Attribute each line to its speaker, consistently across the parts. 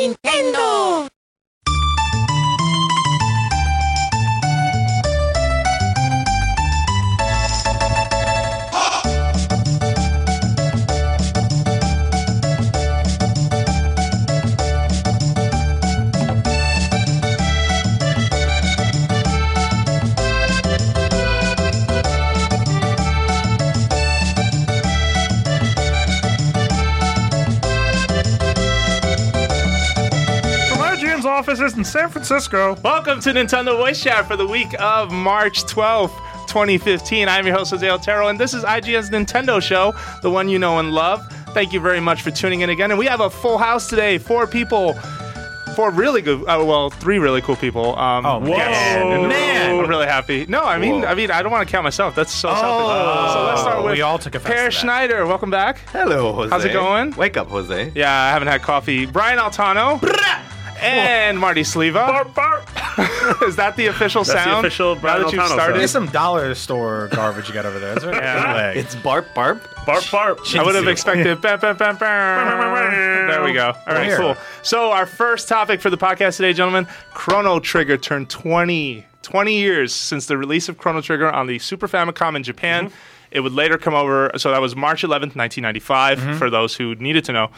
Speaker 1: Nintendo.
Speaker 2: Offices in San Francisco,
Speaker 3: Welcome to Nintendo Voice Chat for the week of March 12th, 2015. I'm your host, Jose Otero, and this is IGN's Nintendo show, the one you know and love. Thank you very much for tuning in again. And we have a full house today, four people. Four really good, uh, well, three really cool people. Um,
Speaker 2: Oh,
Speaker 3: yes.
Speaker 2: man.
Speaker 3: man, I'm really happy. No, I mean, I mean, I don't want to count myself. That's so selfish. So let's start with
Speaker 2: we all took a
Speaker 3: Per
Speaker 2: to.
Speaker 3: Schneider. Welcome back.
Speaker 4: Hello, Jose.
Speaker 3: How's it going?
Speaker 4: Wake up, Jose.
Speaker 3: Yeah, I haven't had coffee. Brian Altano and Marty Sleva.
Speaker 2: bark, bark.
Speaker 3: Is that the official
Speaker 5: That's the
Speaker 3: sound?
Speaker 5: official
Speaker 3: now
Speaker 5: Brian
Speaker 3: that you've
Speaker 5: Altano
Speaker 3: started?
Speaker 2: There's some dollar store garbage you got over there. It's a
Speaker 3: Yeah.
Speaker 2: bootleg.
Speaker 4: It's Barp Barp.
Speaker 5: Barp, barp.
Speaker 3: I would have expected. bam, bam, bam, bam. There we go. All right,
Speaker 2: Here.
Speaker 3: cool. So our first topic for the podcast today, gentlemen, Chrono Trigger turned 20, 20 years since the release of Chrono Trigger on the Super Famicom in Japan.
Speaker 2: Mm-hmm.
Speaker 3: It would later come over. So that was March 11th, 1995.
Speaker 2: Mm-hmm.
Speaker 3: For those who needed to know.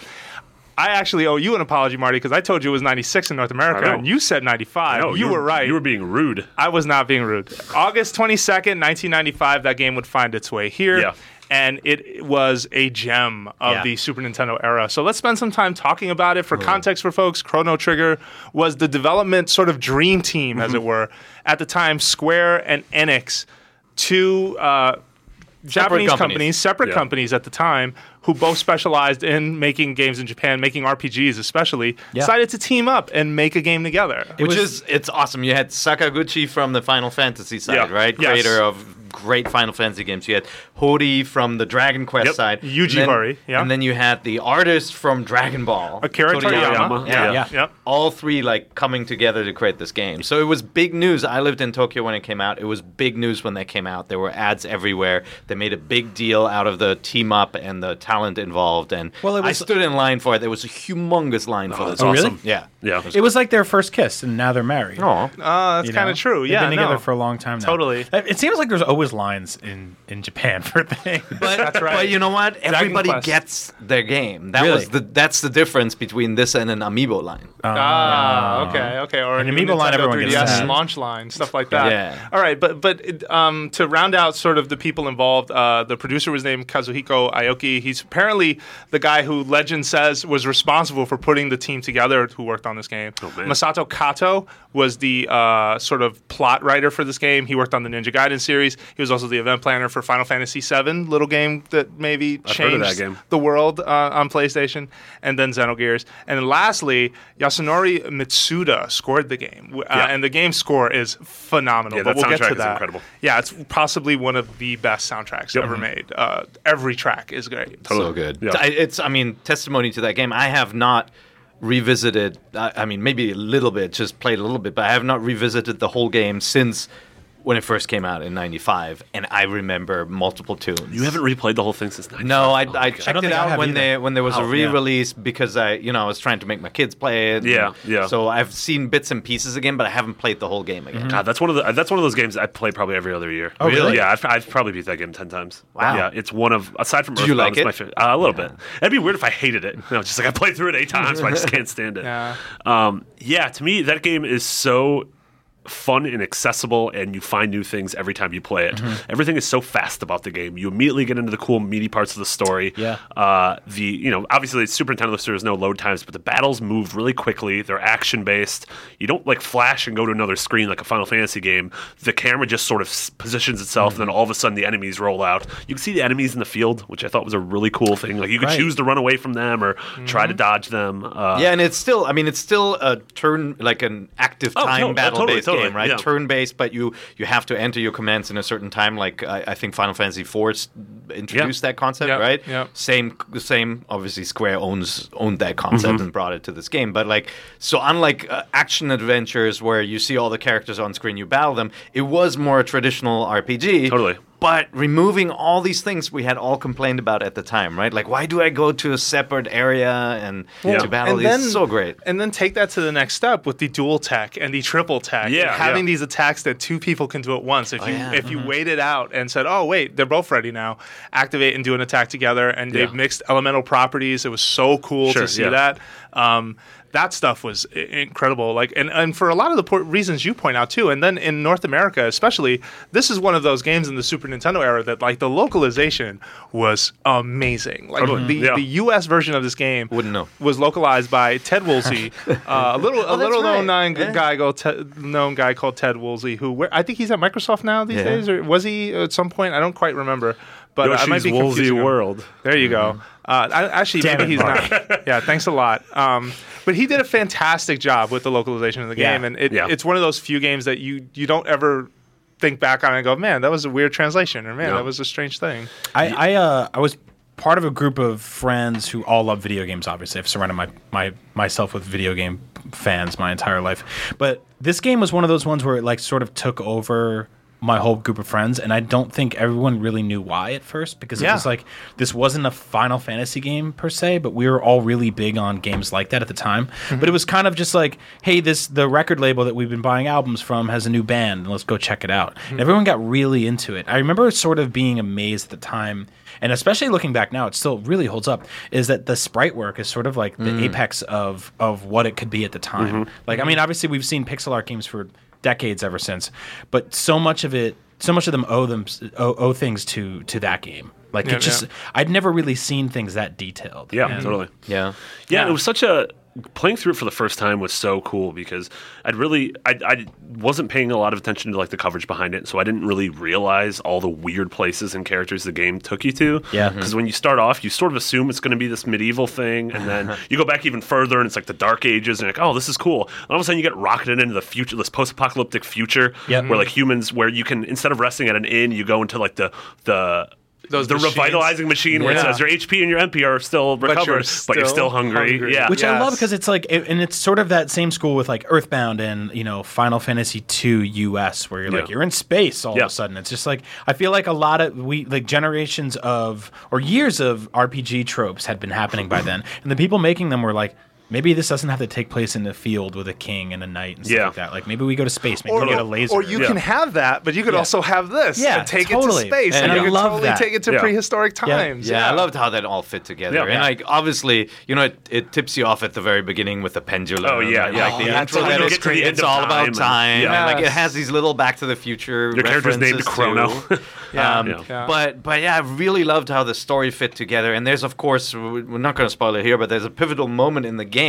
Speaker 3: I actually owe you an apology, Marty, because I told you it was 96 in North America, and you said 95.
Speaker 5: No,
Speaker 3: you, were right.
Speaker 5: You were being rude.
Speaker 3: I was not being rude. August 22nd, 1995, that game would find its way here.
Speaker 5: Yeah.
Speaker 3: And it was a gem of
Speaker 2: Yeah.
Speaker 3: the Super Nintendo era. So let's spend some time talking about it. For context for folks, Chrono Trigger was the development sort of dream team, as it were. At the time, Square and Enix, two uh, Japanese companies.
Speaker 4: companies.
Speaker 3: separate
Speaker 5: Yeah.
Speaker 3: companies at the time, who both specialized in making games in Japan, making RPGs especially,
Speaker 2: Yeah.
Speaker 3: decided to team up and make a game together.
Speaker 4: Which
Speaker 2: was-
Speaker 4: is it's awesome. You had Sakaguchi from the Final Fantasy side,
Speaker 5: Yeah.
Speaker 4: right?
Speaker 3: Yes.
Speaker 4: Creator of great Final Fantasy games. You had Horii from the Dragon Quest
Speaker 5: Yep.
Speaker 4: side.
Speaker 3: Yuji
Speaker 4: and then-
Speaker 3: Horii, yeah.
Speaker 4: And then you had the artist from Dragon Ball.
Speaker 3: Akira Toriyama.
Speaker 4: Yeah.
Speaker 2: Yeah.
Speaker 3: Yep.
Speaker 4: All three like coming together to create this game. So it was big news. I lived in Tokyo when it came out. It was big news when they came out. There were ads everywhere. They made a big deal out of the team up and the talent involved. And
Speaker 2: Well, it
Speaker 4: I
Speaker 2: was-
Speaker 4: stood in line for it. There was a humongous line for
Speaker 5: Oh,
Speaker 4: this.
Speaker 5: that's
Speaker 2: really?
Speaker 5: awesome.
Speaker 4: Yeah.
Speaker 5: Yeah.
Speaker 2: It was like their first kiss, and now they're married.
Speaker 4: Oh.
Speaker 3: Uh, that's kind of true.
Speaker 2: They've
Speaker 3: Yeah,
Speaker 2: been together
Speaker 3: no.
Speaker 2: for a long time now.
Speaker 3: Totally.
Speaker 2: It it seems like there's always lines in, in Japan for things.
Speaker 4: But,
Speaker 3: That's right.
Speaker 4: but you know what? Everybody
Speaker 3: Quest.
Speaker 4: gets their game. That
Speaker 2: Really?
Speaker 4: was the that's the difference between this and an amiibo line.
Speaker 3: Ah, okay, okay, or
Speaker 2: An
Speaker 3: an
Speaker 2: Amiibo line, everyone gets
Speaker 3: 3DS
Speaker 2: that.
Speaker 3: launch line, stuff like that.
Speaker 4: Yeah.
Speaker 3: All right, but but it, um, to round out sort of the people involved, uh, the producer was named Kazuhiko Aoki. He's apparently the guy who legend says was responsible for putting the team together who worked on this game.
Speaker 5: man.
Speaker 3: Masato Kato was the uh, sort of plot writer for this game. He worked on the Ninja Gaiden series. He was also the event planner for Final Fantasy VII, little game that maybe
Speaker 5: I've heard that
Speaker 3: changed
Speaker 5: game.
Speaker 3: the world uh, on PlayStation, and then Xenogears. And then lastly, Yasunori Mitsuda scored the game, uh,
Speaker 5: Yeah.
Speaker 3: and the game score is phenomenal.
Speaker 5: Yeah,
Speaker 3: but
Speaker 5: that
Speaker 3: we'll get
Speaker 5: soundtrack
Speaker 3: to
Speaker 5: is
Speaker 3: that.
Speaker 5: incredible.
Speaker 3: Yeah, it's possibly one of the best soundtracks
Speaker 5: Yep.
Speaker 3: ever made. Uh, every track is great.
Speaker 4: So good.
Speaker 5: Yeah.
Speaker 4: I- It's I mean testimony to that game. I have not revisited. I, I mean maybe a little bit, just played a little bit, but I have not revisited the whole game since when it first came out in '95, and I remember multiple tunes.
Speaker 5: You haven't replayed the whole thing since 95.
Speaker 4: No, I, I
Speaker 2: I don't
Speaker 4: checked it out when
Speaker 2: either.
Speaker 4: they when there was a
Speaker 5: Oh, yeah.
Speaker 4: re-release because I you know I was trying to make my kids play it.
Speaker 5: Yeah, yeah.
Speaker 4: So I've seen bits and pieces again, but I haven't played the whole game again.
Speaker 5: God, that's one of the that's one of those games I play probably every other year.
Speaker 2: Oh, really?
Speaker 5: Yeah, I've, I've probably beat that game ten times.
Speaker 4: Wow.
Speaker 5: Yeah, it's one of aside from
Speaker 4: Did you like
Speaker 5: it's
Speaker 4: it?
Speaker 5: my favorite. Uh, a little bit. It'd be weird if I hated it. No, just like I played through it eight times, but I just can't stand it.
Speaker 3: Yeah.
Speaker 5: Um, yeah. To me, that game is so fun and accessible and you find new things every time you play it.
Speaker 2: Mm-hmm.
Speaker 5: Everything is so fast about the game. You immediately get into the cool meaty parts of the story.
Speaker 2: Yeah.
Speaker 5: Uh, the you know, obviously it's Super Nintendo so there's no load times, but the battles move really quickly. They're action based. You don't like flash and go to another screen like a Final Fantasy game. The camera just sort of positions itself
Speaker 2: Mm-hmm.
Speaker 5: and then all of a sudden the enemies roll out. You can see the enemies in the field, which I thought was a really cool thing. Like you could
Speaker 2: Right.
Speaker 5: choose to run away from them or try to dodge them. Uh,
Speaker 4: Yeah, and it's still, I mean, it's still a turn, like an active
Speaker 5: Oh,
Speaker 4: time
Speaker 5: totally,
Speaker 4: battle
Speaker 5: totally,
Speaker 4: based
Speaker 5: totally,
Speaker 4: game, right?
Speaker 5: yeah.
Speaker 4: Turn based, but you you have to enter your commands in a certain time. Like I, I think Final Fantasy IV introduced that concept,
Speaker 3: Yep,
Speaker 4: right?
Speaker 3: Yeah.
Speaker 4: Same, same. Obviously, Square owns owned that concept
Speaker 5: Mm-hmm.
Speaker 4: and brought it to this game. But like, so unlike uh, action adventures where you see all the characters on screen, you battle them. It was more a traditional RPG.
Speaker 5: Totally.
Speaker 4: But removing all these things we had all complained about at the time, right? Like, why do I go to a separate area and
Speaker 5: Yeah.
Speaker 4: to battle
Speaker 3: And
Speaker 4: these?
Speaker 3: then-
Speaker 4: so great.
Speaker 3: And then take that to the next step with the dual tech and the triple tech.
Speaker 5: Yeah,
Speaker 3: having
Speaker 5: yeah.
Speaker 3: these attacks that two people can do at once. If you
Speaker 4: yeah.
Speaker 3: if you waited out and said, "Oh wait, they're both ready now," activate and do an attack together, and they've
Speaker 5: Yeah.
Speaker 3: mixed elemental properties. It was so cool
Speaker 5: Sure,
Speaker 3: to see
Speaker 5: yeah.
Speaker 3: that. Um, that stuff was incredible. Like, and, and for a lot of the po- reasons you point out too, and then in North America especially, this is one of those games in the Super Nintendo era that like the localization was amazing. Like
Speaker 5: Totally,
Speaker 3: the,
Speaker 5: yeah.
Speaker 3: the U.S. version of this game
Speaker 4: Wouldn't know.
Speaker 3: was localized by Ted Woolsey, uh, a little a
Speaker 4: Oh, that's
Speaker 3: little known
Speaker 4: right.
Speaker 3: nine
Speaker 4: Yeah.
Speaker 3: guy called Ted, known guy called Ted Woolsey, who where, I think he's at Microsoft now these
Speaker 4: Yeah.
Speaker 3: days, or was he at some point? I don't quite remember. But uh, I might be
Speaker 5: Woolsey
Speaker 3: confusing.
Speaker 5: World.
Speaker 3: There you
Speaker 4: Mm-hmm.
Speaker 3: go. Uh, I, actually,
Speaker 2: Damn
Speaker 3: maybe
Speaker 2: it,
Speaker 3: he's
Speaker 2: Mark.
Speaker 3: not. Yeah, thanks a lot. Um, but he did a fantastic job with the localization of the
Speaker 2: Yeah.
Speaker 3: game, and it,
Speaker 5: Yeah.
Speaker 3: it's one of those few games that you you don't ever think back on and go, man, that was a weird translation, or man,
Speaker 5: Yeah.
Speaker 3: that was a strange thing.
Speaker 2: I I, uh, I was part of a group of friends who all love video games. Obviously, I've surrounded my, my myself with video game fans my entire life. But this game was one of those ones where it like sort of took over my whole group of friends, and I don't think everyone really knew why at first because it
Speaker 3: Yeah.
Speaker 2: was like this wasn't a Final Fantasy game per se, but we were all really big on games like that at the time. Mm-hmm. But it was kind of just like, hey, this the record label that we've been buying albums from has a new band, and let's go check it out. Mm-hmm. And everyone got really into it. I remember sort of being amazed at the time and especially looking back now, it still really holds up. Is that the sprite work is sort of like the mm. apex of of what it could be at the time. Mm-hmm. Like, I mean, obviously we've seen pixel art games for decades ever since, but so much of it, so much of them owe them owe, owe things to to that game. Like
Speaker 3: Yeah,
Speaker 2: it just,
Speaker 3: yeah.
Speaker 2: I'd never really seen things that detailed.
Speaker 5: Yeah,
Speaker 2: And-
Speaker 5: totally.
Speaker 4: Yeah.
Speaker 5: Yeah,
Speaker 3: Yeah.
Speaker 5: it was such a playing through it for the first time was so cool because I'd really I, I wasn't paying a lot of attention to like the coverage behind it, so I didn't really realize all the weird places and characters the game took you to.
Speaker 2: Yeah. Mm-hmm.
Speaker 5: because when you start off, you sort of assume it's going to be this medieval thing, and then you go back even further, and it's like the Dark Ages, and you're like, oh, this is cool. And all of a sudden, you get rocketed into the future, this post-apocalyptic future,
Speaker 2: Yep.
Speaker 5: where like humans, where you can instead of resting at an inn, you go into like the the
Speaker 3: Those
Speaker 5: the
Speaker 3: machines.
Speaker 5: revitalizing machine where it says your HP and your MP are still recovered,
Speaker 3: you're
Speaker 5: but you're
Speaker 3: still
Speaker 5: still hungry.
Speaker 3: hungry.
Speaker 5: Yeah,
Speaker 2: which I love because it's like, it, and it's sort of that same school with like Earthbound and you know Final Fantasy II US, where you're like
Speaker 5: Yeah.
Speaker 2: you're in space all
Speaker 5: Yeah.
Speaker 2: of a sudden. It's just like I feel like a lot of we like generations of or years of RPG tropes had been happening by then, and the people making them were like. Maybe this doesn't have to take place in the field with a king and a knight and stuff
Speaker 5: Yeah.
Speaker 2: like that. Like maybe we go to space, maybe
Speaker 3: Or,
Speaker 2: we get a laser.
Speaker 3: or you
Speaker 5: Yeah.
Speaker 3: can have that, but you could also have this
Speaker 2: Yeah,
Speaker 3: and take
Speaker 2: totally.
Speaker 3: it to space,
Speaker 2: And
Speaker 3: and,
Speaker 2: I
Speaker 3: you could
Speaker 2: love
Speaker 3: totally
Speaker 2: that.
Speaker 3: take it to
Speaker 5: Yeah.
Speaker 3: prehistoric
Speaker 2: Yeah.
Speaker 3: times.
Speaker 4: Yeah, I loved how that all fit together.
Speaker 5: Yeah.
Speaker 4: and like obviously, you know, it, it tips you off at the very beginning with the pendulum.
Speaker 5: Oh, yeah,
Speaker 4: and,
Speaker 5: yeah.
Speaker 4: Like the
Speaker 3: Oh,
Speaker 4: intro
Speaker 3: until
Speaker 4: that
Speaker 3: you
Speaker 4: is
Speaker 5: get to the
Speaker 4: great.
Speaker 5: end
Speaker 4: It's all about
Speaker 5: and-
Speaker 4: time.
Speaker 5: yeah.
Speaker 4: and, like it has these little Back to the Future.
Speaker 5: Your character's named Chrono.
Speaker 3: Yeah.
Speaker 4: Um,
Speaker 5: Yeah.
Speaker 3: Yeah.
Speaker 4: But but yeah, I really loved how the story fit together. And there's of course we- we're not going to spoil it here, but there's a pivotal moment in the game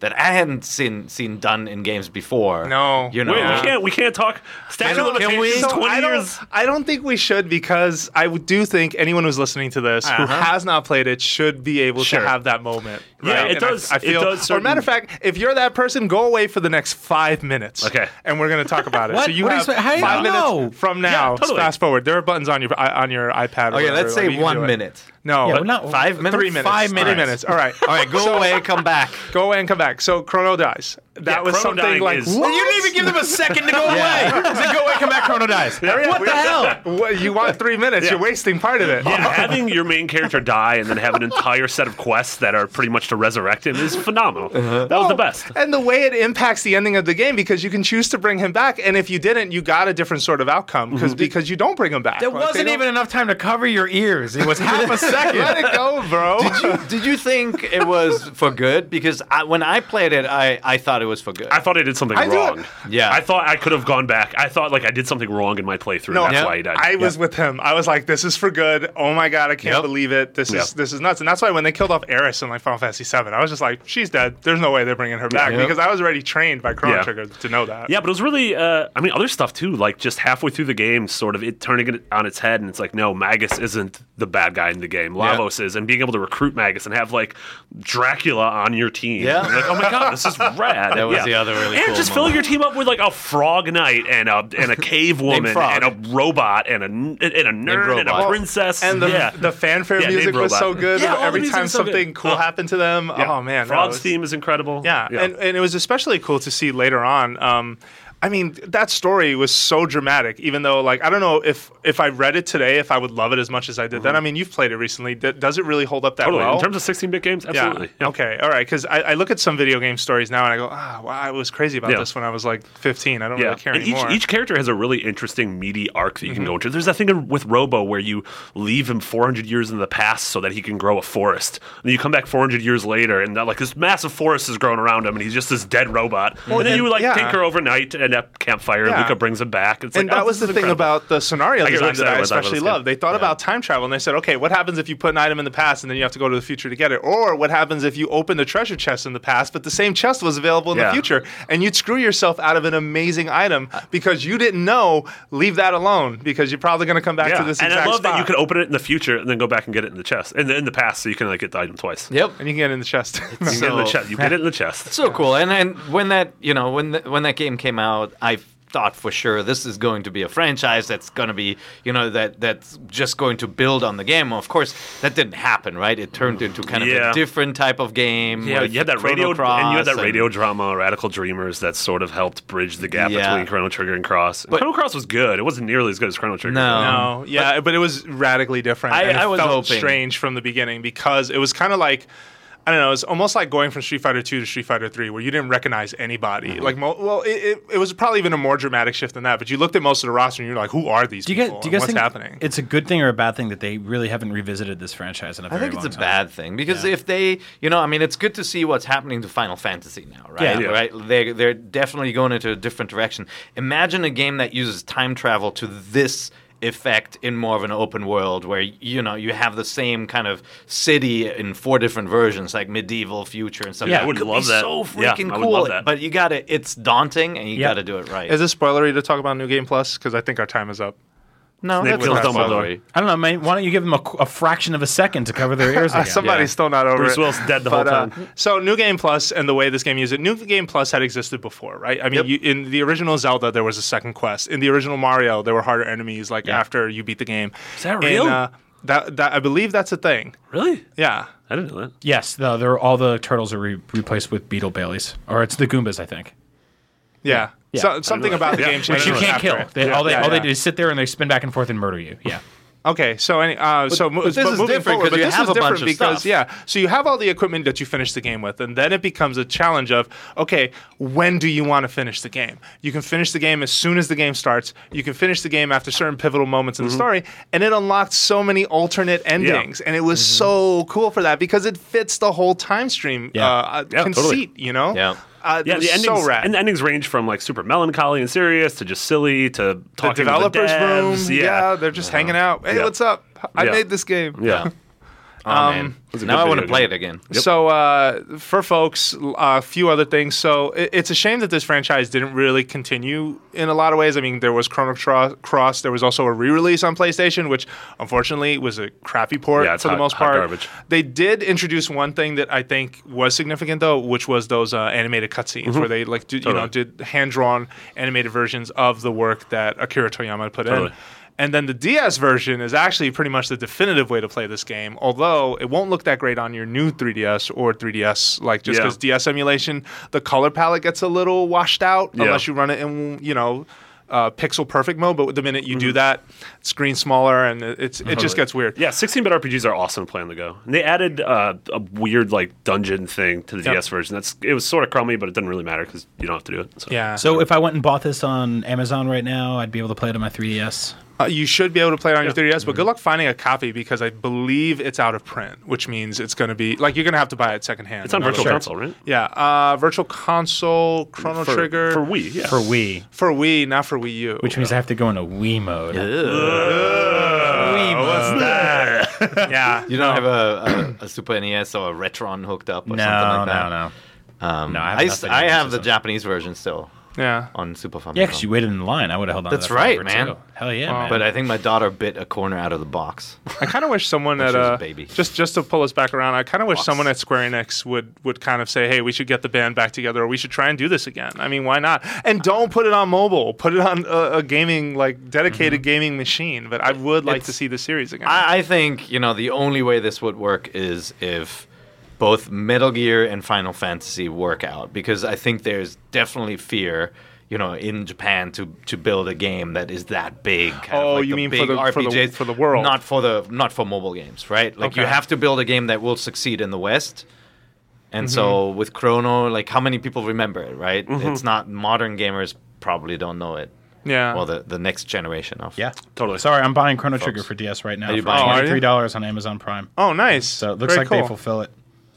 Speaker 4: that I hadn't seen seen done in games before.
Speaker 3: No.
Speaker 4: you know.
Speaker 5: Wait, we can't we can't talk statute
Speaker 3: don't-
Speaker 5: limitations.
Speaker 4: can we?
Speaker 3: So
Speaker 5: Twenty
Speaker 3: I don't,
Speaker 5: years.
Speaker 3: I don't think we should because I do think anyone who's listening to this who
Speaker 4: Uh-huh.
Speaker 3: has not played it should be able
Speaker 5: Sure.
Speaker 3: to have that moment.
Speaker 5: Yeah, it
Speaker 3: And
Speaker 5: does-
Speaker 3: I,
Speaker 5: it
Speaker 3: feel,
Speaker 5: does
Speaker 3: or matter of fact, if you're that person, go away for the next five minutes.
Speaker 5: Okay.
Speaker 3: and we're going to talk about it.
Speaker 2: What?
Speaker 3: So you
Speaker 2: What do you
Speaker 3: have
Speaker 2: expect- how do you
Speaker 3: five
Speaker 2: know?
Speaker 3: minutes from now.
Speaker 5: Yeah, totally.
Speaker 3: Fast forward. There are buttons on your on your iPad.
Speaker 4: Okay,
Speaker 3: whatever,
Speaker 4: let's say
Speaker 3: you
Speaker 4: one
Speaker 3: do it.
Speaker 4: minute.
Speaker 3: No,
Speaker 2: Yeah, not-
Speaker 4: Five minutes.
Speaker 3: three minutes.
Speaker 2: Five
Speaker 3: Three
Speaker 2: minutes.
Speaker 3: minutes. All right.
Speaker 4: All right, go
Speaker 3: So-
Speaker 4: away, come back.
Speaker 3: Go away and come back. So Chrono dies. That
Speaker 5: Yeah,
Speaker 3: was
Speaker 5: Chrono
Speaker 3: something like
Speaker 5: is-
Speaker 3: what?
Speaker 2: you didn't even give them a second to go away. Is it go away, come back, Chrono dies? what the hell?
Speaker 3: What, you want three minutes?
Speaker 5: Yeah.
Speaker 3: You're wasting part of it.
Speaker 5: Yeah, having your main character die and then have an entire set of quests that are pretty much to resurrect him is phenomenal. Uh-huh. That was the oh, best.
Speaker 3: And the way it impacts the ending of the game because you can choose to bring him back, and if you didn't, you got a different sort of outcome because mm-hmm. because you don't bring him back.
Speaker 2: There
Speaker 3: Like,
Speaker 2: wasn't
Speaker 3: don't-
Speaker 2: even enough time to cover your ears. It was half a second.
Speaker 3: Let it go, bro.
Speaker 4: Did you, did you think it was for good? Because I, when I played it, I, I thought it was for good.
Speaker 5: I thought I did something
Speaker 3: I
Speaker 5: wrong.
Speaker 3: it-
Speaker 4: Yeah.
Speaker 5: I thought I could have gone back. I thought like I did something wrong in my playthrough.
Speaker 3: No,
Speaker 5: that's
Speaker 4: Yeah.
Speaker 5: why he died.
Speaker 3: I was with him. I was like, "This is for good." Oh my god, I can't
Speaker 4: Yep.
Speaker 3: believe it. This is this is nuts. And that's why when they killed off Aeris in like Final Fantasy VII, I was just like, "She's dead. There's no way they're bringing her back."
Speaker 4: Yep.
Speaker 3: Because I was already trained by Chrono
Speaker 5: Yeah.
Speaker 3: Trigger to know that.
Speaker 5: Yeah, but it was really, uh, I mean, other stuff too. Like just halfway through the game, sort of it turning it on its head, and it's like, no, Magus isn't the bad guy in the game. Lavos is, and being able to recruit Magus and have like Dracula on your team.
Speaker 4: Yeah.
Speaker 5: Like, oh my god, this is rad.
Speaker 4: That was
Speaker 5: Yeah.
Speaker 4: the other really
Speaker 5: and
Speaker 4: cool
Speaker 5: just filling
Speaker 4: moment.
Speaker 5: your team up with like a frog knight and a and a cave woman and a robot and a and a nerd and a princess.
Speaker 3: And the,
Speaker 5: yeah.
Speaker 3: the fanfare
Speaker 5: Yeah,
Speaker 3: music was so good.
Speaker 5: Yeah,
Speaker 3: Every time
Speaker 5: is so good.
Speaker 3: something cool
Speaker 5: Oh.
Speaker 3: happened to them,
Speaker 5: Yeah.
Speaker 3: oh man, that
Speaker 5: Frog's
Speaker 3: was-
Speaker 5: theme is incredible.
Speaker 3: Yeah, And, and it was especially cool to see later on. Um, I mean, that story was so dramatic. Even though, like, I don't know if if I read it today, if I would love it as much as I did then. I mean, you've played it recently. D- does it really hold up that
Speaker 5: Totally.
Speaker 3: well?
Speaker 5: In terms of 16-bit games, absolutely.
Speaker 3: Yeah. Okay. All right. Because I, I look at some video game stories now and I go, ah, wow, I was crazy about
Speaker 5: Yeah.
Speaker 3: this when I was like 15. I don't
Speaker 5: Yeah,
Speaker 3: really care
Speaker 5: and each,
Speaker 3: anymore.
Speaker 5: each character has a really interesting, meaty arc that you can
Speaker 3: Mm-hmm.
Speaker 5: go into. There's that thing with Robo where you leave him 400 years in the past so that he can grow a forest. And you come back 400 years later, and that, like this massive forest is growing around him, and he's just this dead robot. and then
Speaker 3: and-
Speaker 5: you like
Speaker 3: yeah.
Speaker 5: tinker overnight and at campfire,
Speaker 3: Yeah.
Speaker 5: Lucca brings him back. It's
Speaker 3: and
Speaker 5: like,
Speaker 3: that
Speaker 5: oh,
Speaker 3: was the
Speaker 5: is
Speaker 3: thing
Speaker 5: incredible.
Speaker 3: about the scenario
Speaker 5: I
Speaker 3: design that I
Speaker 5: excited about that
Speaker 3: especially
Speaker 5: when
Speaker 3: love. They thought about time travel and they said, okay, what happens if you put an item in the past and then you have to go to the future to get it? Or what happens if you open the treasure chest in the past, but the same chest was available in
Speaker 5: Yeah.
Speaker 3: the future and you'd screw yourself out of an amazing item because you didn't know, leave that alone because you're probably going to come back
Speaker 5: Yeah,
Speaker 3: to this
Speaker 5: and
Speaker 3: exact
Speaker 5: I love that you
Speaker 3: spot.
Speaker 5: can open it in the future and then go back and get it in the chest, in the, in the past, so you can like get the item twice.
Speaker 4: Yep.
Speaker 3: and you can get it in the chest.
Speaker 5: You can get it in the
Speaker 4: So-
Speaker 5: chest. You get it in the chest.
Speaker 4: So cool. And and when that you know when the, when that game came out, I thought for sure this is going to be a franchise that's going to be you know that that's just going to build on the game. Of course, that didn't happen, right? It turned into kind of
Speaker 5: Yeah.
Speaker 4: a different type of game.
Speaker 5: Yeah, you had that
Speaker 4: Chrono
Speaker 5: radio, and you had that
Speaker 4: Cross
Speaker 5: radio drama, Radical Dreamers, that sort of helped bridge the gap
Speaker 4: Yeah.
Speaker 5: between Chrono Trigger and Cross. And
Speaker 4: But-
Speaker 5: Chrono Cross was good. It wasn't nearly as good as Chrono Trigger.
Speaker 4: No.
Speaker 3: No, yeah, but, it was radically different.
Speaker 4: I-
Speaker 3: and it
Speaker 4: I was
Speaker 3: felt
Speaker 4: hoping.
Speaker 3: strange from the beginning because it was kind of like. I don't know. It's almost like going from Street Fighter Two to Street Fighter Three, where you didn't recognize anybody.
Speaker 2: Mm-hmm.
Speaker 3: Like, mo- well, it, it, it was probably even a more dramatic shift than that. But you looked at most of the roster and you're like, who are these
Speaker 2: Do you
Speaker 3: people?
Speaker 2: guys, do you guys
Speaker 3: what's
Speaker 2: think
Speaker 3: happening?
Speaker 2: it's a good thing or a bad thing that they really haven't revisited this franchise in a
Speaker 4: I
Speaker 2: very
Speaker 4: think it's
Speaker 2: long
Speaker 4: a
Speaker 2: time?
Speaker 4: bad thing because
Speaker 2: Yeah.
Speaker 4: if they, you know, I mean, it's good to see what's happening to Final Fantasy now, right?
Speaker 2: Yeah.
Speaker 5: Yeah.
Speaker 4: Right? They they're definitely going into a different direction. Imagine a game that uses time travel to this effect in more of an open world where you know you have the same kind of city in four different versions like medieval future and stuff
Speaker 2: Yeah,
Speaker 4: That
Speaker 2: I
Speaker 5: would
Speaker 4: could
Speaker 5: love
Speaker 4: be
Speaker 5: that.
Speaker 4: so
Speaker 5: Yeah,
Speaker 4: freaking
Speaker 5: I would
Speaker 4: cool
Speaker 5: love that.
Speaker 4: but you gotta it's daunting and you
Speaker 2: Yeah.
Speaker 4: gotta do it right
Speaker 3: Is this spoilery to talk about New Game Plus? Because I think our time is up.
Speaker 4: No
Speaker 5: Snape
Speaker 4: that's
Speaker 5: kills
Speaker 4: not
Speaker 5: Dumbledore.
Speaker 4: spoilery.
Speaker 2: I don't know, man. Why don't you give them a, a fraction of a second to cover their ears
Speaker 3: Uh,
Speaker 2: again?
Speaker 3: somebody's
Speaker 5: Yeah.
Speaker 3: still not over
Speaker 5: Bruce
Speaker 3: it.
Speaker 5: Willis dead the whole
Speaker 3: But, uh,
Speaker 5: time.
Speaker 3: so New Game Plus and the way this game uses it, New Game Plus had existed before, right? I mean, you, in the original Zelda, there was a second quest. In the original Mario, there were harder enemies like
Speaker 2: Yeah.
Speaker 3: after you beat the game.
Speaker 5: Is that
Speaker 3: And,
Speaker 5: real?
Speaker 3: uh, that, that I believe that's a thing.
Speaker 5: Really?
Speaker 3: Yeah.
Speaker 5: I didn't know that.
Speaker 2: Yes, the, they're, all the turtles are re- replaced with beetle Baileys, or it's the Goombas, I think.
Speaker 3: Yeah.
Speaker 2: Yeah.
Speaker 3: So, something about the
Speaker 5: Yeah.
Speaker 3: game
Speaker 5: Which.
Speaker 2: Which you can't
Speaker 3: after
Speaker 2: kill.
Speaker 3: it.
Speaker 2: They, all they,
Speaker 3: Yeah,
Speaker 2: all they do is sit there and they spin back and forth and murder you. Yeah.
Speaker 3: Okay, so any, uh, so mo-
Speaker 4: but this is
Speaker 3: moving
Speaker 4: different
Speaker 3: forward,
Speaker 4: 'cause
Speaker 3: but
Speaker 4: you
Speaker 3: this
Speaker 4: have
Speaker 3: is
Speaker 4: a bunch of
Speaker 3: because
Speaker 4: stuff.
Speaker 3: yeah, so you have all the equipment that you finish the game with, and then it becomes a challenge of okay, when do you want to finish the game? You can finish the game as soon as the game starts. You can finish the game after certain pivotal moments in
Speaker 4: Mm-hmm.
Speaker 3: the story, and it unlocked so many alternate endings, and it was
Speaker 4: Mm-hmm.
Speaker 3: so cool for that because it fits the whole time stream
Speaker 2: Yeah.
Speaker 3: uh,
Speaker 5: Yeah,
Speaker 3: conceit.
Speaker 5: totally.
Speaker 3: You know,
Speaker 4: Yeah.
Speaker 3: Uh,
Speaker 5: Yeah, the endings,
Speaker 3: so rad.
Speaker 5: and the endings range from like super melancholy and serious to just silly to
Speaker 3: the developers
Speaker 5: to the
Speaker 3: room, yeah.
Speaker 5: Yeah,
Speaker 3: they're just hanging out. Hey,
Speaker 5: Yeah.
Speaker 3: what's up? I
Speaker 5: Yeah.
Speaker 3: made this game.
Speaker 5: yeah.
Speaker 4: Oh, man. Now I want to play it again
Speaker 3: So uh, for folks, a few other things. So it, it's a shame that this franchise didn't really continue in a lot of ways. I mean, there was Chrono Tro- Cross. There was also a re-release on PlayStation, which unfortunately was a crappy port
Speaker 5: Yeah, it's
Speaker 3: for the
Speaker 5: hot-
Speaker 3: most
Speaker 5: hot
Speaker 3: part.
Speaker 5: garbage.
Speaker 3: They did introduce one thing that I think was significant though, which was those uh, animated cutscenes where they like did, you know did hand-drawn animated versions of the work that Akira Toriyama put
Speaker 5: Totally.
Speaker 3: in. And then the DS version is actually pretty much the definitive way to play this game, although it won't look that great on your new 3DS or 3DS, like just
Speaker 5: Yeah.
Speaker 3: because DS emulation, the color palette gets a little washed out
Speaker 5: Yeah.
Speaker 3: unless you run it in, you know, uh, pixel perfect mode. But the minute you
Speaker 5: Mm-hmm.
Speaker 3: do that, screen smaller and it- it's it just gets weird.
Speaker 5: Yeah, 16-bit RPGs are awesome to play on the go. And they added uh, a weird like dungeon thing to the
Speaker 3: Yep.
Speaker 5: DS version. That's it was sort of crummy, but it doesn't really matter because you don't have to do it. So.
Speaker 3: Yeah.
Speaker 2: So if I went and bought this on Amazon right now, I'd be able to play it on my 3DS.
Speaker 3: Uh, you should be able to play it on your 3DS,
Speaker 5: Mm-hmm.
Speaker 3: but good luck finding a copy because I believe it's out of print, which means it's going to be like you're going to have to buy it secondhand.
Speaker 5: It's on Virtual
Speaker 3: other-
Speaker 5: Console, right?
Speaker 3: Yeah, uh, Virtual Console, Chrono
Speaker 5: For,
Speaker 3: Trigger
Speaker 5: for Wii. Yeah.
Speaker 2: For Wii,
Speaker 3: for Wii, not for Wii U.
Speaker 2: which means I have to go into Wii mode.
Speaker 3: what's that? yeah,
Speaker 4: You don't have a, a, a Super NES or a Retron hooked up or
Speaker 2: No,
Speaker 4: something like that?
Speaker 2: no, no.
Speaker 4: Um,
Speaker 2: No, I have
Speaker 4: I,
Speaker 2: enough
Speaker 4: s-
Speaker 2: video
Speaker 4: I have the. Japanese version still
Speaker 3: yeah.
Speaker 4: on Super Famicom.
Speaker 2: Yeah, because you waited in line. I would have held on.
Speaker 4: That's
Speaker 2: to that
Speaker 4: right, man.
Speaker 2: too. Hell yeah,
Speaker 3: Wow.
Speaker 2: man.
Speaker 4: But I think my daughter bit a corner out of the box.
Speaker 3: I kind of wish someone
Speaker 4: When
Speaker 3: at
Speaker 4: a
Speaker 3: uh,
Speaker 4: baby.
Speaker 3: just just to pull us back around. I kind of wish
Speaker 4: Box.
Speaker 3: someone at Square Enix would would kind of say, "Hey, we should get the band back together, or we should try and do this again." I mean, why not? And don't put it on mobile. Put it on a, a gaming like dedicated gaming machine. But I would like to see the series again.
Speaker 4: I, I think you know the only way this would work is if both Metal Gear and Final Fantasy work out because I think there's definitely fear you know, in Japan to to build a game that is that big. kind of
Speaker 3: Oh,
Speaker 4: like
Speaker 3: you
Speaker 4: the
Speaker 3: mean for
Speaker 4: big
Speaker 3: the- for the-
Speaker 4: RPGs,
Speaker 3: for the world.
Speaker 4: not for the not for mobile games, right? Like you have to build a game that will succeed in the West. And so
Speaker 3: Mm-hmm.
Speaker 4: with Chrono, like how many people remember it, right? It's not modern gamers probably don't know it.
Speaker 3: Yeah.
Speaker 4: Well, the, the next generation of
Speaker 2: Yeah,
Speaker 5: Totally.
Speaker 2: Sorry, I'm buying Chrono Trigger for DS right now
Speaker 4: Are you
Speaker 2: for
Speaker 4: buying it?
Speaker 3: Oh, are you?
Speaker 2: twenty three dollars on Amazon Prime.
Speaker 3: oh, nice.
Speaker 2: So it looks
Speaker 3: Very
Speaker 2: like
Speaker 3: cool.
Speaker 2: they fulfill it.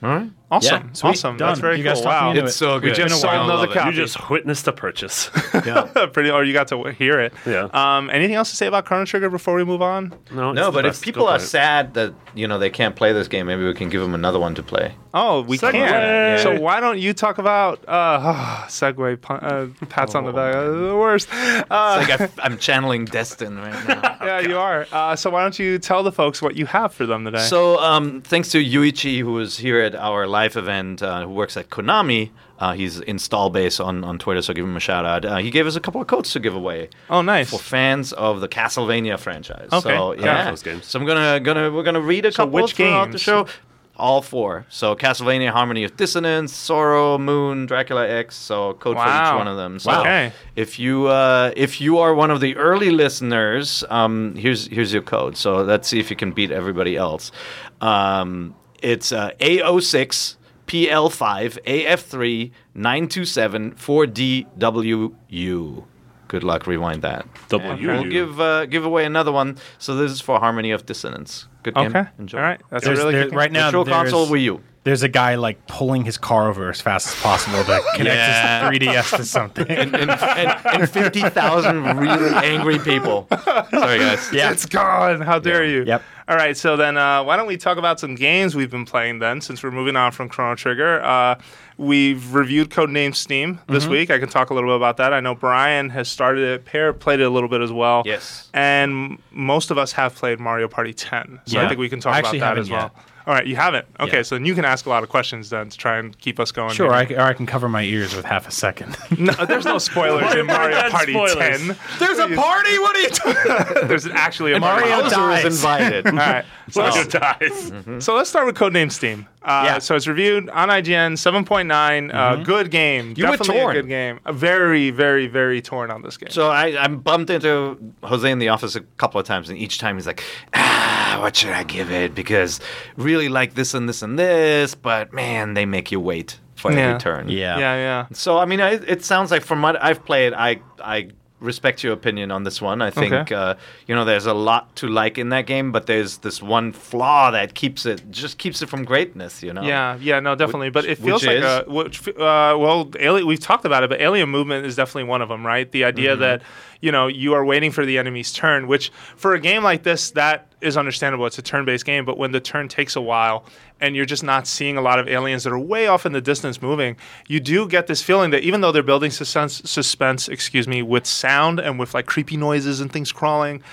Speaker 4: All right.
Speaker 3: Awesome.
Speaker 2: Yeah, sweet.
Speaker 3: Awesome. That's very
Speaker 2: You
Speaker 3: cool.
Speaker 2: talked
Speaker 3: Wow.
Speaker 2: into
Speaker 4: It's
Speaker 2: it.
Speaker 4: so
Speaker 3: We
Speaker 4: good.
Speaker 3: just
Speaker 4: I
Speaker 3: sold another
Speaker 4: love it.
Speaker 3: copy.
Speaker 5: You just witnessed a purchase.
Speaker 4: Yeah.
Speaker 3: Pretty, or you got to hear it.
Speaker 5: Yeah.
Speaker 3: Um, anything else to say about Chrono Trigger before we move on?
Speaker 5: no,
Speaker 4: No, but if people are
Speaker 5: it.
Speaker 4: sad that you know they can't play this game, maybe we can give them another one to play.
Speaker 3: Oh, we
Speaker 5: Segue.
Speaker 3: can.
Speaker 5: Yeah.
Speaker 3: So why don't you talk about uh, segue pun- uh, pats on the back? Uh, the worst. Uh,
Speaker 4: It's like I, I'm channeling Destin right now.
Speaker 3: yeah, you are. Uh, so why don't you tell the folks what you have for them today?
Speaker 4: So, um, thanks to Yuichi, who was here at our live event, uh, who works at Konami. Uh, he's install base on, on Twitter, so give him a shout out. Uh, he gave us a couple of codes to give away
Speaker 3: oh, nice.
Speaker 4: for fans of the Castlevania franchise.
Speaker 3: Okay,
Speaker 4: so,
Speaker 3: yeah.
Speaker 4: yeah,
Speaker 5: Those games.
Speaker 4: So I'm gonna gonna we're gonna read a
Speaker 3: So
Speaker 4: couple
Speaker 3: which
Speaker 4: throughout the show. All four. So Castlevania Harmony of Dissonance, Sorrow, Moon, Dracula X. So code for each one of them. So
Speaker 3: Wow. Okay.
Speaker 4: if you uh, if you are one of the early listeners, um, here's here's your code. So let's see if you can beat everybody else. Um, it's uh, A06 PL5 AF3 927 4DWU. Good luck. Rewind that.
Speaker 5: W.
Speaker 4: And We'll give uh, give away another one. So this is for Harmony of Dissonance. Good game.
Speaker 3: Okay.
Speaker 4: Enjoy.
Speaker 3: All right. That's
Speaker 2: There's,
Speaker 3: a really
Speaker 2: there-
Speaker 3: good game.
Speaker 2: right now,
Speaker 4: Virtual
Speaker 2: there's,
Speaker 4: console Wii U.
Speaker 2: there's a guy like pulling his car over as fast as possible to connect
Speaker 4: Yeah.
Speaker 2: his 3DS to something.
Speaker 4: And, and, and, and 50,000 really angry people. Sorry, guys.
Speaker 2: yeah,
Speaker 3: It's gone. How dare you?
Speaker 2: Yep.
Speaker 3: All right. So then, uh, why don't we talk about some games we've been playing then, since we're moving on from Chrono Trigger? Uh, we've reviewed Codename Steam this
Speaker 2: Mm-hmm.
Speaker 3: week. I can talk a little bit about that. I know Brian has started it. Peer played it a little bit as well.
Speaker 4: Yes.
Speaker 3: And most of us have played Mario Party 10. So I think we can talk
Speaker 2: I
Speaker 3: about that
Speaker 2: haven't
Speaker 3: as well.
Speaker 2: Yet.
Speaker 3: All right, you haven't. Okay,
Speaker 2: Yeah.
Speaker 3: so then you can ask a lot of questions then to try and keep us going.
Speaker 2: sure.
Speaker 3: here.
Speaker 2: I, c- or I can cover my ears with half a second.
Speaker 3: No, there's no spoilers in Mario
Speaker 5: Mario
Speaker 3: Party
Speaker 5: spoilers.
Speaker 3: 10.
Speaker 2: There's a party. What are you talking?
Speaker 3: There's actually a
Speaker 2: Mario
Speaker 3: Mario.
Speaker 4: Bowser
Speaker 2: dies.
Speaker 4: was invited.
Speaker 3: All right. So
Speaker 5: Mario
Speaker 3: let's,
Speaker 5: dies.
Speaker 3: so let's start with Codename Steam. Uh,
Speaker 2: Yeah.
Speaker 3: So it's reviewed on IGN, 7.9. Uh, good game.
Speaker 4: You were torn.
Speaker 3: a good game. Uh, Very, very, very torn on this game.
Speaker 4: So I, I bumped into Jose in the office a couple of times, and each time he's like, "Ah, what should I give it?" Because really like this and this and this, but man, they make you wait for
Speaker 3: Yeah.
Speaker 4: every turn.
Speaker 2: Yeah.
Speaker 3: yeah, yeah.
Speaker 4: So I mean, I, it sounds like from what I've played, I I respect your opinion on this one. I think
Speaker 3: Okay.
Speaker 4: uh, you know there's a lot to like in that game, but there's this one flaw that keeps it just keeps it from greatness. You know.
Speaker 3: Yeah, yeah, no, definitely. but it feels like
Speaker 4: is?
Speaker 3: a which, uh, well, alien. We've talked about it, but alien movement is definitely one of them, right? The idea
Speaker 4: Mm-hmm.
Speaker 3: that you know you are waiting for the enemy's turn, which for a game like this, that is understandable. It's a turn-based game, but when the turn takes a while and you're just not seeing a lot of aliens that are way off in the distance moving, you do get this feeling that even though they're building suspense, suspense, excuse me, with sound and with like creepy noises and things crawling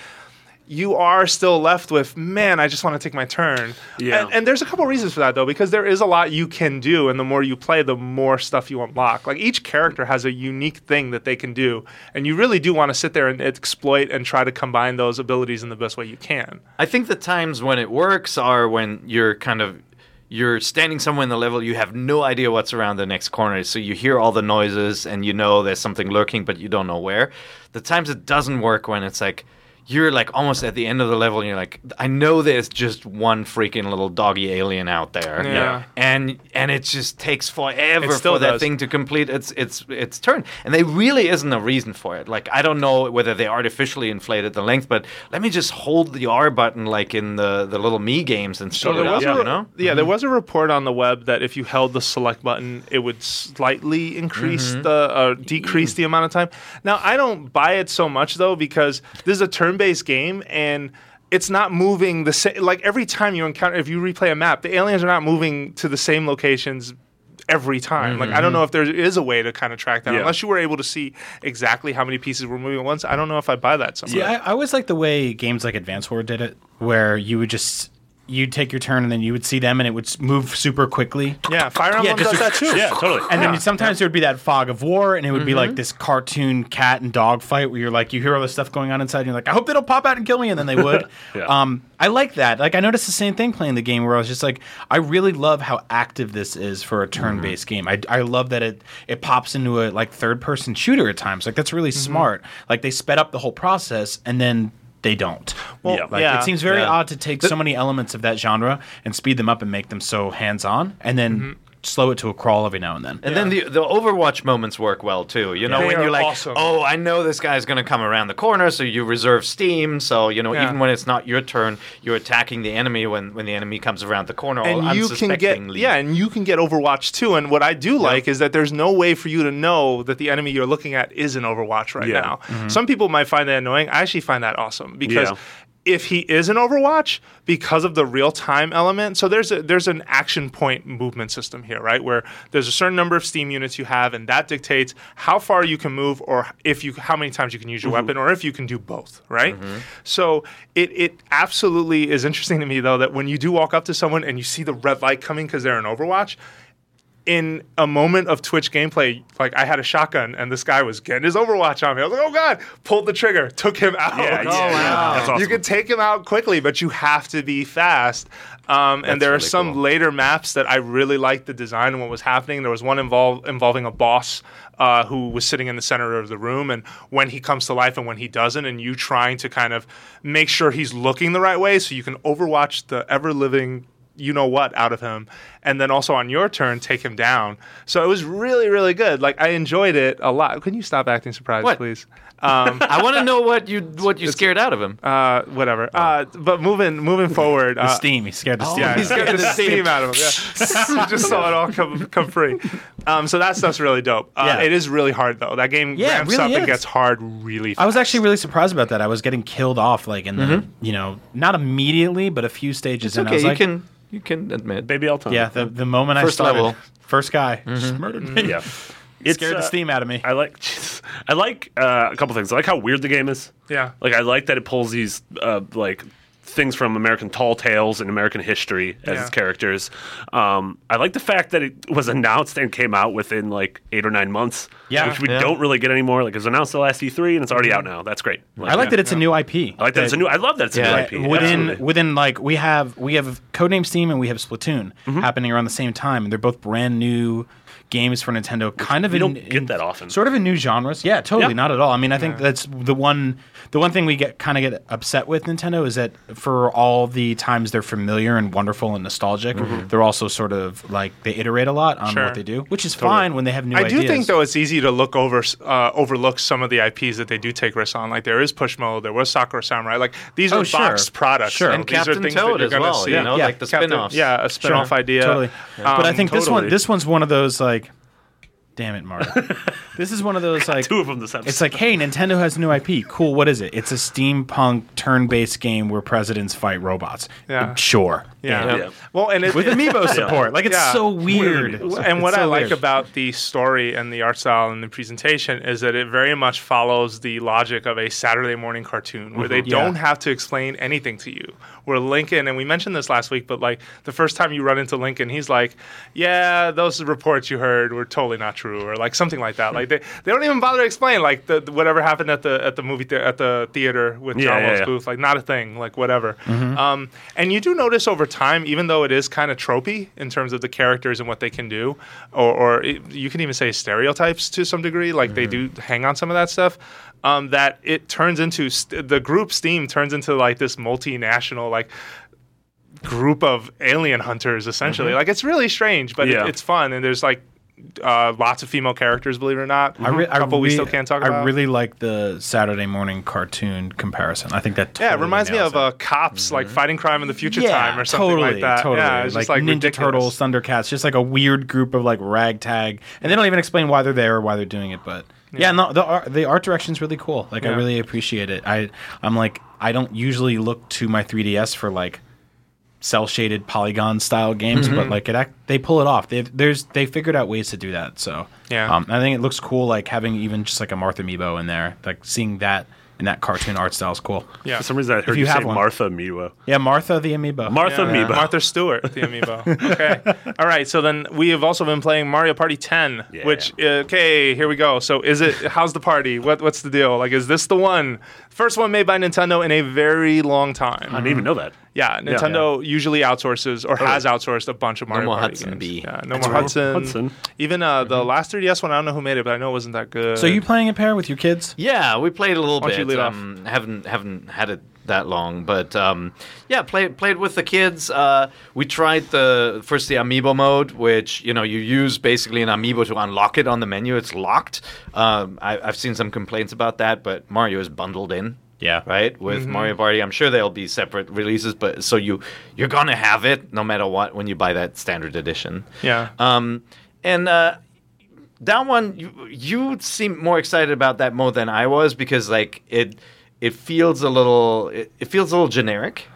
Speaker 3: you are still left with, man, I just want to take my turn.
Speaker 5: Yeah.
Speaker 3: And, and there's a couple reasons for that, though, because there is a lot you can do, and the more you play, the more stuff you unlock. Like each character has a unique thing that they can do, and you really do want to sit there and exploit and try to combine those abilities in the best way you can.
Speaker 4: I think the times when it works are when you're kind of you're standing somewhere in the level you have no idea what's around the next corner. So you hear all the noises and you know there's something lurking but you don't know where. The times it doesn't work when it's like you're like almost at the end of the level and you're like i know there's just one freaking little doggy alien out there.
Speaker 3: Yeah.
Speaker 4: and and it just takes forever for that thing to complete its its its turn. And there really isn't a reason for it. Like i don't know whether they artificially inflated the length but let me just hold the r button like in the the little me games and
Speaker 3: So there
Speaker 4: it up
Speaker 3: was
Speaker 4: you know?
Speaker 3: yeah, there was a report on the web that if you held the select button, it would slightly increase
Speaker 4: Mm-hmm.
Speaker 3: the uh, decrease the amount of time. Now, I don't buy it so much though because this is a turn-based game and it's not moving the same. Like every time you encounter, if you replay a map, the aliens are not moving to the same locations every time. Like I don't mm-hmm. know if there is a way to kind of track that
Speaker 5: Yeah.
Speaker 3: unless you were able to see exactly how many pieces were moving at once. I don't know if I buy that so much.
Speaker 2: See, I, I always like the way games like Advance War did it, where you would just you'd take your turn and then you would see them and it would move super quickly.
Speaker 3: Yeah, Fire Emblem
Speaker 2: just
Speaker 3: does
Speaker 2: a-
Speaker 3: that too.
Speaker 5: Yeah, totally.
Speaker 2: And then sometimes there would be that fog of war, and it would be
Speaker 3: Mm-hmm.
Speaker 2: like this cartoon cat and dog fight where you're like, you hear all this stuff going on inside, and you're like, I hope they don't pop out and kill me, and then they would.
Speaker 5: Yeah.
Speaker 2: um, I like that. Like, I noticed the same thing playing the game where I was just like, I really love how active this is for a turn-based game. I, I love that it it pops into a like third-person shooter at times. Like that's really
Speaker 3: Mm-hmm.
Speaker 2: smart. Like they sped up the whole process, and then. They don't.
Speaker 3: Well,
Speaker 5: Yeah.
Speaker 2: Like
Speaker 3: yeah.
Speaker 2: it seems very
Speaker 4: Yeah.
Speaker 2: odd to take so many elements of that genre and speed them up and make them so hands-on, and then
Speaker 3: Mm-hmm.
Speaker 2: Slow it to a crawl every now and then.
Speaker 4: And then the the Overwatch moments work well too. You know
Speaker 3: They
Speaker 4: when
Speaker 3: are
Speaker 4: you're like,
Speaker 3: awesome.
Speaker 4: oh, I know this guy's gonna come around the corner, so you reserve steam. So you know
Speaker 3: Yeah.
Speaker 4: even when it's not your turn, you're attacking the enemy when when the enemy comes around the corner. all
Speaker 3: and you can get
Speaker 4: unsuspectingly.
Speaker 3: yeah, and you can get Overwatch too. And what I do like is that there's no way for you to know that the enemy you're looking at is an Overwatch right
Speaker 5: Yeah.
Speaker 3: now. Mm-hmm. Some people might find that annoying. I actually find that awesome because.
Speaker 5: Yeah.
Speaker 3: If he is an Overwatch, because of the real time element, so there's a there's an action point movement system here, right? Where there's a certain number of Steam units you have, and that dictates how far you can move, or if you how many times you can use your mm-hmm. weapon, or if you can do both, right? Mm-hmm. So it it absolutely is interesting to me though that when you do walk up to someone and you see the red light coming because they're an Overwatch, in a moment of Twitch gameplay, like I had a shotgun and this guy was getting his Overwatch on me. I was like, oh god, pulled the trigger, took him out.
Speaker 5: Yeah, yeah, yeah. That's awesome.
Speaker 3: You can take him out quickly, but you have to be fast. Um, and there are some
Speaker 4: cool.
Speaker 3: later maps that I really liked the design and what was happening. There was one involve, involving a boss uh, who was sitting in the center of the room, and when he comes to life and when he doesn't, and you trying to kind of make sure he's looking the right way so you can overwatch the ever living you know what out of him and then also on your turn take him down so it was really really good like i enjoyed it a lot can you stop acting surprised
Speaker 4: What?
Speaker 3: please um,
Speaker 4: I want to know what you what you scared out of him.
Speaker 3: uh, whatever uh, but moving moving forward
Speaker 2: The
Speaker 3: uh,
Speaker 2: steam. He scared the steam.
Speaker 3: yeah,
Speaker 2: out
Speaker 3: he's
Speaker 2: of
Speaker 3: the steam out of him. Yeah. just saw it all come come free. Um, so that stuff's really dope. Uh,
Speaker 2: Yeah.
Speaker 3: It is really hard though. That game
Speaker 2: Yeah,
Speaker 3: ramps
Speaker 2: really
Speaker 3: up and gets hard really fast.
Speaker 2: I was actually really surprised about that. I was getting killed off like in the
Speaker 3: Mm-hmm.
Speaker 2: you know not immediately, but a few stages.
Speaker 4: It's
Speaker 2: in. I
Speaker 4: okay,
Speaker 2: was
Speaker 4: you
Speaker 2: like,
Speaker 4: can you can admit.
Speaker 5: Baby Elton.
Speaker 2: yeah. The the moment
Speaker 4: First
Speaker 2: I started,
Speaker 4: level.
Speaker 2: first guy just murdered me.
Speaker 5: Yeah.
Speaker 2: It scared
Speaker 5: uh,
Speaker 2: the steam out of me.
Speaker 5: I like, I like uh, a couple things. I like how weird the game is.
Speaker 3: Yeah.
Speaker 5: Like I like that it pulls these uh, like things from American Tall Tales and American history as
Speaker 3: Yeah.
Speaker 5: its characters. Um, I like the fact that it was announced and came out within like eight or nine months.
Speaker 2: Yeah.
Speaker 5: which we
Speaker 4: Yeah.
Speaker 5: don't really get anymore. Like it was announced the last E3 and it's already out now. That's great.
Speaker 2: I like that it's a new IP.
Speaker 5: I like that it's a new. I love that it's a new IP.
Speaker 2: within
Speaker 5: Absolutely.
Speaker 2: within like we have we have Codename Steam and we have Splatoon
Speaker 5: Mm-hmm.
Speaker 2: happening around the same time, and they're both brand new games for Nintendo. Kind of
Speaker 5: we
Speaker 2: in,
Speaker 5: don't get
Speaker 2: in-
Speaker 5: that often.
Speaker 2: Sort of in new genres. Yeah, totally.
Speaker 5: Yeah.
Speaker 2: Not at all. I mean, I think that's the one the one thing we get kind of get upset with Nintendo is that for all the times they're familiar and wonderful and nostalgic, they're also sort of like they iterate a lot on
Speaker 3: Mm-hmm. Sure.
Speaker 2: what they do, which is fine when they have new ideas.
Speaker 3: I
Speaker 2: ideas.
Speaker 3: do think though it's easy to look over, uh, overlook some of the IPs that they do take risks on. Like there is Pushmo, there was Sakura Samurai. Like these
Speaker 2: Oh,
Speaker 3: are
Speaker 2: sure.
Speaker 3: boxed products.
Speaker 2: Sure. And
Speaker 3: these are
Speaker 4: Captain
Speaker 3: things that
Speaker 4: Toad
Speaker 3: you're
Speaker 4: as
Speaker 3: gonna
Speaker 4: well,
Speaker 3: see.
Speaker 4: you know,
Speaker 2: Yeah.
Speaker 4: like the
Speaker 3: Captain-
Speaker 4: spin-offs.
Speaker 3: Yeah, a
Speaker 2: Sure.
Speaker 3: spin-off idea.
Speaker 2: Totally. but I
Speaker 3: Um,
Speaker 2: think this one this one's one of those like damn it, Mario. this is one of those like
Speaker 5: Two of them this episode.
Speaker 2: It's like, hey, Nintendo has a new IP. Cool. What is it? It's a steampunk turn-based game where presidents fight robots.
Speaker 3: Yeah.
Speaker 2: Sure.
Speaker 3: Yeah.
Speaker 5: Yeah.
Speaker 3: Well, and it,
Speaker 2: With amiibo support. Like it's
Speaker 3: Yeah.
Speaker 2: so weird.
Speaker 3: and what
Speaker 2: It's
Speaker 3: I
Speaker 2: so
Speaker 3: like
Speaker 2: weird.
Speaker 3: about the story and the art style and the presentation is that it very much follows the logic of a Saturday morning cartoon where they
Speaker 2: Mm-hmm. Yeah.
Speaker 3: don't have to explain anything to you. Where Lincoln, and we mentioned this last week, but like the first time you run into Lincoln, he's like, "Yeah, those reports you heard were totally not true," or like something like that. Like they, they don't even bother to explain like the, whatever happened at the at the movie at the theater with
Speaker 5: Yeah,
Speaker 3: John
Speaker 5: yeah, yeah.
Speaker 3: Booth, like not a thing, like whatever.
Speaker 2: Mm-hmm.
Speaker 3: Um, and you do notice over time, even though it is kind of tropey in terms of the characters and what they can do, or, or it, you can even say stereotypes to some degree, like they do hang on some of that stuff. Um, that it turns into st- the group Steam turns into like this multinational like group of alien hunters essentially. Like it's really strange, but
Speaker 5: Yeah.
Speaker 3: it, it's fun and there's like uh, lots of female characters, believe it or not.
Speaker 2: I, re-
Speaker 3: a couple
Speaker 2: I
Speaker 3: we still can't talk about.
Speaker 2: I really like the Saturday morning cartoon comparison. I think that
Speaker 3: yeah, it
Speaker 2: totally
Speaker 3: reminds me
Speaker 2: nails
Speaker 3: of uh, cops like fighting crime in the future
Speaker 2: yeah,
Speaker 3: time or something
Speaker 2: totally,
Speaker 3: like that.
Speaker 2: Totally.
Speaker 3: Yeah, it's
Speaker 2: like,
Speaker 3: just like
Speaker 2: Ninja
Speaker 3: ridiculous.
Speaker 2: Turtles, Thundercats, just like a weird group of like ragtag, and they don't even explain why they're there or why they're doing it. But yeah, no, the art, the art direction's really cool. Like I really appreciate it. I I'm like I don't usually look to my 3ds for like cell shaded polygon style games,
Speaker 3: Mm-hmm.
Speaker 2: but like it act, they pull it off. They there's they figured out ways to do that. So
Speaker 3: Yeah.
Speaker 2: um, I think it looks cool. Like having even just like a Martha Amiibo in there, like seeing that in that cartoon art style is cool.
Speaker 3: Yeah.
Speaker 5: For some reason, I heard
Speaker 2: you
Speaker 5: you,
Speaker 2: have
Speaker 5: say
Speaker 2: one.
Speaker 5: Martha Amiibo.
Speaker 2: Yeah, Martha the Amiibo.
Speaker 5: Martha
Speaker 3: Yeah,
Speaker 5: Amiibo.
Speaker 3: Martha Stewart, the amiibo. Okay. All right. So then we have also been playing Mario Party 10,
Speaker 5: Yeah.
Speaker 3: which uh, okay, here we go. So is it? How's the party? What what's the deal? Like, is this the one? First one made by Nintendo in a very long time.
Speaker 5: I didn't even know that.
Speaker 3: Yeah, Nintendo usually outsources or has outsourced a bunch of Mario
Speaker 4: more
Speaker 3: Party
Speaker 4: Hudson
Speaker 3: games.
Speaker 4: B.
Speaker 3: Yeah, no more Hudson.
Speaker 5: Hudson.
Speaker 3: Even uh, the last 3DS one, I don't know who made it, but I know it wasn't that good.
Speaker 2: So you playing a pair with your kids?
Speaker 4: Yeah, we played a little
Speaker 3: Why don't you
Speaker 4: bit.
Speaker 3: lead off?
Speaker 4: Um, haven't haven't had it that long, but um, yeah, played played with the kids. Uh, we tried the first the amiibo mode, which you know you use basically an amiibo to unlock it on the menu. It's locked. Um, I, I've seen some complaints about that, but Mario is bundled in.
Speaker 2: Yeah.
Speaker 4: Right with
Speaker 3: Mm-hmm.
Speaker 4: Mario Party, I'm sure there'll be separate releases, but so you you're gonna have it no matter what when you buy that standard edition.
Speaker 3: Yeah.
Speaker 4: Um, and uh, that one, you, you seem more excited about that mode than I was because like it it feels a little it, it feels a little generic.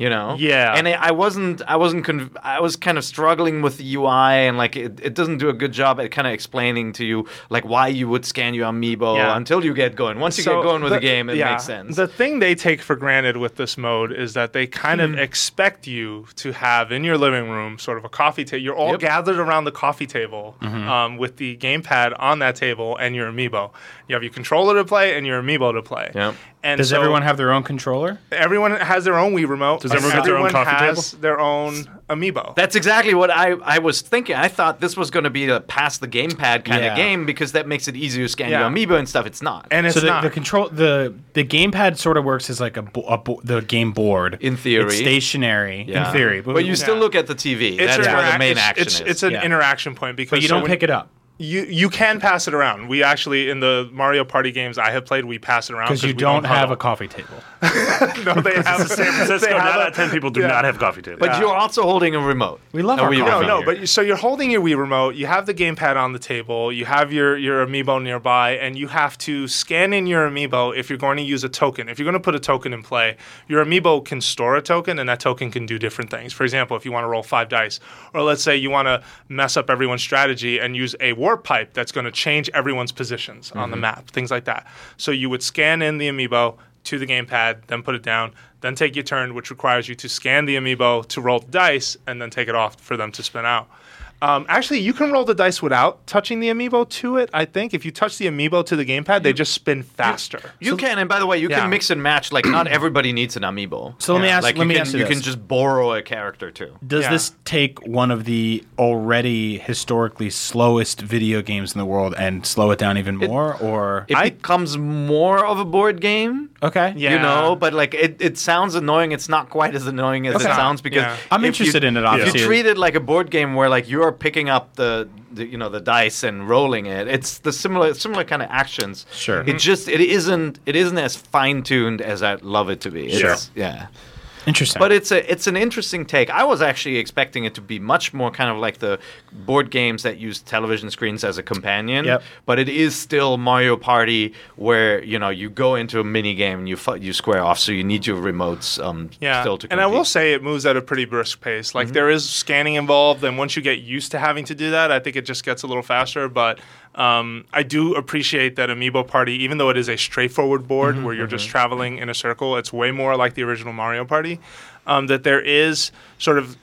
Speaker 4: You know,
Speaker 3: Yeah.
Speaker 4: and I I wasn't, I wasn't, conv- I was kind of struggling with the UI, and like it, it doesn't do a good job at kind of explaining to you like why you would scan your amiibo
Speaker 3: Yeah.
Speaker 4: until you get going. Once you
Speaker 3: So
Speaker 4: get going with the, game, it
Speaker 3: yeah,
Speaker 4: makes sense.
Speaker 3: The thing they take for granted with this mode is that they kind
Speaker 4: Hmm.
Speaker 3: of expect you to have in your living room sort of a coffee table. You're all
Speaker 4: Yep.
Speaker 3: gathered around the coffee table um, with the gamepad on that table and your amiibo. You have your controller to play and your amiibo to play.
Speaker 4: Yep.
Speaker 3: And
Speaker 2: Does
Speaker 3: so
Speaker 2: everyone have their own controller?
Speaker 3: everyone has their own Wii remote.
Speaker 5: Does everyone get their own
Speaker 3: everyone
Speaker 5: coffee
Speaker 3: has their own amiibo.
Speaker 4: That's exactly what I, I was thinking. I thought this was going to be a pass the gamepad kind
Speaker 2: Yeah.
Speaker 4: of game because that makes it easier to scan
Speaker 3: Yeah.
Speaker 4: your amiibo and stuff. It's not.
Speaker 3: and it's
Speaker 2: so the,
Speaker 3: not.
Speaker 2: the control the the gamepad sort of works as like a, bo- a bo- the game board
Speaker 4: In theory.
Speaker 2: It's stationary
Speaker 4: Yeah.
Speaker 2: in theory,
Speaker 4: but you still
Speaker 3: Yeah.
Speaker 4: look at the TV.
Speaker 3: it's
Speaker 4: That's
Speaker 3: an
Speaker 4: where the
Speaker 3: interac-
Speaker 4: main
Speaker 3: it's,
Speaker 4: action
Speaker 3: it's,
Speaker 4: is.
Speaker 3: it's an
Speaker 2: Yeah.
Speaker 3: interaction point because
Speaker 2: but you
Speaker 3: so
Speaker 2: don't
Speaker 3: when-
Speaker 2: pick it up
Speaker 3: You you can pass it around. We actually in the Mario Party games I have played, we pass it around
Speaker 2: because you
Speaker 3: we
Speaker 2: don't have
Speaker 3: huddle.
Speaker 2: a coffee table.
Speaker 3: no, they have
Speaker 5: San Francisco,
Speaker 3: they have
Speaker 5: nine
Speaker 3: a-
Speaker 5: out of ten people do
Speaker 3: yeah.
Speaker 5: not have coffee tables.
Speaker 4: but you're also holding a remote.
Speaker 2: We love
Speaker 4: A
Speaker 2: our
Speaker 4: Wii
Speaker 2: coffee
Speaker 3: No, no,
Speaker 2: here.
Speaker 3: but you, so you're holding your Wii remote, you have the gamepad on the table, you have your, your amiibo nearby, and you have to scan in your amiibo if you're going to use a token. If you're going to put a token in play, your amiibo can store a token, and that token can do different things. For example, if you want to roll five dice, or let's say you want to mess up everyone's strategy and use a pipe that's going to change everyone's positions on the mm-hmm. map, things like that. So you would scan in the amiibo to the gamepad, then put it down, then take your turn, which requires you to scan the amiibo to roll the dice, and then take it off for them to spin out. Um, actually, you can roll the dice without touching the amiibo to it. I think if you touch the amiibo to the gamepad, they just spin faster.
Speaker 4: You can, and by the way, you
Speaker 3: Yeah.
Speaker 4: can mix and match. Like, not everybody needs an amiibo.
Speaker 2: So let me ask-
Speaker 4: Like,
Speaker 2: let
Speaker 4: you
Speaker 2: me
Speaker 4: can,
Speaker 2: ask you
Speaker 4: you
Speaker 2: this.
Speaker 4: can just borrow a character too.
Speaker 2: Does
Speaker 3: Yeah.
Speaker 2: this take one of the already historically slowest video games in the world and slow it down even more? or
Speaker 4: It becomes more of a board game.
Speaker 2: Okay,
Speaker 3: Yeah.
Speaker 4: You know, but like it, it sounds annoying. It's not quite as annoying as
Speaker 2: Okay.
Speaker 4: it sounds because
Speaker 3: Yeah.
Speaker 2: I'm interested
Speaker 4: you,
Speaker 2: in it,
Speaker 4: If you treat it like a board game where like you're picking up the, the you know the dice and rolling it, it's the similar similar kind of actions.
Speaker 2: Sure.
Speaker 4: It mm-hmm. just it isn't it isn't as fine tuned as I'd love it to be. It's,
Speaker 5: Sure.
Speaker 4: Yeah.
Speaker 2: Interesting.
Speaker 4: But it's a it's an interesting take. I was actually expecting it to be much more kind of like the board games that use television screens as a companion.
Speaker 2: Yep.
Speaker 4: But it is still Mario Party, where you know you go into a mini game and you fu- you square off, so you need your remotes. Um,
Speaker 3: Yeah,
Speaker 4: Still to
Speaker 3: and I will say it moves at a pretty brisk pace.
Speaker 2: Mm-hmm.
Speaker 3: Like there is scanning involved, and once you get used to having to do that, I think it just gets a little faster. But um, I do appreciate that Amiibo Party, even though it is a straightforward board
Speaker 2: Mm-hmm,
Speaker 3: where you're just traveling in a circle, it's way more like the original Mario Party. Um, that there is sort of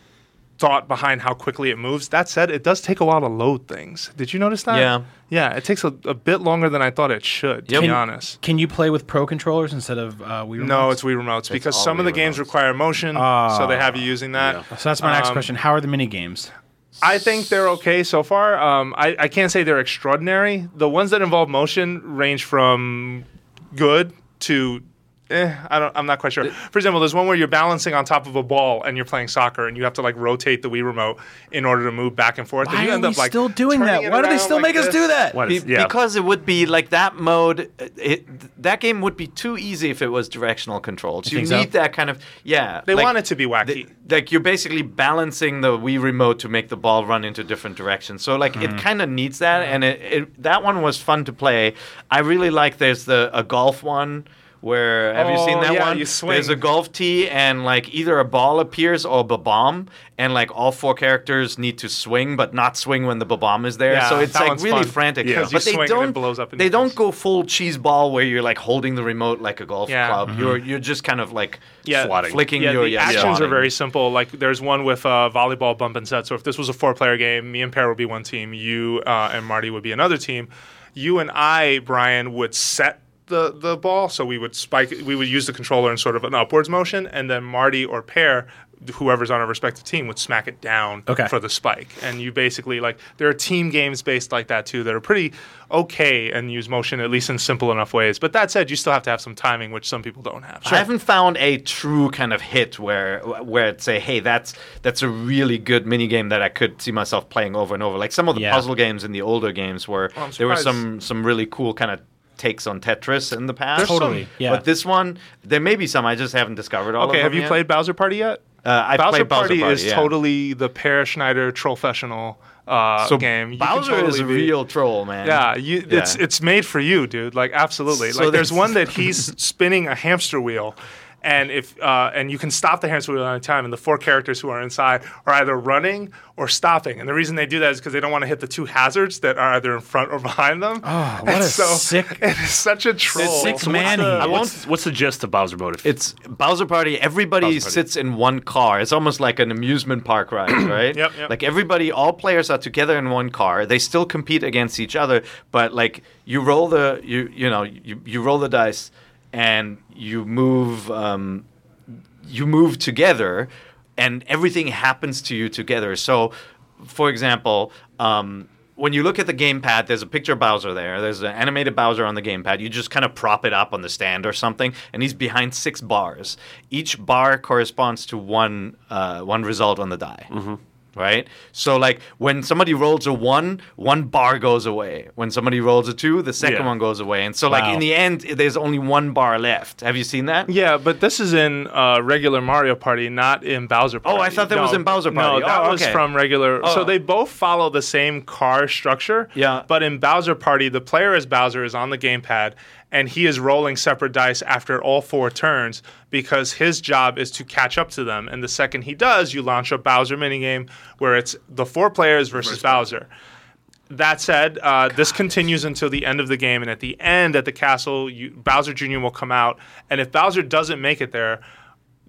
Speaker 3: thought behind how quickly it moves. That said, it does take a while to load things. Did you notice that?
Speaker 4: Yeah.
Speaker 3: Yeah, it takes a, a bit longer than I thought it should. To
Speaker 4: Yep.
Speaker 3: be
Speaker 4: Can-
Speaker 3: honest.
Speaker 2: Can you play with pro controllers instead of uh, Wii
Speaker 3: No, it's Wii remotes because
Speaker 4: all
Speaker 3: some of the
Speaker 4: Wii
Speaker 3: games require motion, so they have you using that.
Speaker 2: So that's my next
Speaker 3: Um,
Speaker 2: question. How are the mini games?
Speaker 3: I think they're okay so far. Um, I, I can't say they're extraordinary. The ones that involve motion range from good to. Eh, I don't. I'm not quite sure. For example, there's one where you're balancing on top of a ball and you're playing soccer, and you have to like rotate the Wii remote in order to move back and forth. and
Speaker 2: Why
Speaker 3: you
Speaker 2: are
Speaker 3: end
Speaker 2: we
Speaker 3: up like
Speaker 2: still doing
Speaker 3: turning
Speaker 2: that?
Speaker 3: it
Speaker 2: Why do they
Speaker 3: around
Speaker 2: still
Speaker 3: like
Speaker 2: make us
Speaker 3: this.
Speaker 2: do that?
Speaker 5: What
Speaker 4: Be-
Speaker 5: is, yeah.
Speaker 4: Because it would be like that mode. It, that game would be too easy if it was directional controls. You,
Speaker 2: think so?
Speaker 4: need that kind of yeah.
Speaker 3: They
Speaker 4: like-
Speaker 3: want it to be wacky.
Speaker 4: the- like you're basically balancing the Wii remote to make the ball run into different directions. So like
Speaker 3: Mm-hmm.
Speaker 4: it kind of needs that, and it, it that one was fun to play. I really like. There's the a golf one Where have you seen
Speaker 3: Oh,
Speaker 4: that
Speaker 3: yeah,
Speaker 4: one?
Speaker 3: you swing.
Speaker 4: There's a golf tee, and like either a ball appears or a bomb, and like all four characters need to swing, but not swing when the bomb is there.
Speaker 3: Yeah,
Speaker 4: so it's like really
Speaker 3: fun.
Speaker 4: frantic.
Speaker 3: Yeah.
Speaker 4: But they
Speaker 3: swing and it
Speaker 4: don't.
Speaker 3: blows up
Speaker 4: they don't go full cheese ball where you're like holding the remote like a golf
Speaker 3: Yeah.
Speaker 4: club. You're you're just kind of like
Speaker 3: Yeah.
Speaker 5: Swatting.
Speaker 4: flicking
Speaker 3: Yeah,
Speaker 4: your
Speaker 3: the
Speaker 4: yeah,
Speaker 3: actions are very simple. Like there's one with uh, volleyball bump and set. So if this was a four-player game, me and Peer would be one team. You uh, and Marty would be another team. You and I, Brian, would set the the ball. So we would spike. We would use the controller in sort of an upwards motion, and then Marty or Peer. Whoever's on a respective team would smack it down
Speaker 2: Okay.
Speaker 3: for the spike, and you basically like there are team games based like that too that are pretty okay and use motion at least in simple enough ways. But that said, you still have to have some timing, which some people don't have.
Speaker 4: I haven't found a true kind of hit where where it's say, hey, that's that's a really good mini game that I could see myself playing over and over. Like some of the
Speaker 2: Yeah.
Speaker 4: puzzle games in the older games where
Speaker 3: I'm
Speaker 4: there were some some really cool kind of takes on Tetris in the past.
Speaker 3: There's some-
Speaker 2: Totally, yeah.
Speaker 4: But this one, there may be some I just haven't discovered all
Speaker 3: Okay,
Speaker 4: of
Speaker 3: have you
Speaker 4: yet.
Speaker 3: played Bowser Party yet?
Speaker 4: Uh, I've
Speaker 3: Bowser
Speaker 4: played Bowser
Speaker 3: Party,
Speaker 4: Party,
Speaker 3: is
Speaker 4: yeah.
Speaker 3: totally the Peer Schneider Trollfessional uh,
Speaker 4: so
Speaker 3: game. You can
Speaker 4: Bowser is a
Speaker 3: be-
Speaker 4: real troll, man.
Speaker 3: Yeah, you, it's
Speaker 4: Yeah.
Speaker 3: it's made for you, dude. Like absolutely.
Speaker 4: So
Speaker 3: like there's one that he's spinning a hamster wheel. And if uh, and you can stop the hamster wheel at any time, and the four characters who are inside are either running or stopping. And the reason they do that is because they don't want to hit the two hazards that are either in front or behind them.
Speaker 2: Oh, what
Speaker 3: And
Speaker 2: a
Speaker 3: so
Speaker 2: sick-
Speaker 3: It is such a troll.
Speaker 2: sick
Speaker 5: So
Speaker 2: man
Speaker 5: what's the, what's, what's the gist of Bowser Mode?
Speaker 4: It's Bowser Party. Everybody
Speaker 5: Bowser Party.
Speaker 4: sits in one car. It's almost like an amusement park ride, right?
Speaker 3: Yep, yep.
Speaker 4: Like everybody, all players are together in one car. They still compete against each other, but like you roll the you you know you, you roll the dice and you move um, you move together, and everything happens to you together. So, for example. Um, when you look at the gamepad, there's a picture of Bowser there. There's an animated Bowser on the gamepad. You just kind of prop it up on the stand or something, and he's behind six bars. Each bar corresponds to one uh, one result on the die. Right? So, like, when somebody rolls a one, one bar goes away. When somebody rolls a two, the second
Speaker 5: Yeah.
Speaker 4: one goes away. And so, like, in the end, there's only one bar left. Have you seen that?
Speaker 3: Yeah, but this is in uh, regular Mario Party, not in Bowser Party.
Speaker 4: Oh, I thought that was in Bowser Party.
Speaker 3: No, that
Speaker 4: Oh,
Speaker 3: was from regular.
Speaker 4: Oh.
Speaker 3: So they both follow the same car structure.
Speaker 4: Yeah.
Speaker 3: But in Bowser Party, the player as Bowser is on the gamepad, and he is rolling separate dice after all four turns because his job is to catch up to them. And the second he does, you launch a Bowser minigame where it's the four players versus Bowser. That said, uh, this continues until the end of the game, and at the end, at the castle, you, Bowser Jr. will come out, and if Bowser doesn't make it there,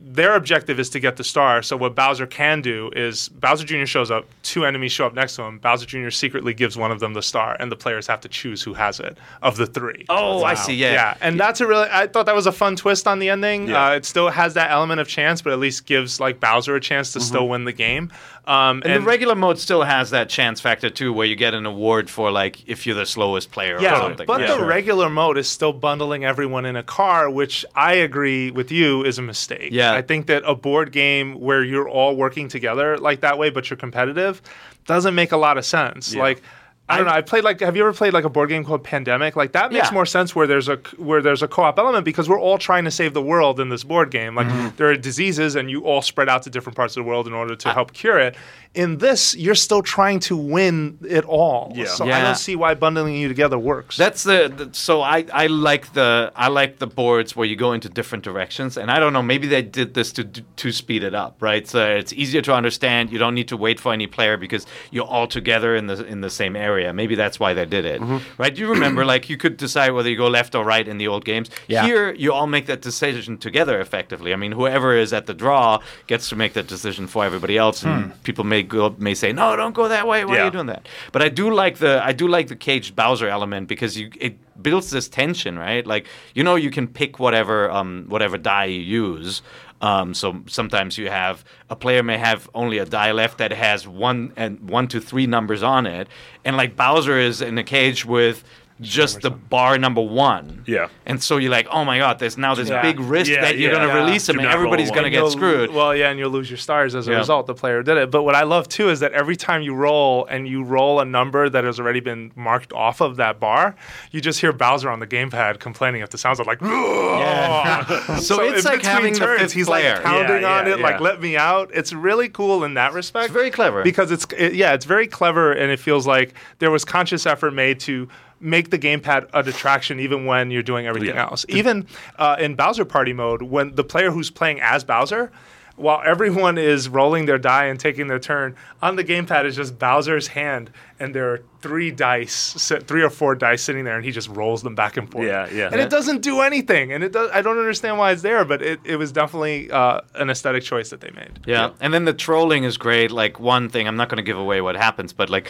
Speaker 3: their objective is to get the star. So what Bowser can do is Bowser Jr. shows up, two enemies show up next to him. Bowser Jr. secretly gives one of them the star, and the players have to choose who has it of the three.
Speaker 4: Oh, I see. Yeah.
Speaker 3: Yeah, and that's a really. I thought that was a fun twist on the ending.
Speaker 5: Yeah.
Speaker 3: Uh, it still has that element of chance, but at least gives like Bowser a chance to still win the game. Um,
Speaker 4: And, the regular mode still has that chance factor too, where you get an award for like if you're the slowest player
Speaker 3: yeah,
Speaker 4: or something.
Speaker 3: but
Speaker 4: yeah.
Speaker 3: the regular mode is still bundling everyone in a car, which I agree with you is a mistake.
Speaker 4: Yeah.
Speaker 3: I think that a board game where you're all working together like that way, but you're competitive, doesn't make a lot of sense. Like. I don't know. I played like. Have you ever played like a board game called Pandemic? Like that makes
Speaker 4: Yeah.
Speaker 3: more sense where there's a where there's a co-op element because we're all trying to save the world in this board game. Like
Speaker 4: Mm-hmm.
Speaker 3: there are diseases and you all spread out to different parts of the world in order to help cure it. In this, you're still trying to win it all.
Speaker 5: Yeah.
Speaker 3: So I don't see why bundling you together works.
Speaker 4: That's the, the so I, I like the I like the boards where you go into different directions and I don't know maybe they did this to to speed it up right so it's easier to understand you don't need to wait for any player because you're all together in the in the same area maybe that's why they did it. Right? You remember like you could decide whether you go left or right in the old games.
Speaker 2: Yeah.
Speaker 4: here you all make that decision together effectively. I mean whoever is at the draw gets to make that decision for everybody else and people may go may say no don't go that way. Why are you doing that? But I do like the I do like the caged Bowser element because you it builds this tension, right? Like you know you can pick whatever um whatever die you use. Um, so sometimes you have a player may have only a die left that has one and one to three numbers on it, and like Bowser is in a cage with just the bar number one.
Speaker 5: Yeah.
Speaker 4: And so you're like, oh my god, there's now this
Speaker 3: Yeah.
Speaker 4: big risk
Speaker 5: Yeah,
Speaker 4: that you're
Speaker 5: yeah.
Speaker 4: gonna
Speaker 3: Yeah.
Speaker 4: release him
Speaker 5: Do
Speaker 4: and
Speaker 5: not
Speaker 4: everybody's gonna get
Speaker 3: you'll-
Speaker 4: screwed.
Speaker 3: Well, yeah, and you'll lose your stars as a
Speaker 4: Yeah.
Speaker 3: result. The player did it. But what I love too is that every time you roll and you roll a number that has already been marked off of that bar, you just hear Bowser on the gamepad complaining if the sounds are like.
Speaker 4: So it's
Speaker 3: in
Speaker 4: like
Speaker 3: between
Speaker 4: having the
Speaker 3: turns,
Speaker 4: fifth
Speaker 3: he's
Speaker 4: player.
Speaker 3: like pounding
Speaker 5: Yeah,
Speaker 3: on
Speaker 5: yeah,
Speaker 3: it, like
Speaker 5: yeah.
Speaker 3: let me out. It's really cool in that respect.
Speaker 4: It's very clever.
Speaker 3: because it's it, yeah, it's very clever, and it feels like there was conscious effort made to make the gamepad a detraction even when you're doing everything
Speaker 5: Yeah.
Speaker 3: else. Even uh, in Bowser Party mode, when the player who's playing as Bowser, while everyone is rolling their die and taking their turn, on the gamepad is just Bowser's hand, and there are three dice, three or four dice sitting there, and he just rolls them back and forth.
Speaker 5: Yeah, yeah.
Speaker 3: And it doesn't do anything, and it does. I don't understand why it's there, but it, it was definitely uh, an aesthetic choice that they made.
Speaker 4: Yeah. and then the trolling is great. Like one thing, I'm not going to give away what happens, but like,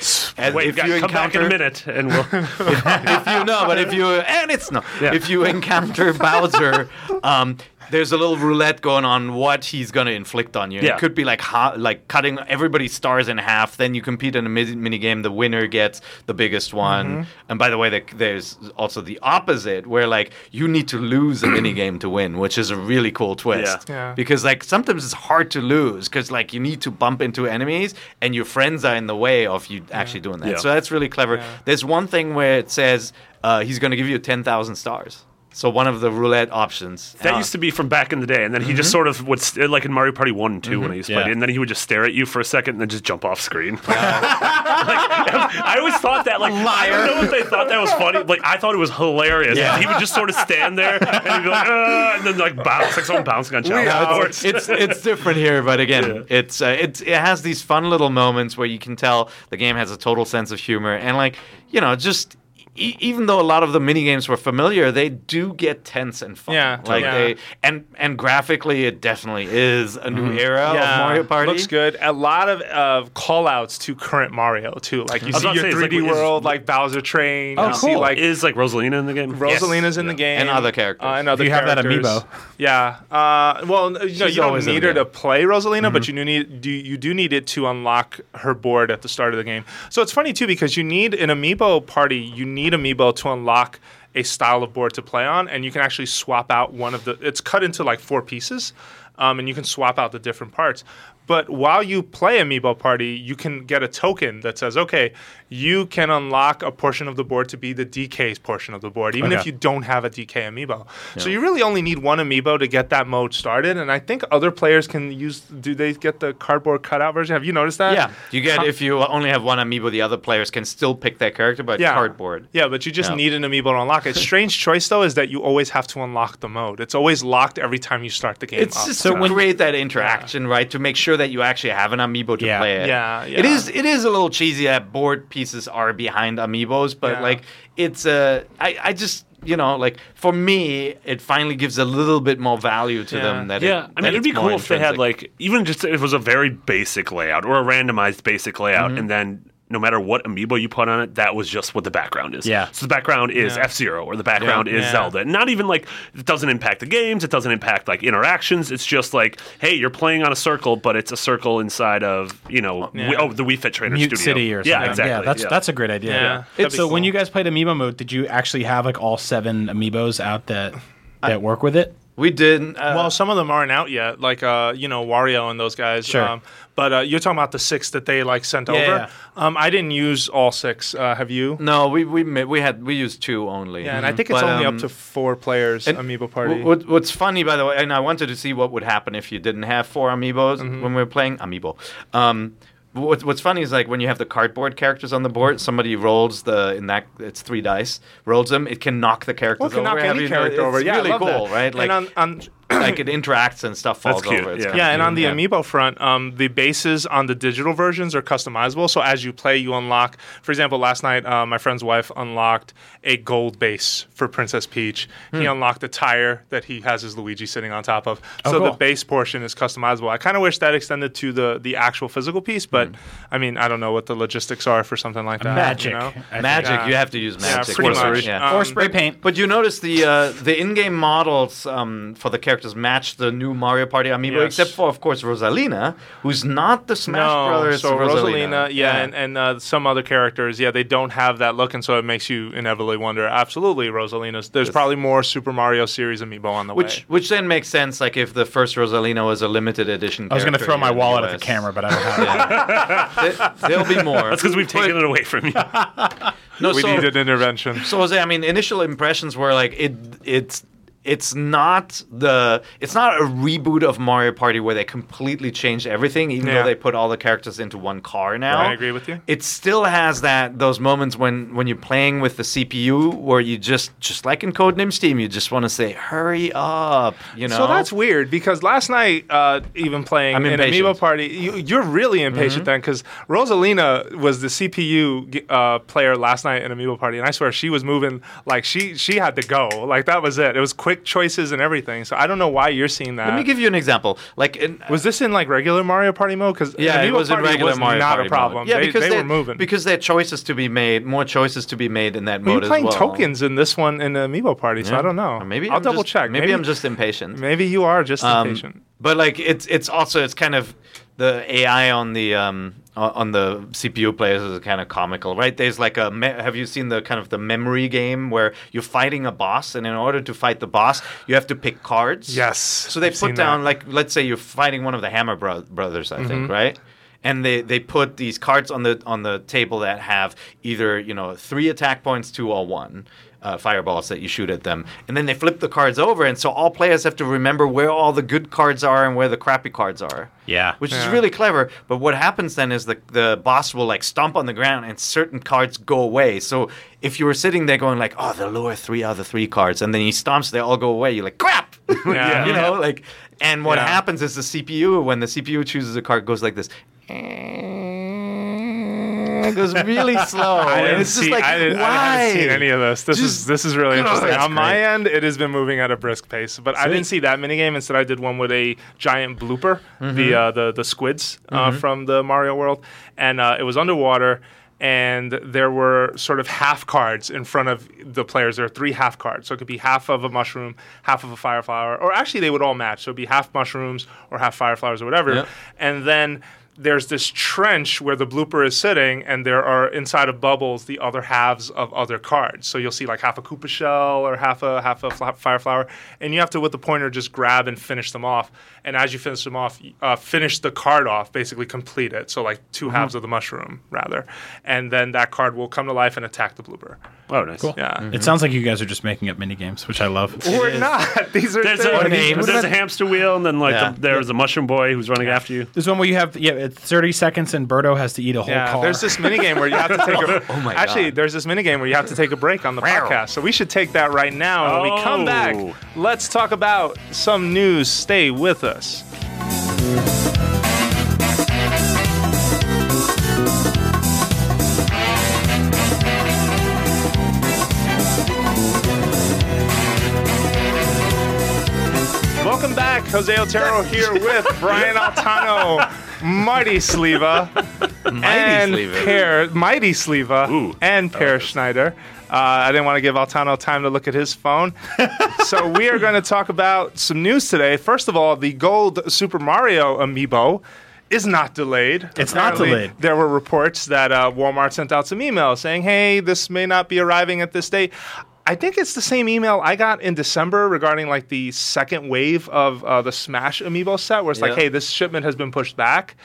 Speaker 5: Wait,
Speaker 4: if
Speaker 5: guys,
Speaker 4: you
Speaker 5: come back in a minute, and we'll.
Speaker 4: if you know, but if you and it's no,
Speaker 5: Yeah.
Speaker 4: if you encounter Bowser, um, there's a little roulette going on what he's going to inflict on you.
Speaker 5: Yeah.
Speaker 4: It could be like ha- like cutting everybody's stars in half. Then you compete in a mini game. The winner gets the biggest one.
Speaker 5: Mm-hmm.
Speaker 4: And by the way, the, there's also the opposite where like you need to lose a mini game to win, which is a really cool twist.
Speaker 5: Yeah.
Speaker 3: Yeah.
Speaker 4: Because like sometimes it's hard to lose because like you need to bump into enemies and your friends are in the way of you actually doing that.
Speaker 5: Yeah.
Speaker 4: So that's really clever. There's one thing where it says uh, he's going to give you 10,000 stars. So one of the roulette options.
Speaker 5: That
Speaker 4: Uh,
Speaker 5: used to be from back in the day, and then he
Speaker 3: Mm-hmm.
Speaker 5: just sort of would, st- like in Mario Party 1 and 2 when I used to play
Speaker 2: Yeah.
Speaker 5: it, and then he would just stare at you for a second and then just jump off screen. like, I always thought that, like, I don't know if they thought that was funny. Like, I thought it was hilarious.
Speaker 2: Yeah.
Speaker 5: He would just sort of stand there and he'd be like, uh, and then like bounce, like someone bouncing on challenge
Speaker 4: Yeah, it's, it's it's different here, but again, it's uh, it's it has these fun little moments where you can tell the game has a total sense of humor and like you know just. E- even though a lot of the mini games were familiar, they do get tense and fun.
Speaker 3: Yeah,
Speaker 4: like
Speaker 3: yeah.
Speaker 4: they and and graphically, it definitely is a new era of Mario Party.
Speaker 3: looks good. A lot of call outs to current Mario too. Like you see your
Speaker 5: say,
Speaker 3: 3D
Speaker 5: like- is-
Speaker 3: world, like Bowser Train.
Speaker 2: Oh,
Speaker 3: you see
Speaker 2: cool.
Speaker 3: like
Speaker 5: Is like Rosalina in the game?
Speaker 3: Rosalina's in the game
Speaker 4: And other characters.
Speaker 3: Uh, and other
Speaker 2: You have that amiibo.
Speaker 3: Yeah. Uh, well, no, you, know, you don't need her to play Rosalina, but you do need do you do need it to unlock her board at the start of the game. So it's funny too because you need an amiibo party. You need amiibo to unlock a style of board to play on, and you can actually swap out one of the. It's cut into like four pieces, um, and you can swap out the different parts. But while you play Amiibo Party, you can get a token that says, okay, you can unlock a portion of the board to be the DK's portion of the board, even if you don't have a DK amiibo. So you really only need one amiibo to get that mode started. And I think other players can use. Do they get the cardboard cutout version? Have you noticed that?
Speaker 4: Yeah, you get if you only have one amiibo, the other players can still pick their character, but
Speaker 3: Yeah.
Speaker 4: cardboard.
Speaker 3: Yeah, but you just
Speaker 4: Yeah.
Speaker 3: need an amiibo to unlock it. Strange choice though is that you always have to unlock the mode. It's always locked every time you start the game.
Speaker 4: It's
Speaker 3: up.
Speaker 4: just
Speaker 2: So
Speaker 4: to
Speaker 2: when-
Speaker 4: create that interaction, right? To make sure that you actually have an amiibo to
Speaker 2: Yeah.
Speaker 4: play it.
Speaker 3: Yeah,
Speaker 4: It
Speaker 3: yeah.
Speaker 4: is. It is a little cheesy that board pieces are behind amiibos, but
Speaker 3: Yeah.
Speaker 4: like it's Uh, I, I just you know like for me, it finally gives a little bit more value to
Speaker 3: Yeah.
Speaker 4: them. That
Speaker 5: Yeah,
Speaker 4: it,
Speaker 5: I mean, it'd be
Speaker 4: it's more
Speaker 5: cool if they had like even just if it was a very basic layout or a randomized basic layout,
Speaker 3: Mm-hmm.
Speaker 5: and then no matter what amiibo you put on it, that was just what the background is.
Speaker 2: Yeah.
Speaker 5: So the background is
Speaker 3: Yeah.
Speaker 5: F Zero or the background is
Speaker 3: Yeah.
Speaker 5: Zelda. Not even like it doesn't impact the games. It doesn't impact like interactions. It's just like, hey, you're playing on a circle, but it's a circle inside of you know,
Speaker 3: Yeah.
Speaker 5: we, oh, the Wii Fit Trainer
Speaker 2: Mute
Speaker 5: Studio.
Speaker 2: City or something.
Speaker 5: Yeah, exactly.
Speaker 2: Yeah, that's that's a great idea.
Speaker 3: Yeah.
Speaker 2: Yeah.
Speaker 3: That'd
Speaker 2: so when you guys played Amiibo mode, did you actually have like all seven amiibos out that that work with it?
Speaker 4: We did. Uh,
Speaker 3: Well, some of them aren't out yet, like uh, you know Wario and those guys.
Speaker 2: Sure.
Speaker 3: Um, but uh, you're talking about the six that they like sent
Speaker 2: Yeah,
Speaker 3: over.
Speaker 2: yeah.
Speaker 3: Um, I didn't use all six. Uh, have you?
Speaker 4: no, we we we had we used two only.
Speaker 3: Yeah, and I think it's
Speaker 4: But,
Speaker 3: only
Speaker 4: um,
Speaker 3: up to four players. Amiibo Party.
Speaker 4: What, what's funny, by the way, and I wanted to see what would happen if you didn't have four amiibos
Speaker 3: Mm-hmm.
Speaker 4: when we were playing amiibo. Um, what, what's funny is like when you have the cardboard characters on the board, somebody rolls the in that it's three dice, rolls them, it can knock the characters
Speaker 3: Well, it can
Speaker 4: over.
Speaker 3: knock any character
Speaker 4: it's
Speaker 3: over. Yeah,
Speaker 4: really cool,
Speaker 3: that.
Speaker 4: right? Like,
Speaker 3: and on, on
Speaker 4: like it interacts and stuff falls
Speaker 5: cute,
Speaker 4: over. It's
Speaker 5: yeah.
Speaker 3: Yeah, and on the
Speaker 4: cute,
Speaker 3: amiibo front, um, the bases on the digital versions are customizable. So as you play, you unlock. For example, last night, uh, my friend's wife unlocked a gold base for Princess Peach. He unlocked a tire that he has his Luigi sitting on top of.
Speaker 2: Oh,
Speaker 3: so the base portion is customizable. I kind of wish that extended to the the actual physical piece, but I mean, I don't know what the logistics are for something like that.
Speaker 2: Magic.
Speaker 3: You know?
Speaker 4: Magic,
Speaker 3: Yeah.
Speaker 4: you have to use
Speaker 3: Yeah,
Speaker 4: magic.
Speaker 3: pretty
Speaker 4: Sorcery,
Speaker 3: much.
Speaker 4: yeah.
Speaker 3: Um,
Speaker 2: or spray paint.
Speaker 4: But you notice the uh, the in-game models um, for the characters match the new Mario Party amiibo,
Speaker 3: Yes.
Speaker 4: except for, of course, Rosalina, who's not the Smash
Speaker 3: no,
Speaker 4: Brothers
Speaker 3: so
Speaker 4: Rosalina.
Speaker 3: Rosalina, yeah, and, and uh, some other characters, yeah, they don't have that look, and so it makes you inevitably wonder. Absolutely, Rosalina's. There's probably more Super Mario series amiibo on the
Speaker 4: which
Speaker 3: way.
Speaker 4: which then makes sense. Like if the first Rosalina was a limited edition.
Speaker 2: I was going to throw my
Speaker 4: here in
Speaker 2: wallet at the camera, but I don't have it.
Speaker 4: There- There'll be more.
Speaker 5: That's because we've
Speaker 4: But-
Speaker 5: taken it away from you.
Speaker 4: No,
Speaker 3: We
Speaker 4: so,
Speaker 3: needed intervention.
Speaker 4: So Jose, I mean, initial impressions were like it. It's it's not the it's not a reboot of Mario Party where they completely changed everything, even
Speaker 3: Yeah.
Speaker 4: though they put all the characters into one car now.
Speaker 3: I agree with you.
Speaker 4: It still has that those moments when when you're playing with the CPU where you just just like in Codename Steam, you just want to say, "Hurry up!" You know.
Speaker 3: So that's weird because last night, uh, even playing
Speaker 4: I'm
Speaker 3: in. Amiibo Party, you, you're really impatient then because Rosalina was the CPU uh, player last night in Amiibo Party, and I swear she was moving like she she had to go. Like that was it. It was quick choices and everything. So I don't know why you're seeing that.
Speaker 4: Let me give you an example. Like in,
Speaker 3: was this in like regular Mario Party mode? Because
Speaker 4: Yeah, it was in
Speaker 3: Party
Speaker 4: regular
Speaker 3: was
Speaker 4: Mario
Speaker 3: not
Speaker 4: Party
Speaker 3: a problem.
Speaker 4: Mode. Yeah,
Speaker 3: they,
Speaker 4: because
Speaker 3: they
Speaker 4: they
Speaker 3: were moving.
Speaker 4: because there are choices to be made, more choices to be made in that mode
Speaker 3: you're playing
Speaker 4: well.
Speaker 3: tokens in this one in the Amiibo Party, so
Speaker 4: Yeah.
Speaker 3: I don't know.
Speaker 4: Or maybe
Speaker 3: I'll
Speaker 4: I'm
Speaker 3: double
Speaker 4: just-
Speaker 3: check.
Speaker 4: Maybe, I'm just impatient.
Speaker 3: Maybe you are just
Speaker 4: Um,
Speaker 3: impatient.
Speaker 4: But like it's it's also it's kind of the AI on the um on the CPU players is kind of comical, right? There's like a me- have you seen the kind of the memory game where you're fighting a boss and in order to fight the boss you have to pick cards.
Speaker 3: Yes,
Speaker 4: So they
Speaker 3: I've
Speaker 4: put down
Speaker 3: that. Mm-hmm.
Speaker 4: like let's say you're fighting one of the Hammer bro- brothers, I think, right? And they, they put these cards on the on the table that have either you know three attack points, two or one uh, fireballs that you shoot at them, and then they flip the cards over, and so all players have to remember where all the good cards are and where the crappy cards are.
Speaker 2: Yeah.
Speaker 4: which is really clever. But what happens then is the the boss will like stomp on the ground, and certain cards go away. So if you were sitting there going like, "Oh, the lower three are the three cards," and then he stomps, they all go away. You're like, "Crap!"
Speaker 3: Yeah.
Speaker 4: you know, like, and what
Speaker 3: Yeah.
Speaker 4: happens is the CPU, when the CPU chooses a card, goes like this. It goes really slow.
Speaker 3: I
Speaker 4: and
Speaker 3: didn't
Speaker 4: it's just
Speaker 3: see.
Speaker 4: like,
Speaker 3: I, didn't,
Speaker 4: why?
Speaker 3: I haven't seen any of this. This is this is really interesting. On my end, it has been moving at a brisk pace, but I didn't see that mini game. Instead, I did one with a giant blooper,
Speaker 4: Mm-hmm.
Speaker 3: the uh, the the squids uh, from the Mario World, and uh, it was underwater. And there were sort of half cards in front of the players. There are three half cards, so it could be half of a mushroom, half of a fire flower, or actually they would all match. So it'd be half mushrooms or half fire flowers or whatever.
Speaker 4: Yep.
Speaker 3: And then there's this trench where the blooper is sitting, and there are inside of bubbles the other halves of other cards. So you'll see like half a Koopa shell or half a half a fla- fire flower, and you have to with the pointer just grab and finish them off. And as you finish them off, uh, finish the card off, basically complete it. So like 2 halves of the mushroom rather, and then that card will come to life and attack the blooper.
Speaker 5: Oh, nice.
Speaker 2: Cool.
Speaker 3: Yeah. Mm-hmm.
Speaker 2: It sounds like you guys are just making up mini games, which I love.
Speaker 3: Or not. These are
Speaker 5: There's a,
Speaker 4: names.
Speaker 5: there's a hamster wheel, and then like
Speaker 4: Yeah.
Speaker 5: the, there's a mushroom boy who's running after you.
Speaker 2: There's one where you have yeah, it's 30 seconds and Birdo has to eat a whole
Speaker 3: Yeah,
Speaker 2: car.
Speaker 3: there's this mini game where you have to take a.
Speaker 4: Oh my
Speaker 3: actually,
Speaker 4: God.
Speaker 3: there's this mini game where you have to take a break on the podcast. So we should take that right now. And when we come back,
Speaker 5: Oh.
Speaker 3: let's talk about some news. Stay with us. Jose Otero here with Brian Altano, Marty Sliva, and
Speaker 4: Sliva.
Speaker 3: Peer, Marty Sliva,
Speaker 5: Ooh.
Speaker 3: and Peer Schneider. Uh, I didn't want to give Altano time to look at his phone. so we are going to talk about some news today. First of all, the gold Super Mario amiibo is not delayed.
Speaker 2: It's not delayed.
Speaker 3: There were reports that uh, Walmart sent out some emails saying, "Hey, this may not be arriving at this date." I think it's the same email I got in December regarding like the second wave of uh, the Smash amiibo set, where it's like, "Hey, this shipment has been pushed back."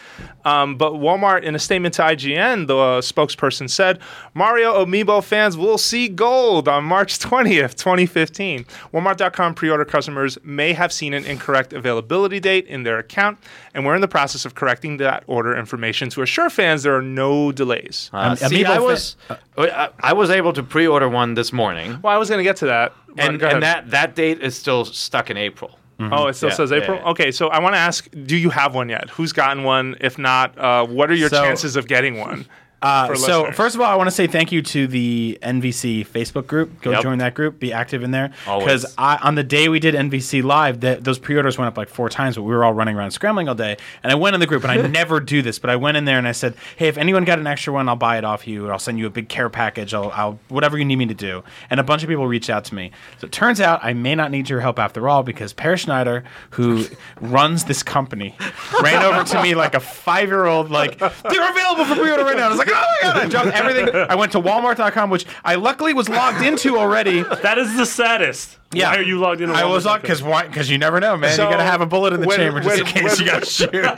Speaker 3: Um, but Walmart, in a statement to IGN, the uh, spokesperson said, "Mario amiibo fans will see gold on March 20th, 2015." Walmart.com pre-order customers may have seen an incorrect availability date in their account, and we're in the process of correcting that order information to assure fans there are no delays.
Speaker 4: Uh, see,
Speaker 2: Amiibo
Speaker 4: I
Speaker 2: fa-
Speaker 4: was I, I was able to pre-order one this morning,
Speaker 3: well, I was going to get to that.
Speaker 4: and, and that that date is still stuck in April.
Speaker 3: Oh, it still
Speaker 4: Yeah,
Speaker 3: says
Speaker 4: yeah,
Speaker 3: April.
Speaker 4: yeah.
Speaker 3: Okay, so I want to ask: Do you have one yet? Who's gotten one? If not, uh, what are your
Speaker 2: So-
Speaker 3: chances of getting one?
Speaker 2: Uh, so
Speaker 3: listeners?
Speaker 2: first of all, I want to say thank you to the NVC Facebook group. Go
Speaker 4: Yep.
Speaker 2: join that group. Be active in there. Because on the day we did NVC live, that those pre-orders went up like four times, but we were all running around scrambling all day. And I went in the group, and I never do this, but I went in there and I said, "Hey, if anyone got an extra one, I'll buy it off you. I'll send you a big care package. I'll, I'll whatever you need me to do." And a bunch of people reached out to me. So it turns out I may not need your help after all because Peer Schneider, who runs this company, ran over to me like a five-year-old, like they're available for pre-order right now. I was like, "Oh my god!" I dropped everything. I went to Walmart.com, which I luckily was logged into already.
Speaker 5: That is the saddest.
Speaker 2: Yeah.
Speaker 5: Why are you logged in?
Speaker 2: I was logged because why? Because you never know, man.
Speaker 3: So,
Speaker 2: you gotta have a bullet in the
Speaker 3: when-
Speaker 2: chamber just in case
Speaker 3: when-
Speaker 2: you got to shoot.
Speaker 3: when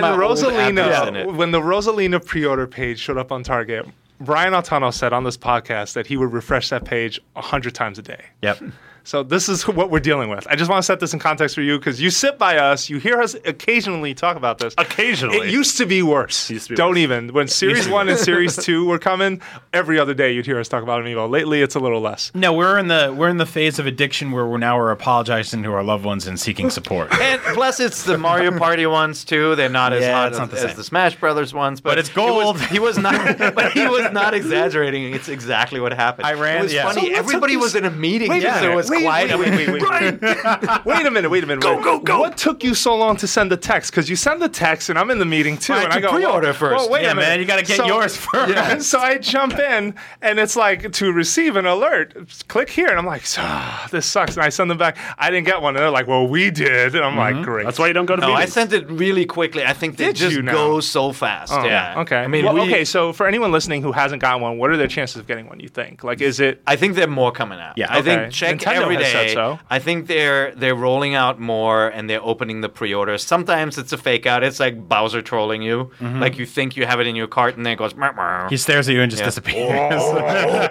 Speaker 4: my old address
Speaker 3: Rosalina
Speaker 4: it.
Speaker 3: when the Rosalina pre-order page showed up on Target, Brian Altano said on this podcast that he would refresh that page a hundred times a day.
Speaker 2: Yep.
Speaker 3: So this is what we're dealing with. I just want to set this in context for you because you sit by us, you hear us occasionally talk about this.
Speaker 5: Occasionally.
Speaker 3: It used to be worse.
Speaker 5: Used to be
Speaker 3: Don't
Speaker 5: worse.
Speaker 3: even. When Series 1 and Series 2 were coming, every other day you'd hear us talk about Amiibo. Lately, it's a little less.
Speaker 2: No, we're in the we're in the phase of addiction where we're now we're apologizing to our loved ones and seeking support.
Speaker 4: And plus, it's the Mario Party ones too. They're not as
Speaker 2: Yeah,
Speaker 4: hot as,
Speaker 2: not the
Speaker 4: as the Smash Brothers ones, but,
Speaker 2: But it's
Speaker 4: it was-
Speaker 2: gold.
Speaker 4: he was not, but he was not exaggerating. It's exactly what happened.
Speaker 2: I ran-
Speaker 4: It was
Speaker 2: yeah.
Speaker 4: funny.
Speaker 2: So
Speaker 4: Everybody was in a meeting.
Speaker 3: Wait a
Speaker 4: just so
Speaker 3: minute.
Speaker 4: it was
Speaker 3: Wait,
Speaker 4: quiet.
Speaker 3: wait, wait, wait, wait. wait a minute, wait a minute.
Speaker 5: Go,
Speaker 3: wait.
Speaker 5: go, go.
Speaker 3: What took you so long to send the text? Because you send the text and I'm in the meeting too.
Speaker 4: Why
Speaker 3: and
Speaker 4: don't
Speaker 3: I go,
Speaker 4: pre-order
Speaker 3: well,
Speaker 4: first?
Speaker 3: Well, wait
Speaker 2: Yeah,
Speaker 3: a minute.
Speaker 2: man, you gotta get yours first.
Speaker 3: So I jump in and it's like to receive an alert, click here. And I'm like, ah, this sucks. And I send them back. I didn't get one. And they're like, well, we did. And I'm like, great.
Speaker 5: That's why you don't go to
Speaker 4: No, I sent it really quickly. I think they
Speaker 3: Did
Speaker 4: just
Speaker 3: you
Speaker 4: go so fast.
Speaker 3: Oh,
Speaker 4: yeah.
Speaker 3: Okay.
Speaker 4: I mean,
Speaker 3: Well,
Speaker 4: we-
Speaker 3: okay. So for anyone listening who hasn't gotten one, what are their chances of getting one? You think? Like, is it?
Speaker 4: I think they're more coming out.
Speaker 2: Yeah.
Speaker 4: I
Speaker 3: Okay.
Speaker 4: think check
Speaker 3: Nintendo
Speaker 4: every
Speaker 3: has said so.
Speaker 4: I think they're they're rolling out more and they're opening the pre-orders. Sometimes it's a fake out. It's like Bowser trolling you.
Speaker 3: Mm-hmm.
Speaker 4: Like you think you have it in your cart and then it goes. "Meow, meow."
Speaker 2: He stares at you and just
Speaker 4: Yeah.
Speaker 2: disappears.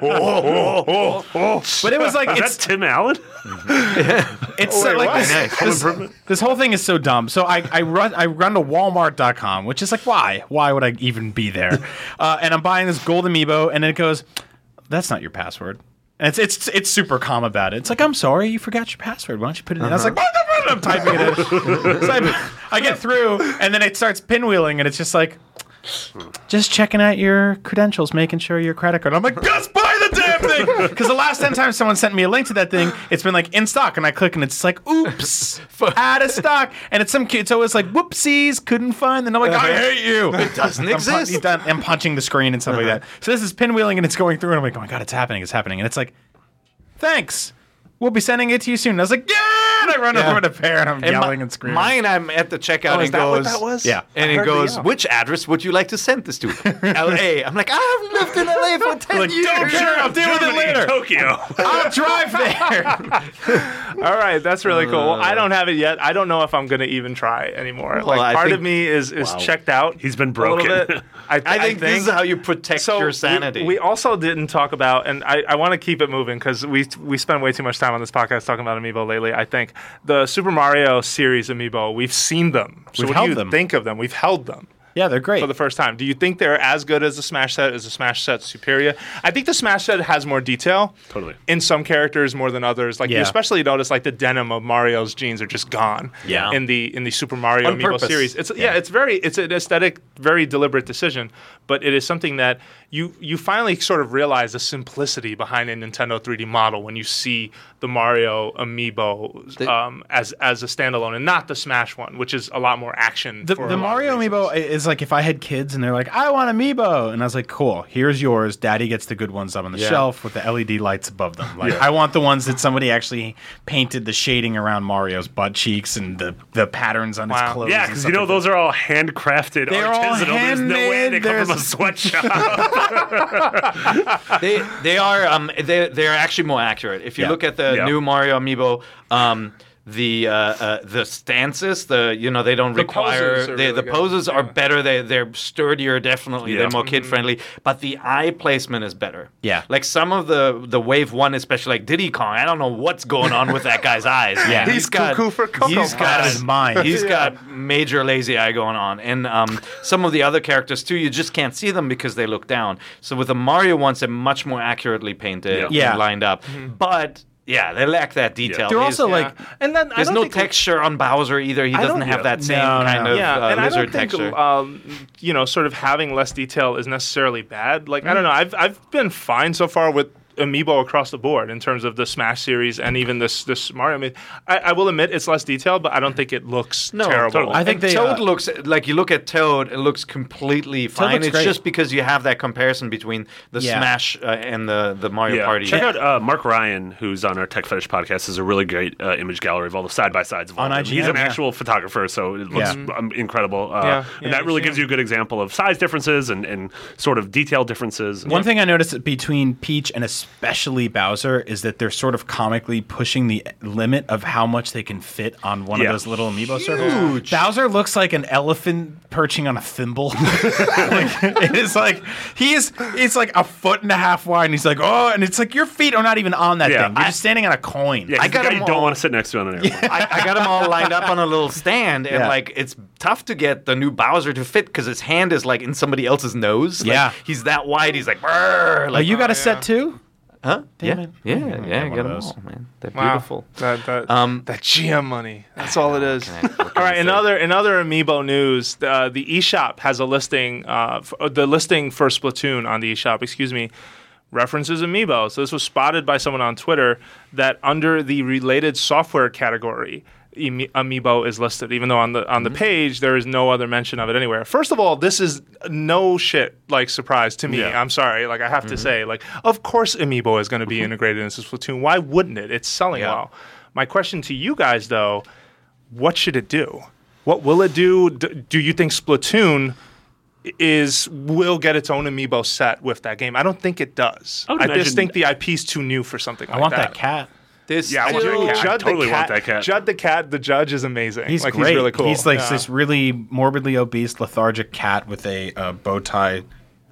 Speaker 5: oh, oh.
Speaker 2: but it was like
Speaker 5: Is
Speaker 2: it's
Speaker 5: that Tim Allen?
Speaker 2: it's
Speaker 3: Wait,
Speaker 2: like this, this, this whole thing is so dumb. So I, I run I run to Walmart.com, which is like why why would I even be there? uh, and I'm buying this gold amiibo, and it goes, that's not your password. And it's it's it's super calm about it. It's like I'm sorry, you forgot your password. Why don't you put it in? I was uh-huh. like, the fuck? I'm typing it in. so I, I get through, and then it starts pinwheeling, and it's just like. Just checking out your credentials, making sure your credit card. I'm like, just buy damn thing. Because the last 10 times someone sent me a link to that thing, it's been like in stock. And I click and it's like, oops, out of stock. And it's some kid. It's always like, whoopsies, couldn't find. And I'm like, I uh-huh. hate you. It
Speaker 4: doesn't
Speaker 2: I'm,
Speaker 4: exist.
Speaker 2: done- I'm punching the screen and stuff like uh-huh. that. So this is pinwheeling and it's going through. And I'm like, oh my God, it's happening. It's happening. And it's like, thanks. We'll be sending it to you soon. And I was like, yeah. And I run
Speaker 4: Yeah.
Speaker 2: over to Peer and I'm
Speaker 4: And
Speaker 2: yelling
Speaker 4: mi-
Speaker 2: and screaming.
Speaker 4: Mine, I'm at the checkout
Speaker 3: Oh, is
Speaker 4: and
Speaker 3: that
Speaker 4: goes.
Speaker 3: what that was?
Speaker 2: Yeah.
Speaker 4: And
Speaker 3: I
Speaker 4: it
Speaker 3: heard the
Speaker 4: goes,
Speaker 3: yell.
Speaker 4: which address would you like to send this to? L.A. I'm like, I haven't lived in L.A. for ten
Speaker 2: Like,
Speaker 4: years.
Speaker 2: don't care. I'll deal with it
Speaker 5: Germany,
Speaker 2: later.
Speaker 5: Tokyo.
Speaker 2: I'll drive there.
Speaker 3: All right, that's really cool. Well, I don't uh. have it yet. I don't know if I'm gonna even try anymore.
Speaker 4: Well, I
Speaker 3: like part
Speaker 4: think-
Speaker 3: of me is is checked out.
Speaker 5: He's been
Speaker 3: a little
Speaker 5: broken.
Speaker 3: bit. I,
Speaker 4: I think this is how you protect
Speaker 3: so
Speaker 4: your sanity.
Speaker 3: We, also didn't talk about, and I, I want to keep it moving because we we spend way too much time on this podcast talking about amiibo lately. I think the Super Mario series amiibo, we've seen them. So
Speaker 2: We've
Speaker 3: what do
Speaker 2: held
Speaker 3: you
Speaker 2: them.
Speaker 3: think of them? We've held them.
Speaker 2: Yeah, they're great.
Speaker 3: for the first time. Do you think they're as good as the Smash set? Is the Smash set superior? I think the Smash set has more detail.
Speaker 5: Totally.
Speaker 3: In some characters more than others. Like you especially notice like the denim of Mario's jeans are just gone.
Speaker 2: Yeah.
Speaker 3: In the in the Super Mario
Speaker 4: On
Speaker 3: Amiibo
Speaker 4: purpose.
Speaker 3: series. It's yeah. it's very it's an aesthetic, very deliberate decision, but it is something that you you finally sort of realize the simplicity behind a Nintendo 3D model when you see the Mario Amiibo
Speaker 4: The-
Speaker 3: um, as as a standalone and not the Smash one, which is a lot more action.
Speaker 2: The,
Speaker 3: for
Speaker 2: the Mario amiibo is like if I had kids and they're like, I want amiibo, and I was like, cool, here's yours. Daddy gets the good ones up on the
Speaker 4: Yeah.
Speaker 2: shelf with the LED lights above them. Like I want the ones that somebody actually painted the shading around Mario's butt cheeks and the, the patterns on
Speaker 3: Wow.
Speaker 2: his clothes.
Speaker 5: Yeah, because you know
Speaker 2: like
Speaker 5: those are all handcrafted,
Speaker 2: They're all
Speaker 5: artisanal. There's no way they come from a sweatshop.
Speaker 4: they they are um they they're actually more accurate. If you
Speaker 2: Yeah.
Speaker 4: look at the
Speaker 5: Yeah.
Speaker 4: new Mario amiibo, um the uh, uh, the stances, the you know they don't require
Speaker 3: poses are
Speaker 4: they,
Speaker 3: really
Speaker 4: the
Speaker 3: good.
Speaker 4: poses are
Speaker 3: Yeah.
Speaker 4: better. They they're sturdier, definitely.
Speaker 5: Yeah.
Speaker 4: They're more kid friendly, but the eye placement is better.
Speaker 2: Yeah.
Speaker 4: like some of the the Wave One, especially like Diddy Kong. I don't know what's going on with that guy's eyes.
Speaker 2: Yeah.
Speaker 3: He's he's got cuckoo for Cocoa
Speaker 4: He's
Speaker 3: Puffs.
Speaker 4: got
Speaker 2: his mind.
Speaker 4: He's
Speaker 3: Yeah.
Speaker 4: got major lazy eye going on, and um, some of the other characters too. You just can't see them because they look down. So with the Mario ones, they're much more accurately painted,
Speaker 5: Yeah.
Speaker 4: and
Speaker 2: Yeah.
Speaker 4: lined up. But yeah, they lack that detail.
Speaker 2: They're
Speaker 4: There's-
Speaker 2: also like,
Speaker 3: and then I
Speaker 4: there's
Speaker 3: don't
Speaker 4: no
Speaker 3: think-
Speaker 4: texture on Bowser either. He doesn't have that same
Speaker 2: No, no,
Speaker 4: kind
Speaker 2: no.
Speaker 4: of
Speaker 3: yeah,
Speaker 4: uh,
Speaker 3: and I don't think
Speaker 4: texture.
Speaker 3: um, you know, sort of having less detail is necessarily bad. Like I don't know, I've I've been fine so far with amiibo across the board in terms of the Smash series and even this this Mario. I, mean, I, I will admit it's less detailed, but I don't think it looks
Speaker 4: No,
Speaker 3: terrible.
Speaker 5: totally.
Speaker 2: I think
Speaker 4: And
Speaker 2: they,
Speaker 4: Toad
Speaker 2: uh,
Speaker 4: looks like you look at Toad, it looks completely fine.
Speaker 2: looks
Speaker 4: it's
Speaker 2: great.
Speaker 4: just because you have that comparison between the
Speaker 2: Yeah.
Speaker 4: Smash uh, and the the Mario
Speaker 5: Yeah.
Speaker 4: Party.
Speaker 5: Check out uh, Mark Ryan, who's on our Tech Fetish podcast, is a really great uh, image gallery of all the side by sides of all
Speaker 2: On
Speaker 5: of them. He's
Speaker 2: IGN,
Speaker 5: an
Speaker 2: yeah.
Speaker 5: actual photographer, so it looks
Speaker 2: Yeah.
Speaker 5: um, incredible. Uh,
Speaker 3: Yeah, yeah,
Speaker 5: and that really gives you a good example of size differences and, and sort of detail differences.
Speaker 2: One thing I noticed between Peach and especially Bowser, is that they're sort of comically pushing the limit of how much they can fit on one
Speaker 5: Yeah.
Speaker 2: of those little amiibo circles. Bowser looks like an elephant perching on a thimble. like, it is like he's it's like a foot and a half wide, and he's like, oh, and it's like your feet are not even on that
Speaker 5: Yeah.
Speaker 2: thing. You're
Speaker 5: I-
Speaker 2: just standing on a coin.
Speaker 5: Yeah,
Speaker 4: I
Speaker 5: I
Speaker 4: got
Speaker 5: got you
Speaker 4: them
Speaker 5: don't want to sit next to on an airplane.
Speaker 4: I, I got them all lined up on a little stand, and
Speaker 2: Yeah.
Speaker 4: like it's tough to get the new Bowser to fit because his hand is like in somebody else's nose. Like,
Speaker 2: Yeah.
Speaker 4: he's that wide. He's like,
Speaker 2: Oh,
Speaker 4: like
Speaker 2: you got a oh,
Speaker 3: yeah.
Speaker 2: set too?
Speaker 4: Huh?
Speaker 2: Damn
Speaker 4: yeah,
Speaker 2: it.
Speaker 4: yeah,
Speaker 2: Oh,
Speaker 4: yeah.
Speaker 2: I
Speaker 4: I
Speaker 2: got
Speaker 4: got
Speaker 2: one of
Speaker 4: them all, man. They're
Speaker 3: Wow.
Speaker 4: beautiful.
Speaker 3: That that,
Speaker 4: Um,
Speaker 3: that GM money. That's all it is.
Speaker 4: What can I
Speaker 3: all right.
Speaker 4: say?
Speaker 3: Another another amiibo news. Uh, the eShop has a listing. Uh, f- uh, the listing for Splatoon on the eShop. Excuse me. References amiibo. So this was spotted by someone on Twitter that under the related software category, Ami- amiibo is listed, even though on the on the
Speaker 4: Mm-hmm.
Speaker 3: page there is no other mention of it anywhere. First of all, this is no shit like surprise to me.
Speaker 5: Yeah.
Speaker 3: I'm sorry, like I have
Speaker 4: Mm-hmm.
Speaker 3: to say, like of course amiibo is going to be integrated into Splatoon. Why wouldn't it? It's selling
Speaker 4: Yeah.
Speaker 3: well. My question to you guys though, what should it do? What will it do? D- do you think Splatoon is will get its own amiibo set with that game? I don't think it does.
Speaker 5: I
Speaker 3: I, just think the IP is too new for something like
Speaker 2: I want
Speaker 3: that.
Speaker 2: that cat.
Speaker 4: This
Speaker 3: Yeah, I want
Speaker 4: still-
Speaker 3: that cat. Judd
Speaker 5: totally
Speaker 3: the
Speaker 5: want that cat.
Speaker 3: Judd the cat, the judge is amazing.
Speaker 2: He's
Speaker 3: like
Speaker 2: great.
Speaker 3: he's really cool.
Speaker 2: He's like
Speaker 3: Yeah.
Speaker 2: this really morbidly obese, lethargic cat with a uh, bow tie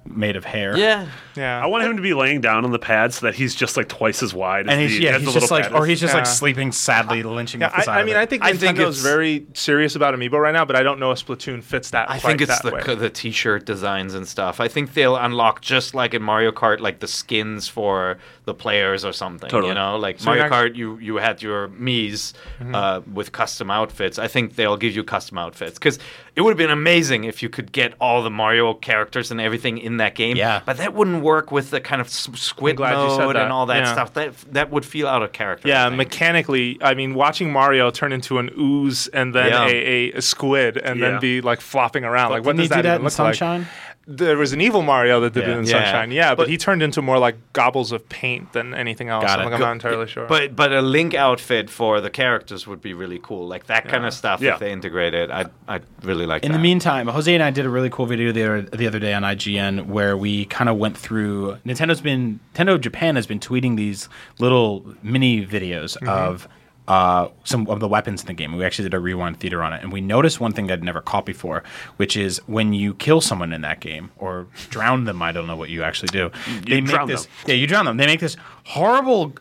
Speaker 2: made of hair.
Speaker 4: Yeah.
Speaker 3: Yeah.
Speaker 5: I want him to be laying down on the pad so that he's just like twice as wide. As
Speaker 2: And he's
Speaker 5: the,
Speaker 2: yeah,
Speaker 5: as
Speaker 2: he's
Speaker 5: the
Speaker 2: just like,
Speaker 5: pad
Speaker 2: or he's just like sleeping sadly, lynching
Speaker 3: Yeah,
Speaker 2: off the side
Speaker 3: I, I
Speaker 2: of
Speaker 3: mean,
Speaker 2: it.
Speaker 3: I think
Speaker 4: I
Speaker 3: Nintendo's
Speaker 4: think it's-
Speaker 3: very serious about Amiibo right now, but I don't know if Splatoon fits that.
Speaker 4: I
Speaker 3: quite
Speaker 4: think it's
Speaker 3: that
Speaker 4: the
Speaker 3: way.
Speaker 4: the T-shirt designs and stuff. I think they'll unlock just like in Mario Kart, like the skins for the players or something.
Speaker 5: Totally.
Speaker 4: You know, like
Speaker 3: So
Speaker 4: Mario
Speaker 3: you're
Speaker 4: Kart, you you had your Mii's uh, with custom outfits. I think they'll give you custom outfits because it would have been amazing if you could get all the Mario characters and everything in that game.
Speaker 2: Yeah.
Speaker 4: but that wouldn't work with the kind of squid
Speaker 3: glad you said
Speaker 4: mode and all that
Speaker 3: Yeah.
Speaker 4: stuff. That that would feel out of character.
Speaker 3: Yeah,
Speaker 4: I
Speaker 3: mechanically, I mean, watching Mario turn into an ooze and then
Speaker 4: Yeah.
Speaker 3: a, a, a squid and
Speaker 5: Yeah.
Speaker 3: then be like flopping around. like, what
Speaker 2: Didn't
Speaker 3: does
Speaker 2: he do
Speaker 3: that,
Speaker 2: that
Speaker 3: even
Speaker 2: in
Speaker 3: look
Speaker 2: Sunshine?
Speaker 3: like? There was an evil Mario that did
Speaker 2: Yeah.
Speaker 3: it in
Speaker 4: Yeah.
Speaker 3: Sunshine. Yeah, but,
Speaker 4: But-
Speaker 3: he turned into more like gobbles of paint than anything else.
Speaker 2: Got
Speaker 3: I'm,
Speaker 2: it.
Speaker 3: like, I'm not entirely sure.
Speaker 4: But but a Link outfit for the characters would be really cool. Like that kind of stuff.
Speaker 5: Yeah.
Speaker 4: If they integrate it, I I really like.
Speaker 2: In
Speaker 4: that.
Speaker 2: In the meantime, Jose and I did a really cool video the other, the other day on IGN where we kind of went through. Nintendo's been Nintendo Japan has been tweeting these little mini videos mm-hmm. of uh, some of the weapons in the game. We actually did a rewind theater on it, and we noticed one thing that I'd never caught before, which is when you kill someone in that game or drown them. I don't know what you actually do. they make this.
Speaker 5: them.
Speaker 2: Yeah, you drown them. They make this horrible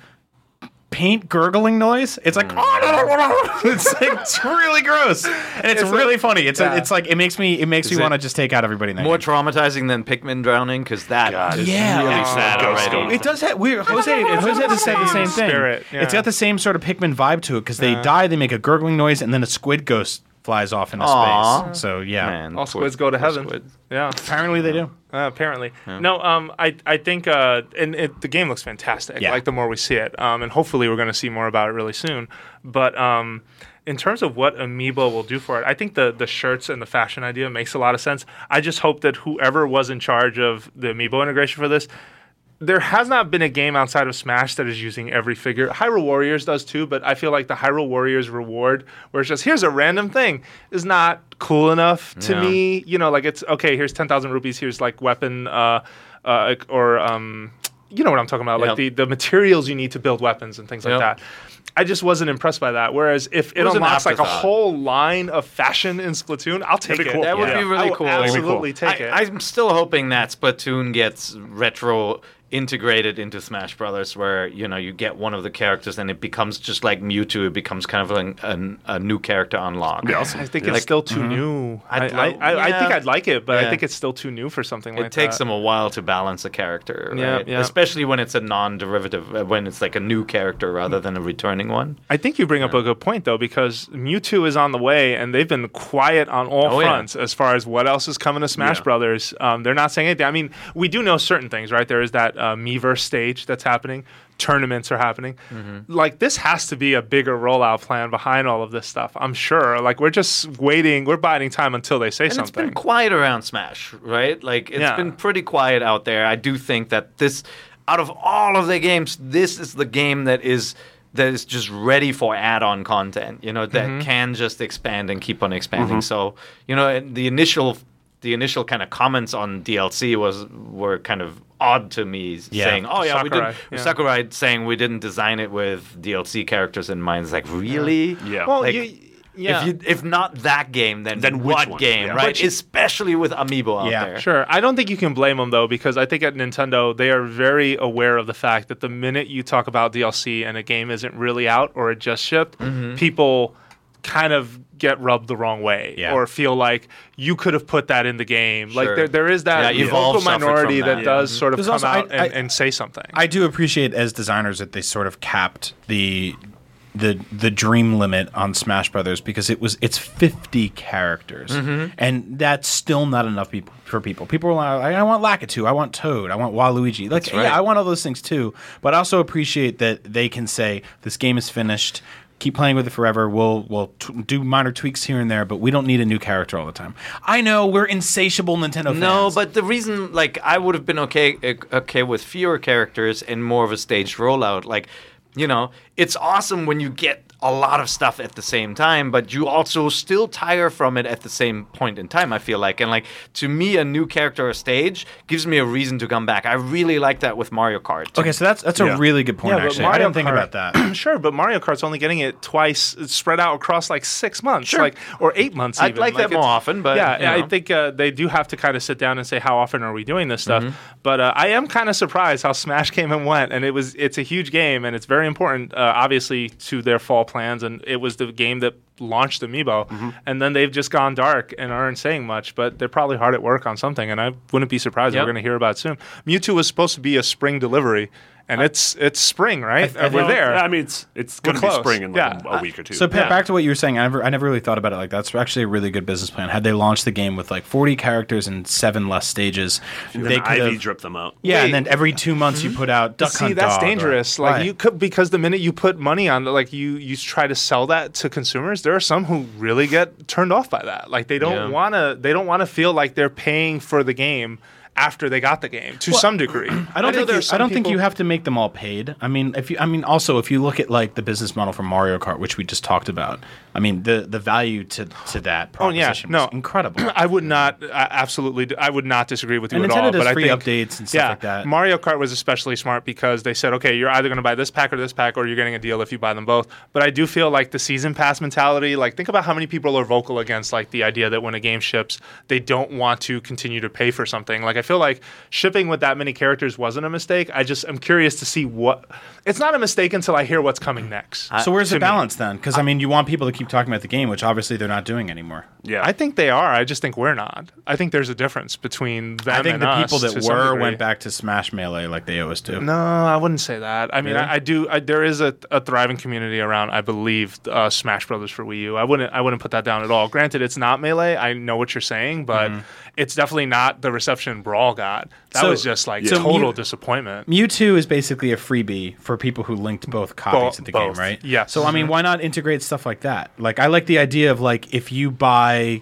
Speaker 2: paint gurgling noise. It's like hmm. oh, it's like it's really gross, and it's,
Speaker 3: It's a-
Speaker 2: really funny. It's
Speaker 3: yeah.
Speaker 2: a, it's like it makes me it makes me
Speaker 4: it
Speaker 2: want to just take out everybody in that
Speaker 4: more
Speaker 2: game.
Speaker 4: traumatizing than Pikmin drowning because that
Speaker 5: God,
Speaker 4: is
Speaker 2: Yeah.
Speaker 4: really
Speaker 2: Oh.
Speaker 4: sad
Speaker 5: Ghost
Speaker 4: already.
Speaker 2: It does have weird. Jose, Jose had the same, the same thing.
Speaker 3: Spirit, yeah.
Speaker 2: It's got the same sort of Pikmin vibe to it because they die, they make a gurgling noise, and then a squid ghost flies off into
Speaker 4: Aw.
Speaker 2: space. So yeah,
Speaker 4: Man,
Speaker 3: all
Speaker 4: poor-
Speaker 3: squids go to heaven.
Speaker 4: squids.
Speaker 3: Yeah.
Speaker 2: apparently they do.
Speaker 3: Uh, apparently, no. Um, I I think uh, and it, the game looks fantastic.
Speaker 2: Yeah.
Speaker 3: Like the more we see it, um, and hopefully we're going to see more about it really soon. But um, in terms of what Amiibo will do for it, I think the the shirts and the fashion idea makes a lot of sense. I just hope that whoever was in charge of the Amiibo integration for this. There has not been a game outside of Smash that is using every figure. Hyrule Warriors does too, but I feel like the Hyrule Warriors reward, where it's just here's a random thing, is not cool enough to
Speaker 4: Yeah.
Speaker 3: me you know, like it's okay. Here's ten thousand rupees. Here's like weapon, uh, uh, or um, you know what I'm talking about, like the the materials you need to build weapons and things like that. I just wasn't impressed by that. Whereas if it,
Speaker 4: was an
Speaker 3: unlocks like a whole line of fashion in Splatoon, I'll take it.
Speaker 5: cool.
Speaker 4: That would
Speaker 5: Yeah.
Speaker 4: be really
Speaker 3: I will
Speaker 4: cool.
Speaker 3: Absolutely
Speaker 5: That'd
Speaker 3: take it.
Speaker 4: I'm still hoping that Splatoon gets retro integrated into Smash Brothers, where you know you get one of the characters and it becomes just like Mewtwo. It becomes kind of like an, a new character unlocked.
Speaker 5: Yeah, awesome.
Speaker 3: I think
Speaker 5: Yeah.
Speaker 3: it's still too new. I,
Speaker 4: I'd
Speaker 3: I,
Speaker 4: love-
Speaker 3: I, I think. I'd like it, but I think it's still too new for something like that.
Speaker 4: It takes
Speaker 3: that.
Speaker 4: them a while to balance a character, right?
Speaker 3: Yeah, yeah.
Speaker 4: Especially when it's a non-derivative, uh, when it's like a new character rather than a returning one.
Speaker 3: I think you bring up a good point though, because Mewtwo is on the way, and they've been quiet on all
Speaker 4: Oh, yeah.
Speaker 3: fronts as far as what else is coming to Smash
Speaker 5: Yeah.
Speaker 3: Brothers. Um, they're not saying anything. I mean, we do know certain things, right? There is that uh, Miiverse stage that's happening. Tournaments are happening.
Speaker 4: Mm-hmm.
Speaker 3: Like this has to be a bigger rollout plan behind all of this stuff. I'm sure. Like we're just waiting. We're biding time until they say
Speaker 4: And it's
Speaker 3: something.
Speaker 4: been quiet around Smash, right? Like it's
Speaker 3: Yeah.
Speaker 4: been pretty quiet out there. I do think that this, out of all of the games, this is the game that is that is just ready for add-on content. You know that
Speaker 3: Mm-hmm.
Speaker 4: can just expand and keep on expanding. So you know the initial the initial kind of comments on DLC was were kind of odd to me,
Speaker 2: Yeah.
Speaker 4: saying, "Oh yeah, we
Speaker 3: Sakurai,
Speaker 4: didn't."
Speaker 3: yeah.
Speaker 4: Sakurai saying we didn't design it with DLC characters in mind. It's like really,
Speaker 5: Yeah.
Speaker 3: Well,
Speaker 4: Like,
Speaker 3: you, yeah.
Speaker 4: If you if not that game, then
Speaker 5: Then which
Speaker 4: what
Speaker 5: one?
Speaker 4: game,
Speaker 5: Yeah.
Speaker 4: right?
Speaker 3: But you-
Speaker 4: Especially with Amiibo out
Speaker 2: Yeah,
Speaker 4: there.
Speaker 3: Sure. I don't think you can blame them though, because I think at Nintendo they are very aware of the fact that the minute you talk about DLC and a game isn't really out or it just shipped,
Speaker 4: Mm-hmm.
Speaker 3: people kind of get rubbed the wrong way
Speaker 2: Yeah.
Speaker 3: or feel like you could have put that in the game. Like there, there is that
Speaker 4: Yeah,
Speaker 3: vocal minority
Speaker 4: that.
Speaker 3: that,
Speaker 4: Yeah.
Speaker 3: does sort of
Speaker 2: There's
Speaker 3: come
Speaker 2: also- I-
Speaker 3: out and,
Speaker 2: I-
Speaker 3: and say something.
Speaker 2: I do appreciate as designers that they sort of capped the the the dream limit on Smash Brothers because it was it's 50 characters mm-hmm. and that's still not enough people for people. People are like, I want Lakitu, I want Toad, I want Waluigi. Like
Speaker 4: right.
Speaker 2: yeah, I want all those things too, but I also appreciate that they can say this game is finished. Keep playing with it forever. We'll we'll t- do minor tweaks here and there, but we don't need a new character all the time. I know we're insatiable Nintendo fans.
Speaker 4: No, but the reason, like, I would have been okay eh, okay with fewer characters and more of a staged rollout. Like, you know, it's awesome when you get a lot of stuff at the same time, but you also still tire from it at the same point in time. I feel like, and like to me, a new character or stage gives me a reason to come back. I really like that with Mario Kart.
Speaker 2: okay, so that's that's a really good point.
Speaker 3: Yeah, but
Speaker 2: actually, I
Speaker 3: Mario
Speaker 2: didn't think
Speaker 3: Kart-
Speaker 2: about that.
Speaker 3: sure, but Mario Kart's only getting it twice, it's spread out across like six months,
Speaker 4: Sure.
Speaker 3: like or eight months.
Speaker 4: I'd
Speaker 3: even.
Speaker 4: like that more often, but,
Speaker 3: yeah,
Speaker 4: you know.
Speaker 3: I think uh, they do have to kind of sit down and say how often are we doing this stuff.
Speaker 4: Mm-hmm.
Speaker 3: But uh, I am kind of surprised how Smash came and went, and it was it's a huge game and it's very important, uh, obviously, to their fall plans, and it was the game that launched Amiibo,
Speaker 4: Mm-hmm.
Speaker 3: and then they've just gone dark and aren't saying much, but they're probably hard at work on something, and I wouldn't be surprised if
Speaker 4: Yep.
Speaker 3: we're going to hear about it soon. Mewtwo was supposed to be a spring delivery. And it's it's spring, right?
Speaker 2: I- I
Speaker 3: we're there.
Speaker 5: I mean, it's it's going to be spring in like
Speaker 3: Yeah.
Speaker 5: a, a week or two.
Speaker 2: So Pat,
Speaker 3: Yeah.
Speaker 2: back to what you were saying. I never, I never really thought about it like that. That's actually a really good business plan. Had they launched the game with like 40 characters and seven less stages,
Speaker 5: and
Speaker 2: they could
Speaker 5: Ivy
Speaker 2: have.
Speaker 5: drip them out.
Speaker 2: Yeah,
Speaker 3: Wait.
Speaker 2: and then every two months you put out Duck
Speaker 3: See,
Speaker 2: Hunt
Speaker 3: that's
Speaker 2: Dog or-
Speaker 3: dangerous. Like
Speaker 2: Right.
Speaker 3: you could because the minute you put money on, like you you try to sell that to consumers, there are some who really get turned off by that. Like they don't
Speaker 4: Yeah.
Speaker 3: want to they don't want to feel like they're paying for the game after they got the game to some degree.
Speaker 2: I don't
Speaker 3: know
Speaker 2: think
Speaker 3: there
Speaker 2: you, I don't think you have to make them all paid. I mean, if you, I mean, also if you look at like the business model for Mario Kart, which we just talked about, I mean, the the value to to that
Speaker 3: Oh yeah, no,
Speaker 2: was incredible.
Speaker 3: I would not uh, absolutely. I would not disagree with you
Speaker 2: And
Speaker 3: at
Speaker 2: Nintendo
Speaker 3: all.
Speaker 2: does
Speaker 3: but I
Speaker 2: free
Speaker 3: think,
Speaker 2: updates and stuff
Speaker 3: yeah,
Speaker 2: like that.
Speaker 3: Mario Kart was especially smart because they said, okay, you're either going to buy this pack or this pack, or you're getting a deal if you buy them both. But I do feel like the season pass mentality. Like, think about how many people are vocal against like the idea that when a game ships, they don't want to continue to pay for something. Like, I feel like shipping with that many characters wasn't a mistake. I just am curious to see what. It's not a mistake until I hear what's coming next.
Speaker 2: so where's
Speaker 3: to
Speaker 2: the
Speaker 3: me.
Speaker 2: balance then? Because I mean, you want people to keep talking about the game, which obviously they're not doing anymore.
Speaker 5: Yeah,
Speaker 3: I think they are. I just think we're not. I think there's a difference between them
Speaker 2: I think
Speaker 3: and
Speaker 2: the
Speaker 3: us
Speaker 2: people that were went back to Smash Melee like they always do.
Speaker 3: No, I wouldn't say that. I mean,
Speaker 2: Really?
Speaker 3: I, I do. I, there is a, a thriving community around. I believe uh, Smash Brothers for Wii U. I wouldn't. I wouldn't put that down at all. Granted, it's not melee. I know what you're saying, but it's definitely not the reception Brawl got. That
Speaker 2: So-
Speaker 3: was just like
Speaker 2: so
Speaker 3: total
Speaker 2: Mew-
Speaker 3: disappointment.
Speaker 2: Mewtwo is basically a freebie for people who linked both copies
Speaker 3: Both-
Speaker 2: of the
Speaker 3: both.
Speaker 2: game, right?
Speaker 3: Yes.
Speaker 2: So I mean, mm-hmm. why not integrate stuff like that? Like I like the idea of like if you buy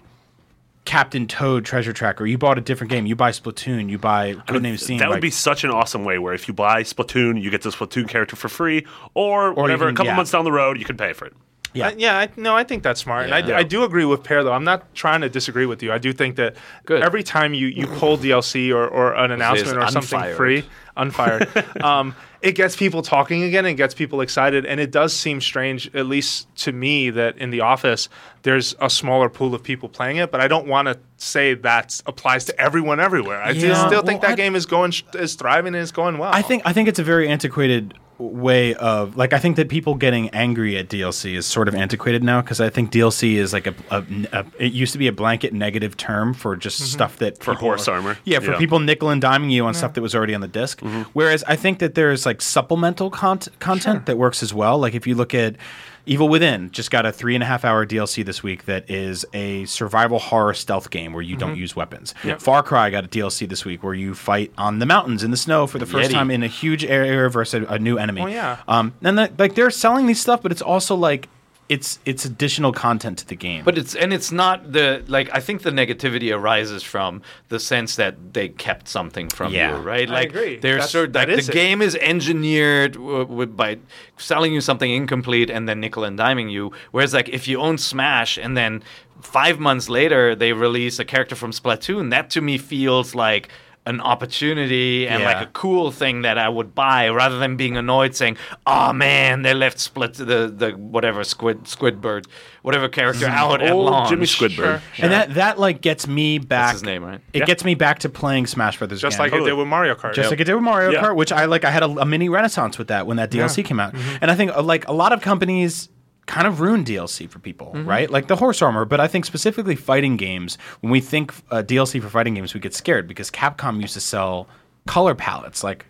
Speaker 2: Captain Toad Treasure Tracker, you bought a different game. You buy Splatoon, you buy Codename Steam.
Speaker 5: that would
Speaker 2: like-
Speaker 5: be such an awesome way where if you buy Splatoon, you get the Splatoon character for free, or, whatever.
Speaker 2: even-
Speaker 5: a couple
Speaker 2: yeah.
Speaker 5: months down the road, you can pay for it.
Speaker 2: Yeah.
Speaker 3: I- yeah, I, no, I think that's smart, and I,
Speaker 2: Yeah.
Speaker 3: I do agree with Peer though. I'm not trying to disagree with you. I do think that
Speaker 4: Good.
Speaker 3: every time you you pull DLC or, or an announcement or something
Speaker 4: unfired.
Speaker 3: free, unfired, um, it gets people talking again and gets people excited. And it does seem strange, at least to me, that in the office there's a smaller pool of people playing it. But I don't want to say that applies to everyone everywhere. I
Speaker 2: Yeah,
Speaker 3: just still think that
Speaker 2: I-
Speaker 3: game is going is thriving and is going well.
Speaker 2: I think I think it's a very antiquated way of like I think that people getting angry at DLC is sort of antiquated now because I think DLC is like a, a, a- it used to be a blanket negative term for just
Speaker 3: Mm-hmm.
Speaker 2: stuff that
Speaker 5: For horse
Speaker 2: are-
Speaker 5: armor.
Speaker 2: Yeah, for
Speaker 5: Yeah.
Speaker 2: people nickel and diming you on stuff that was already on the disk. Whereas I think that there's like supplemental cont- content that works as well. Like if you look at Evil Within, just got a three and a half hour DLC this week that is a survival horror stealth game where you don't use weapons. Far Cry got a DLC this week where you fight on the mountains in the snow for the first
Speaker 4: Yeti.
Speaker 2: time in a huge area versus a, a new enemy.
Speaker 3: Oh, yeah.
Speaker 2: Um, and like they're selling these stuff, but it's also like it's it's additional content to the game.
Speaker 4: But it's and it's not the like I think the negativity arises from the sense that they kept something from
Speaker 2: Yeah.
Speaker 4: you, right?
Speaker 3: I
Speaker 4: Like
Speaker 3: agree.
Speaker 4: There's
Speaker 3: That's-
Speaker 4: sort
Speaker 3: that
Speaker 4: like the
Speaker 3: it.
Speaker 4: game is engineered w- w- by selling you something incomplete and then nickel and diming you. Whereas like if you own Smash and then five months later they release a character from Splatoon, that to me feels like an opportunity and like a cool thing that I would buy rather than being annoyed saying, "Oh man, they left Split the the whatever Squid Squidbird, whatever character out at
Speaker 5: Old
Speaker 4: launch."
Speaker 5: Jimmy Squidbird.
Speaker 3: Sure.
Speaker 2: and that that like gets me back.
Speaker 4: That's his name, right?
Speaker 2: It
Speaker 5: Yeah.
Speaker 2: gets me back to playing Smash Brothers.
Speaker 3: Just
Speaker 2: again.
Speaker 3: like it did with Mario Kart.
Speaker 2: just like it did with Mario
Speaker 5: Yeah.
Speaker 2: Kart, which I like. I had a, a mini renaissance with that when that DLC came out, and I think uh, like a lot of companies kind of ruin DLC for people, right? Like the horse armor, but I think specifically fighting games. When we think uh, DLC for fighting games, we get scared because Capcom used to sell color palettes, like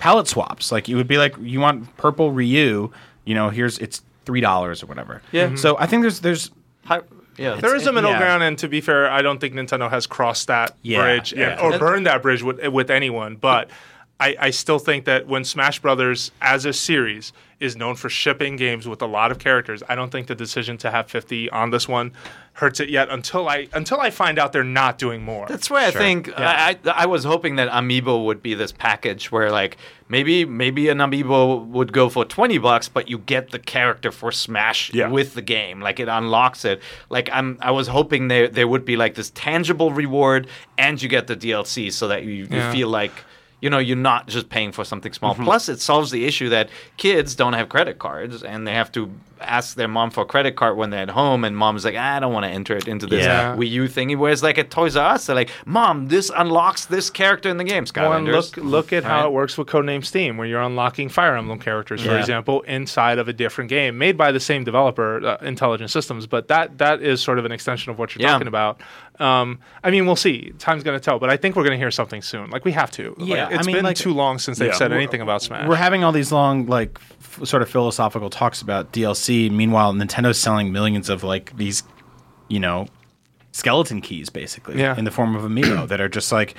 Speaker 2: palette swaps. Like it would be like you want purple Ryu, you know, here's it's three dollars or whatever.
Speaker 3: Yeah.
Speaker 2: So I think there's there's
Speaker 4: Hi- yeah,
Speaker 3: There is a middle
Speaker 2: yeah.
Speaker 3: ground, and to be fair, I don't think Nintendo has crossed that
Speaker 2: Yeah,
Speaker 3: bridge and- or burned that bridge with with anyone. But I, I still think that when Smash Brothers as a series is known for shipping games with a lot of characters, I don't think the decision to have 50 on this one hurts it yet until I until I find out they're not doing more.
Speaker 4: That's why I think I, I I was hoping that Amiibo would be this package where like maybe maybe an Amiibo would go for twenty bucks, but you get the character for Smash
Speaker 5: Yeah.
Speaker 4: with the game. Like it unlocks it. Like I'm I was hoping there there would be like this tangible reward and you get the DLC so that you, you
Speaker 3: Yeah.
Speaker 4: feel like you know, you're not just paying for something small.
Speaker 5: Mm-hmm.
Speaker 4: Plus, it solves the issue that kids don't have credit cards and they have to ask their mom for a credit card when they're at home, and mom's like, I don't want to enter it into this
Speaker 2: Yeah.
Speaker 4: Wii U thingy. Whereas, like at Toys R Us, they're like, Mom, this unlocks this character in the game.
Speaker 3: Well, and look look at how
Speaker 4: Right.
Speaker 3: it works with Codename Steam, where you're unlocking Fire Emblem characters, for
Speaker 2: Yeah.
Speaker 3: example, inside of a different game made by the same developer, uh, Intelligent Systems. But that that is sort of an extension of what you're
Speaker 4: Yeah.
Speaker 3: talking about. Um, I mean, we'll see. Time's going to tell, but I think we're going to hear something soon. Like we have to. Like,
Speaker 2: Yeah, I
Speaker 3: it's
Speaker 2: mean,
Speaker 3: been
Speaker 2: like-
Speaker 3: too long since they've
Speaker 5: Yeah.
Speaker 3: said anything about Smash.
Speaker 2: we're having all these long like f- sort of philosophical talks about DLC. Meanwhile, Nintendo's selling millions of like these, you know, skeleton keys basically
Speaker 3: Yeah.
Speaker 2: in the form of amiibo that are just like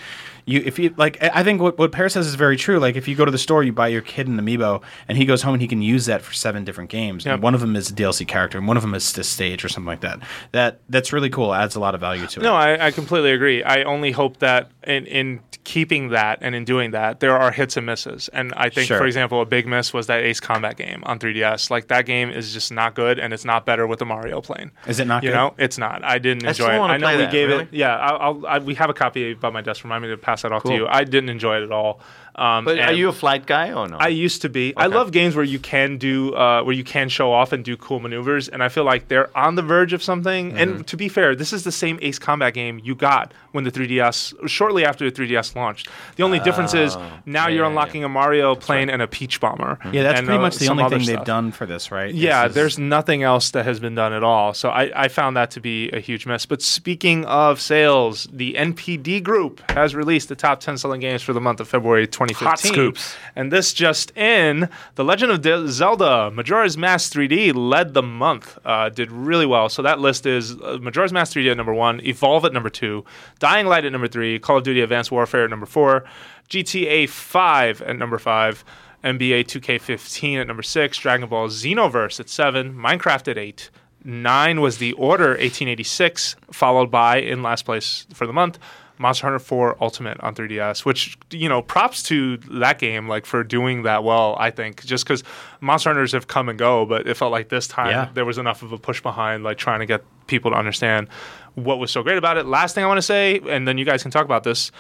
Speaker 2: you if you like I I think what, what Paris says is very true. Like if you go to the store, you buy your kid an amiibo, and he goes home and he can use that for seven different games.
Speaker 3: Yep.
Speaker 2: And one of them is a DLC character, and one of them is this stage or something like that. That that's really cool. Adds a lot of value to it.
Speaker 3: No, I, I completely agree. I only hope that in, in keeping that and in doing that, there are hits and misses. And I think,
Speaker 2: Sure.
Speaker 3: for example, a big miss was that Ace Combat game on 3DS. Like that game is just not good, and it's not better with the Mario plane.
Speaker 2: Is it not
Speaker 3: You
Speaker 2: good?
Speaker 3: know, it's not. I didn't
Speaker 4: I
Speaker 3: enjoy
Speaker 4: still
Speaker 3: it. I know
Speaker 4: play
Speaker 3: we
Speaker 4: that,
Speaker 3: gave
Speaker 4: really?
Speaker 3: it. Yeah, I'll, I'll, I, we have a copy by my desk. Remind me to pass that off to you. I didn't enjoy it at all. Um,
Speaker 4: But are you a flight guy or no?
Speaker 3: I used to be. I love games where you can do, uh, where you can show off and do cool maneuvers, and I feel like they're on the verge of something.
Speaker 4: Mm-hmm.
Speaker 3: And to be fair, this is the same Ace Combat game you got when the 3DS, shortly after the 3DS launched. The only difference is now
Speaker 4: Oh. Yeah,
Speaker 3: you're
Speaker 4: yeah,
Speaker 3: unlocking a Mario plane and a Peach Bomber.
Speaker 2: Yeah, that's
Speaker 3: and,
Speaker 2: pretty
Speaker 3: uh,
Speaker 2: much the only
Speaker 3: other
Speaker 2: thing they've done for this, right?
Speaker 3: Yeah,
Speaker 2: This is-
Speaker 3: there's nothing else that has been done at all. So I, I found that to be a huge mess. But speaking of sales, the NPD Group has released the top 10 selling games for the month of February 2015.
Speaker 5: Hot scoops.
Speaker 3: And this just in, The Legend of De- Zelda Majora's Mask 3D led the month, uh, did really well. So that list is uh, Majora's Mask 3D at number one, Evolve at number two, Dying Light at number three, Call of Duty Advanced Warfare at number four, GTA 5 at number five. NBA 2K15 at number six, Dragon Ball Xenoverse at seven, Minecraft at eight, nine was The Order 1886, followed by in last place for the month, Monster Hunter 4 Ultimate on 3DS, which you know, props to that game like for doing that well. I think just because Monster Hunters have come and go, but it felt like this time
Speaker 2: Yeah.
Speaker 3: there was enough of a push behind, like trying to get people to understand what was so great about it. Last thing I want to say, and then you guys can talk about this.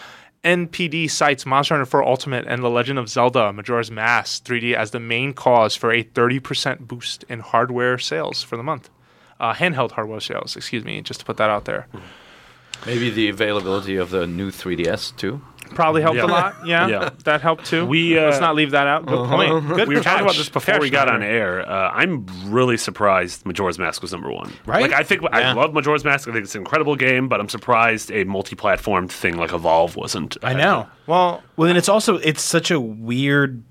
Speaker 3: NPD cites Monster Hunter 4 Ultimate and The Legend of Zelda Majora's Mask 3D as the main cause for a 30% boost in hardware sales for the month. Uh, handheld hardware sales, excuse me, just to put that out there.
Speaker 4: Maybe the availability of the new 3DS too.
Speaker 3: Probably helped
Speaker 5: Yeah.
Speaker 3: a lot. Yeah,
Speaker 5: Yeah.
Speaker 3: that helped too.
Speaker 5: We, uh,
Speaker 3: Let's not leave that out. Good point. Good
Speaker 5: we were talking about this before
Speaker 3: Catch,
Speaker 5: we got on air. Uh, I'm really surprised Majora's Mask was number one.
Speaker 2: Right?
Speaker 5: Like I think I love Majora's Mask. I think it's an incredible game, but I'm surprised a multi-platform thing like Evolve wasn't.
Speaker 2: I know.
Speaker 3: Well,
Speaker 2: Well, then it's also it's such a weird,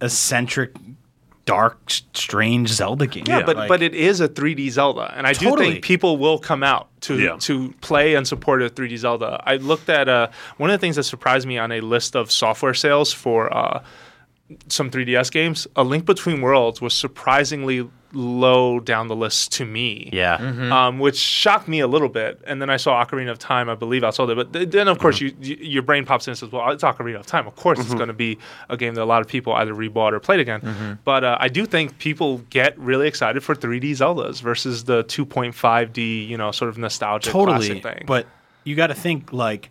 Speaker 2: eccentric, dark, strange Zelda game.
Speaker 3: Yeah, but
Speaker 2: Like-
Speaker 3: but it is a 3D Zelda, and I do think people will come out to
Speaker 5: Yeah.
Speaker 3: to play and support a 3D Zelda. I looked at uh, one of the things that surprised me on a list of software sales for uh, some 3DS games, A Link Between Worlds was surprisingly low down the list to me.
Speaker 2: Yeah.
Speaker 3: Um, which shocked me a little bit. And then I saw Ocarina of Time, I believe, I saw it. But th- then, of course, you, you, your brain pops in and says, well, it's Ocarina of Time. Of course, it's going to be a game that a lot of people either rebought or played again. But uh, I do think people get really excited for 3D Zeldas versus the 2.5D, you know, sort of nostalgic
Speaker 2: totally.
Speaker 3: classic thing.
Speaker 2: But you got to think like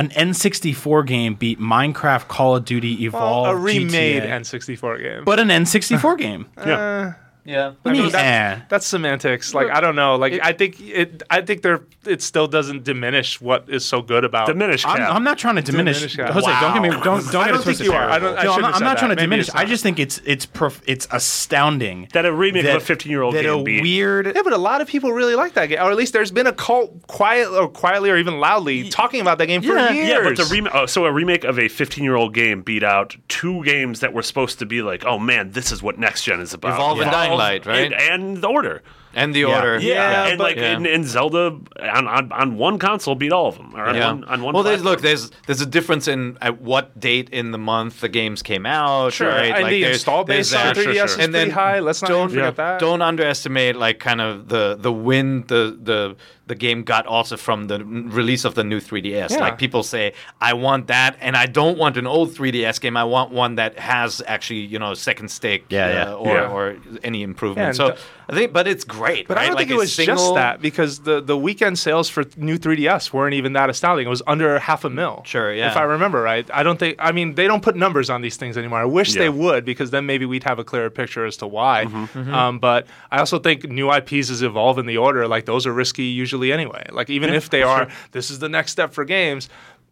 Speaker 2: an N64 game beat Minecraft, Call of Duty,
Speaker 3: Well,
Speaker 2: Evolve,
Speaker 3: a remade
Speaker 2: GTA,
Speaker 3: N64 game.
Speaker 2: but an N64 game.
Speaker 5: Yeah.
Speaker 4: Yeah.
Speaker 2: I mean,
Speaker 3: mean, that's,
Speaker 2: eh.
Speaker 3: that's semantics. Like I don't know. Like I think it. I think there. It still doesn't diminish what is so good about.
Speaker 5: Diminish
Speaker 2: I'm. I'm not trying to diminish.
Speaker 3: Diminish that.
Speaker 2: Jose, don't get me. Don't don't
Speaker 3: I don't
Speaker 2: it
Speaker 3: think
Speaker 2: twisted.
Speaker 3: you are. I don't- I
Speaker 2: no, I'm
Speaker 3: shouldn't
Speaker 2: I'm not trying to.
Speaker 3: Maybe
Speaker 2: diminish. I just think it's it's perf- it's astounding
Speaker 5: That a remake of a 15-year-old
Speaker 2: that
Speaker 5: game
Speaker 2: a
Speaker 5: beat-
Speaker 2: weird.
Speaker 3: Yeah, but a lot of people really like that game, or at least there's been a cult quiet or quietly or even loudly talking about that game for years.
Speaker 5: Yeah, but the remake. Oh, so a remake of a 15-year-old game beat out two games that were supposed to be like, oh man, this is what next gen is about.
Speaker 4: Evolve and Dying Light, right?
Speaker 5: And, and the Order.
Speaker 4: And the order.
Speaker 3: Yeah,
Speaker 5: and
Speaker 3: but-
Speaker 5: like
Speaker 4: Yeah.
Speaker 5: and, and Zelda on, on on one console beat all of them. Or on
Speaker 4: Yeah.
Speaker 5: one on one.
Speaker 4: well, there's, look, there's there's a difference in at what date in the month the games came out.
Speaker 3: Sure,
Speaker 4: right?
Speaker 3: and the install base on
Speaker 4: that.
Speaker 3: 3DS is
Speaker 4: And
Speaker 3: pretty
Speaker 4: then
Speaker 3: high. Let's not
Speaker 4: don't
Speaker 3: even forget that.
Speaker 4: Don't underestimate like kind of the the win the the the game got also from the release of the new 3DS.
Speaker 3: Yeah.
Speaker 4: Like people say, I want that, and I don't want an old 3DS game. I want one that has actually you know second stick,
Speaker 2: Yeah,
Speaker 4: uh,
Speaker 2: yeah.
Speaker 4: or
Speaker 5: Yeah.
Speaker 4: or any improvement.
Speaker 3: and
Speaker 4: so
Speaker 3: th-
Speaker 4: I think, but it's great.
Speaker 3: But
Speaker 4: right?
Speaker 3: I don't
Speaker 4: like
Speaker 3: think it
Speaker 4: a
Speaker 3: was just that because the, the weekend sales for new 3DS weren't even that astounding. It was under half a mil.
Speaker 4: Sure, yeah.
Speaker 3: If I remember right. I don't think, I mean, they don't put numbers on these things anymore. I wish
Speaker 5: Yeah.
Speaker 3: they would because then maybe we'd have a clearer picture as to why.
Speaker 4: Mm-hmm.
Speaker 3: Um, but I also think new IPs is evolving the order, like those are risky usually anyway. Like even if they are, this is the next step for games.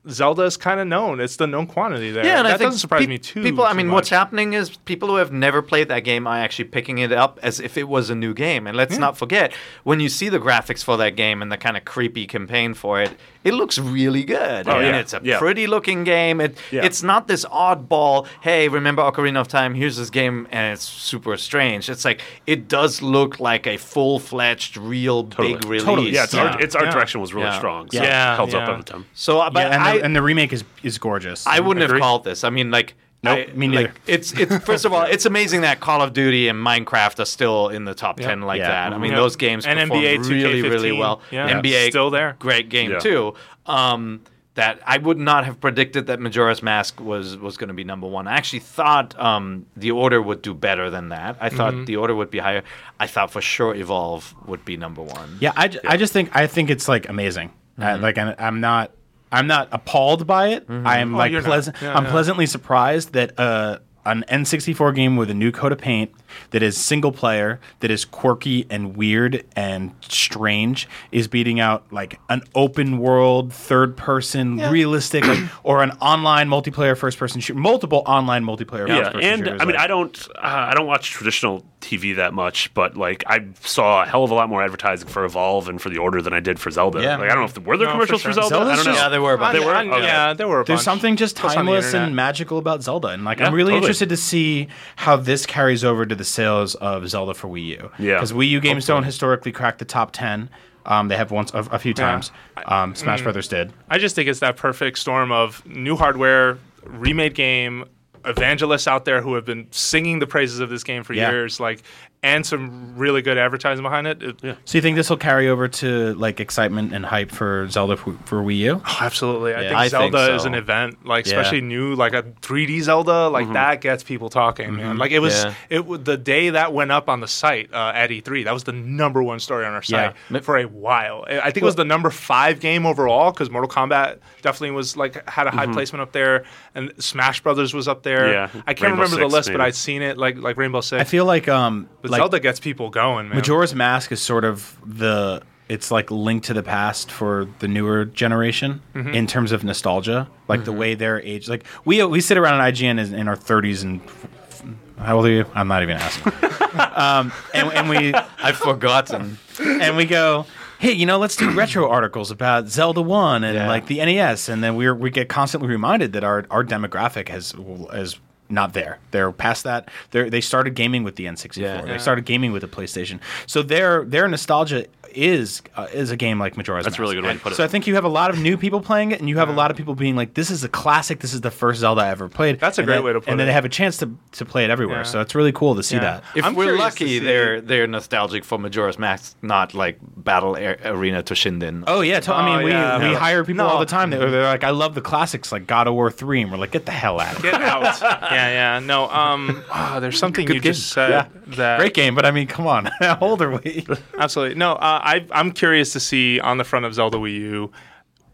Speaker 3: Zelda is kind of known. It's the known quantity there.
Speaker 4: Yeah, and
Speaker 3: that
Speaker 4: I think
Speaker 3: doesn't surprise
Speaker 4: peop-
Speaker 3: me too.
Speaker 4: People, I mean, what's happening is people who have never played that game are actually picking it up as if it was a new game. And let's not forget, when you see the graphics for that game and the kind of creepy campaign for it, it looks really good.
Speaker 5: Oh,
Speaker 4: I mean,
Speaker 5: yeah.
Speaker 4: it's a
Speaker 5: Yeah.
Speaker 4: pretty looking game. It,
Speaker 5: Yeah.
Speaker 4: It's not this oddball, hey, remember Ocarina of Time? Here's this game, and it's super strange. It's like, it does look like a full fledged, real big release.
Speaker 2: Totally.
Speaker 5: Yeah, its
Speaker 3: Yeah.
Speaker 5: art, its art
Speaker 3: Yeah.
Speaker 5: direction was really
Speaker 4: Yeah.
Speaker 5: strong. So
Speaker 3: Yeah.
Speaker 5: it held up
Speaker 3: Yeah.
Speaker 5: at the time.
Speaker 4: So, uh, but
Speaker 2: yeah, and,
Speaker 4: I,
Speaker 2: the, and the remake is is gorgeous.
Speaker 4: I wouldn't
Speaker 3: Agree.
Speaker 4: have called this. I mean, like,
Speaker 2: Nope,
Speaker 4: I-
Speaker 2: me neither.
Speaker 4: like, it's it's first of all, it's amazing that Call of Duty and Minecraft are still in the top ten like
Speaker 2: Yeah.
Speaker 4: that. I mean,
Speaker 3: Yeah.
Speaker 4: those games
Speaker 3: And
Speaker 4: perform
Speaker 3: NBA
Speaker 4: really, really
Speaker 3: 2K15.
Speaker 4: well.
Speaker 3: Yeah.
Speaker 4: NBA
Speaker 3: Still there.
Speaker 4: great game
Speaker 5: Yeah.
Speaker 4: too. Um, that I would not have predicted that Majora's Mask was was going to be number one. I actually thought um, the Order would do better than that. I thought
Speaker 3: Mm-hmm.
Speaker 4: the Order would be higher. I thought for sure Evolve would be number one.
Speaker 2: Yeah, I, ju- I just think I think it's like amazing. I, like I'm, I'm not I'm not appalled by it. I'm like pleasant.
Speaker 3: Yeah,
Speaker 2: I'm
Speaker 3: yeah.
Speaker 2: pleasantly surprised that uh, an N64 game with a new coat of paint that is single player, that is quirky and weird and strange, is beating out like an open world, third person, realistic, like, or an online multiplayer first person shooter, multiple online multiplayer first
Speaker 5: Yeah,
Speaker 2: person
Speaker 5: and
Speaker 2: shooters.
Speaker 5: I mean,
Speaker 2: like-
Speaker 5: I don't, uh, I don't watch traditional TV that much, but like I saw a hell of a lot more advertising for Evolve and for the Order than I did for Zelda.
Speaker 2: Yeah.
Speaker 5: Like I don't know if the, were there
Speaker 3: No, for
Speaker 5: commercials
Speaker 3: sure.
Speaker 5: for, Zelda.
Speaker 2: Zelda's
Speaker 5: I don't know.
Speaker 2: just-
Speaker 4: Yeah, there were. a bunch.
Speaker 5: They were? Okay.
Speaker 3: Yeah, there were. A
Speaker 2: There's
Speaker 3: bunch.
Speaker 2: something just
Speaker 3: Plus the
Speaker 2: timeless and magical about Zelda, and like
Speaker 5: Yeah,
Speaker 2: I'm really
Speaker 5: totally.
Speaker 2: interested to see how this carries over to the sales of Zelda for Wii U.
Speaker 5: Yeah,
Speaker 2: because Wii U games
Speaker 5: hopefully.
Speaker 2: don't historically crack the top ten. Um, they have once a, a few times. Um, Smash Brothers did.
Speaker 3: I just think it's that perfect storm of new hardware, remade game, evangelists out there who have been singing the praises of this game for
Speaker 2: Yeah.
Speaker 3: years, like, and some really good advertising behind it. It-
Speaker 2: So you think this will carry over to like excitement and hype for Zelda for, for Wii U?
Speaker 3: Oh, absolutely. I
Speaker 2: Yeah.
Speaker 3: think
Speaker 4: I think
Speaker 3: Zelda is an event, like
Speaker 2: Yeah.
Speaker 3: especially new, like a 3D Zelda, like that gets people talking, man. Like it was,
Speaker 4: Yeah.
Speaker 3: it the day that went up on the site uh, at E3. That was the number one story on our site
Speaker 2: Yeah.
Speaker 3: for a while. I I think it was the number five game overall because Mortal Kombat definitely was like had a high placement up there, and Smash Brothers was up there.
Speaker 5: Yeah.
Speaker 3: I can't
Speaker 5: Rainbow
Speaker 3: remember the
Speaker 5: Six,
Speaker 3: list, but. I'd seen it, like like Rainbow Six.
Speaker 2: I feel like um,
Speaker 3: but
Speaker 2: like
Speaker 3: Zelda gets people going, man.
Speaker 2: Majora's Mask is sort of the it's like Link to the Past for the newer generation
Speaker 3: Mm-hmm.
Speaker 2: in terms of nostalgia, like the way they're aged. Like we we sit around in IGN in, in our 30s and how old are you? I'm not even asking. um, and, and we
Speaker 4: I've forgotten.
Speaker 2: and we go, hey, you know, let's do retro articles about Zelda One and
Speaker 4: Yeah.
Speaker 2: like the NES, and then we we get constantly reminded that our our demographic has is not there. They're past that. They they started gaming with the N64.
Speaker 4: Yeah.
Speaker 2: They started gaming with the PlayStation. So their their nostalgia is uh, is a game like Majora's
Speaker 5: That's a really good way to put it.
Speaker 2: So I think you have a lot of new people playing it, and you have a lot of people being like, "This is a classic. This is the first Zelda I ever played."
Speaker 3: That's a
Speaker 2: And
Speaker 3: great
Speaker 2: then-
Speaker 3: way to put it.
Speaker 2: And then they have a chance to to play it everywhere.
Speaker 3: Yeah.
Speaker 2: So it's really cool to see
Speaker 3: Yeah.
Speaker 2: that.
Speaker 4: If
Speaker 3: I'm
Speaker 4: we're lucky,
Speaker 3: see-
Speaker 4: they're they're nostalgic for Majora's Mask, not like Battle Ar- Arena Toshinden.
Speaker 2: Oh yeah, to, I mean
Speaker 3: Oh,
Speaker 2: we,
Speaker 3: yeah.
Speaker 2: we
Speaker 3: Yeah.
Speaker 2: hire people
Speaker 3: No.
Speaker 2: all the time. They're, they're like, "I love the classics like God of War three," and we're like, "Get the hell out of here."
Speaker 3: Get out. yeah, yeah. No, um, ah, there's something you
Speaker 4: game.
Speaker 3: just said
Speaker 2: Yeah.
Speaker 3: that
Speaker 2: Great game, but I mean, come on, how old are we?
Speaker 3: Absolutely. No, uh, I, I'm curious to see on the front of Zelda Wii U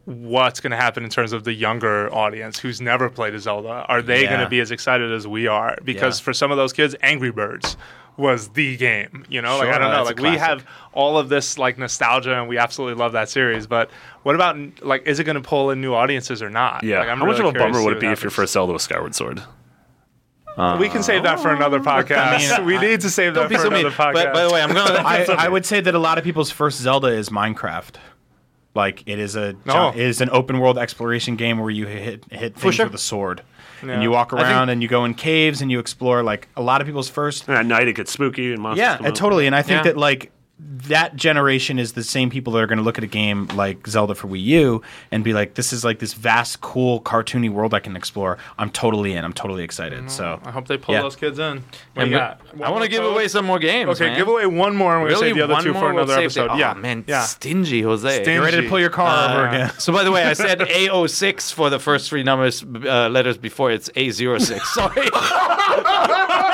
Speaker 3: what's going to happen in terms of the younger audience who's never played a Zelda. Are they
Speaker 2: Yeah.
Speaker 3: going to be as excited as we are? Because
Speaker 2: Yeah.
Speaker 3: for some of those kids, Angry Birds was the game. You know, like I don't know. Like we have all of this like nostalgia, and we absolutely love that series. But what about like, is it going to pull in new audiences or not?
Speaker 5: yeah.
Speaker 3: Like, I'm
Speaker 5: How much of a bummer would it be if your first Zelda was Skyward Sword?
Speaker 3: We can save that for another podcast.
Speaker 2: mean,
Speaker 3: we need to save that
Speaker 4: Don't be
Speaker 3: for
Speaker 4: so mean.
Speaker 3: podcast.
Speaker 4: But by the way, I'm gonna.
Speaker 2: I, I would say that a lot of people's first Zelda is Minecraft. Like it is a
Speaker 3: No.
Speaker 2: it is an open world exploration game where you hit hit things
Speaker 4: sure.
Speaker 2: with a sword.
Speaker 3: Yeah.
Speaker 2: And you walk
Speaker 4: I think-
Speaker 2: around and you go in caves and you explore like a lot of people's first
Speaker 5: And at night it gets spooky and monsters.
Speaker 2: Yeah,
Speaker 5: come
Speaker 2: uh,
Speaker 5: out.
Speaker 2: totally. And I think
Speaker 4: Yeah.
Speaker 2: that like that generation is the same people that are going to look at a game like Zelda for Wii U and be like, "This is like this vast, cool, cartoony world I can explore." I'm totally in. I'm totally excited. So
Speaker 3: I hope they pull
Speaker 2: Yeah.
Speaker 3: those kids in. What
Speaker 4: I'm
Speaker 3: do you got?
Speaker 4: I want to give
Speaker 3: code?
Speaker 4: away some more games.
Speaker 3: Okay,
Speaker 4: man.
Speaker 3: give away one more, and we're
Speaker 4: Really,
Speaker 3: save the other
Speaker 4: one
Speaker 3: two
Speaker 4: more
Speaker 3: for
Speaker 4: we'll
Speaker 3: another
Speaker 4: save the-
Speaker 3: episode.
Speaker 4: Oh,
Speaker 3: yeah,
Speaker 4: man,
Speaker 3: yeah.
Speaker 4: stingy Jose.
Speaker 3: Stingy.
Speaker 2: get ready to pull your car over again.
Speaker 4: So by the way, I said A06 for the first three numbers uh, letters before it's A06. Sorry.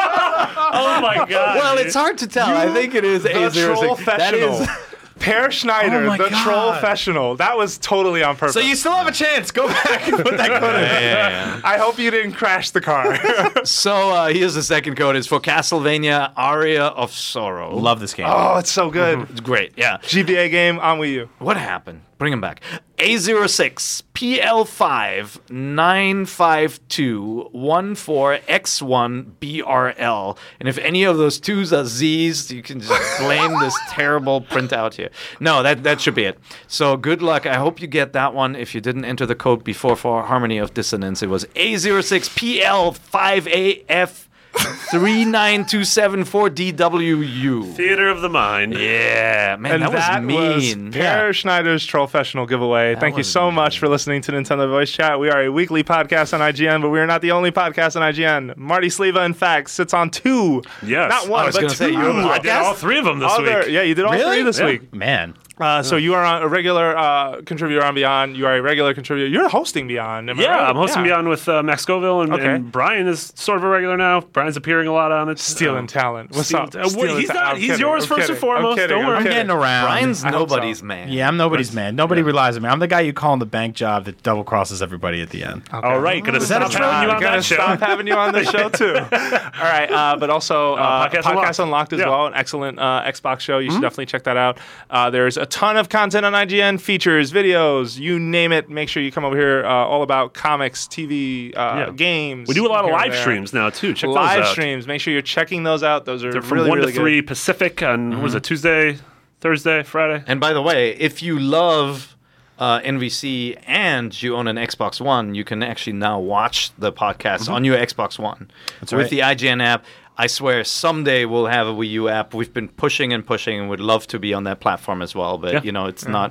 Speaker 5: Oh my god.
Speaker 4: well, it's hard to tell. I think it is A06. That
Speaker 3: trollfessional. Peer Schneider,
Speaker 2: Oh my
Speaker 3: the
Speaker 2: God.
Speaker 3: trollfessional. That was totally on purpose.
Speaker 2: So you still have a chance. Go back and put that code in.
Speaker 4: Yeah, yeah, yeah.
Speaker 3: I hope you didn't crash the car.
Speaker 4: So uh, here's the second code. It's for Castlevania Aria of Sorrow.
Speaker 2: Love this game.
Speaker 3: oh, it's so good.
Speaker 4: It's great. Yeah.
Speaker 3: GBA game on Wii U.
Speaker 4: What happened? Bring him back. A06 PL5 952 14X1 BRL. And if any of those twos are Z's, you can just blame this terrible printout here. No, that, that should be it. So good luck. I hope you get that one. If you didn't enter the code before for Harmony of Dissonance, it was A06 PL5AF. 39274DWU.
Speaker 5: Theater of the Mind.
Speaker 4: Yeah, man,
Speaker 3: And
Speaker 4: that,
Speaker 3: that
Speaker 4: was mean.
Speaker 3: was Peer Schneider's Trollfessional giveaway. Thank you
Speaker 4: was
Speaker 3: so much for listening to Nintendo Voice Chat. We are a weekly podcast on IGN, but we are not the only podcast on IGN. Marty Sliva, in fact, sits on two.
Speaker 5: Yes.
Speaker 3: Not one,
Speaker 4: I was
Speaker 3: but two.
Speaker 4: say, you're a
Speaker 5: I did all three of them this
Speaker 3: Other-
Speaker 5: week.
Speaker 3: Yeah, you did all
Speaker 2: Really?
Speaker 3: three this
Speaker 5: Yeah.
Speaker 3: week.
Speaker 2: Man.
Speaker 3: Uh, so you are a regular uh, contributor on Beyond. You are a regular contributor. You're hosting Beyond. Am I
Speaker 5: Yeah,
Speaker 3: right?
Speaker 5: I'm hosting
Speaker 3: Yeah.
Speaker 5: Beyond with uh, Max Scoville, and,
Speaker 3: Okay.
Speaker 5: and Brian is sort of a regular now. Brian's appearing a lot on it.
Speaker 3: Stealing
Speaker 5: Uh,
Speaker 3: talent. What's
Speaker 5: stealing
Speaker 3: up?
Speaker 5: ta- uh,
Speaker 3: Stealing
Speaker 5: he's
Speaker 3: ta-
Speaker 5: not.
Speaker 3: I'm
Speaker 5: He's
Speaker 3: kidding.
Speaker 5: yours
Speaker 3: I'm
Speaker 5: first
Speaker 3: kidding.
Speaker 5: and foremost.
Speaker 3: I'm kidding.
Speaker 5: Don't
Speaker 3: I'm
Speaker 5: worry.
Speaker 2: I'm getting around.
Speaker 4: Brian's
Speaker 3: I hope so.
Speaker 4: nobody's man.
Speaker 2: yeah, I'm nobody's man. Nobody relies on me. I'm the guy you call on the bank job that double crosses everybody at the end.
Speaker 5: All right, gonna
Speaker 2: that a
Speaker 5: stop having you on
Speaker 3: Gonna
Speaker 5: that show.
Speaker 3: stop having you on the show too. All right, uh, but also uh,
Speaker 5: Podcast
Speaker 3: podcast,
Speaker 5: Unlocked.
Speaker 3: Unlocked, as well, an excellent uh, Xbox show. You should definitely check that out. Uh, there's a ton of content on IGN, features, videos, you name it. Make sure you come over here. Uh, all about comics, TV, uh,
Speaker 5: Yeah.
Speaker 3: games.
Speaker 5: We do a lot of live streams now too. Check
Speaker 3: live
Speaker 5: those out.
Speaker 3: Live streams. Make sure you're checking those out. Those are
Speaker 5: They're from
Speaker 3: really,
Speaker 5: one
Speaker 3: really
Speaker 5: to three
Speaker 3: good.
Speaker 5: Pacific on what was it Tuesday, Thursday, Friday.
Speaker 4: And by the way, if you love uh, NVC and you own an Xbox One, you can actually now watch the podcast on your Xbox One with
Speaker 2: right.
Speaker 4: the IGN app. I swear, someday we'll have a Wii U app. We've been pushing and pushing, and would love to be on that platform as well. But
Speaker 5: Yeah.
Speaker 4: you know, it's not,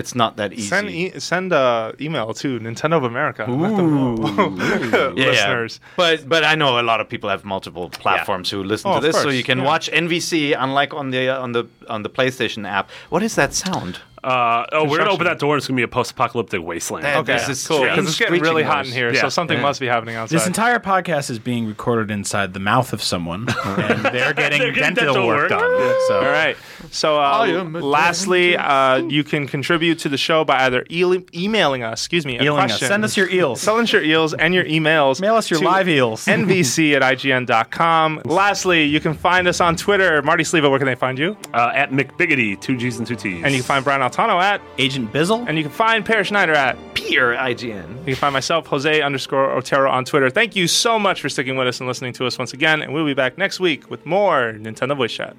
Speaker 4: it's not that easy.
Speaker 3: Send e- send uh, email to Nintendo of America. Let them know.
Speaker 4: Yeah, yeah.
Speaker 3: listeners.
Speaker 4: But but I know a lot of people have multiple platforms who listen
Speaker 3: Oh,
Speaker 4: to
Speaker 3: of
Speaker 4: this, so you can
Speaker 3: yeah.
Speaker 4: watch NVC. Unlike on the on the on the PlayStation app. What is that sound?
Speaker 5: Uh, oh, we're gonna open that door. It's gonna be a post-apocalyptic wasteland.
Speaker 4: That-
Speaker 3: Okay,
Speaker 4: This is
Speaker 3: cool. Because it's getting really hot in here,
Speaker 5: Yeah.
Speaker 3: so something
Speaker 4: Yeah.
Speaker 3: must be happening outside.
Speaker 2: This entire podcast is being recorded inside the mouth of someone, and they're getting,
Speaker 5: They're getting
Speaker 2: dental,
Speaker 5: dental
Speaker 2: work
Speaker 5: work.
Speaker 2: done. So,
Speaker 3: All right. So, uh,
Speaker 4: I am a
Speaker 3: lastly, uh, you can contribute to the show by either e- emailing us, excuse me, a
Speaker 2: Eeling us. Send us your eels.
Speaker 3: Send us your eels and your emails.
Speaker 2: Mail us your
Speaker 3: to
Speaker 2: live eels.
Speaker 3: NVC at IGN.com. Lastly, you can find us on Twitter. Marty Sliva, where can they find you?
Speaker 5: Uh, at McBiggitty, two G's and two T's.
Speaker 3: And you can find Brian Altano at,
Speaker 2: Agent Bizzle.
Speaker 3: and you can find Peer Schneider at.
Speaker 4: Peer IGN.
Speaker 3: You can find myself, Jose underscore Otero on Twitter. Thank you so much for sticking with us and listening to us once again, and we'll be back next week with more Nintendo Voice Chat.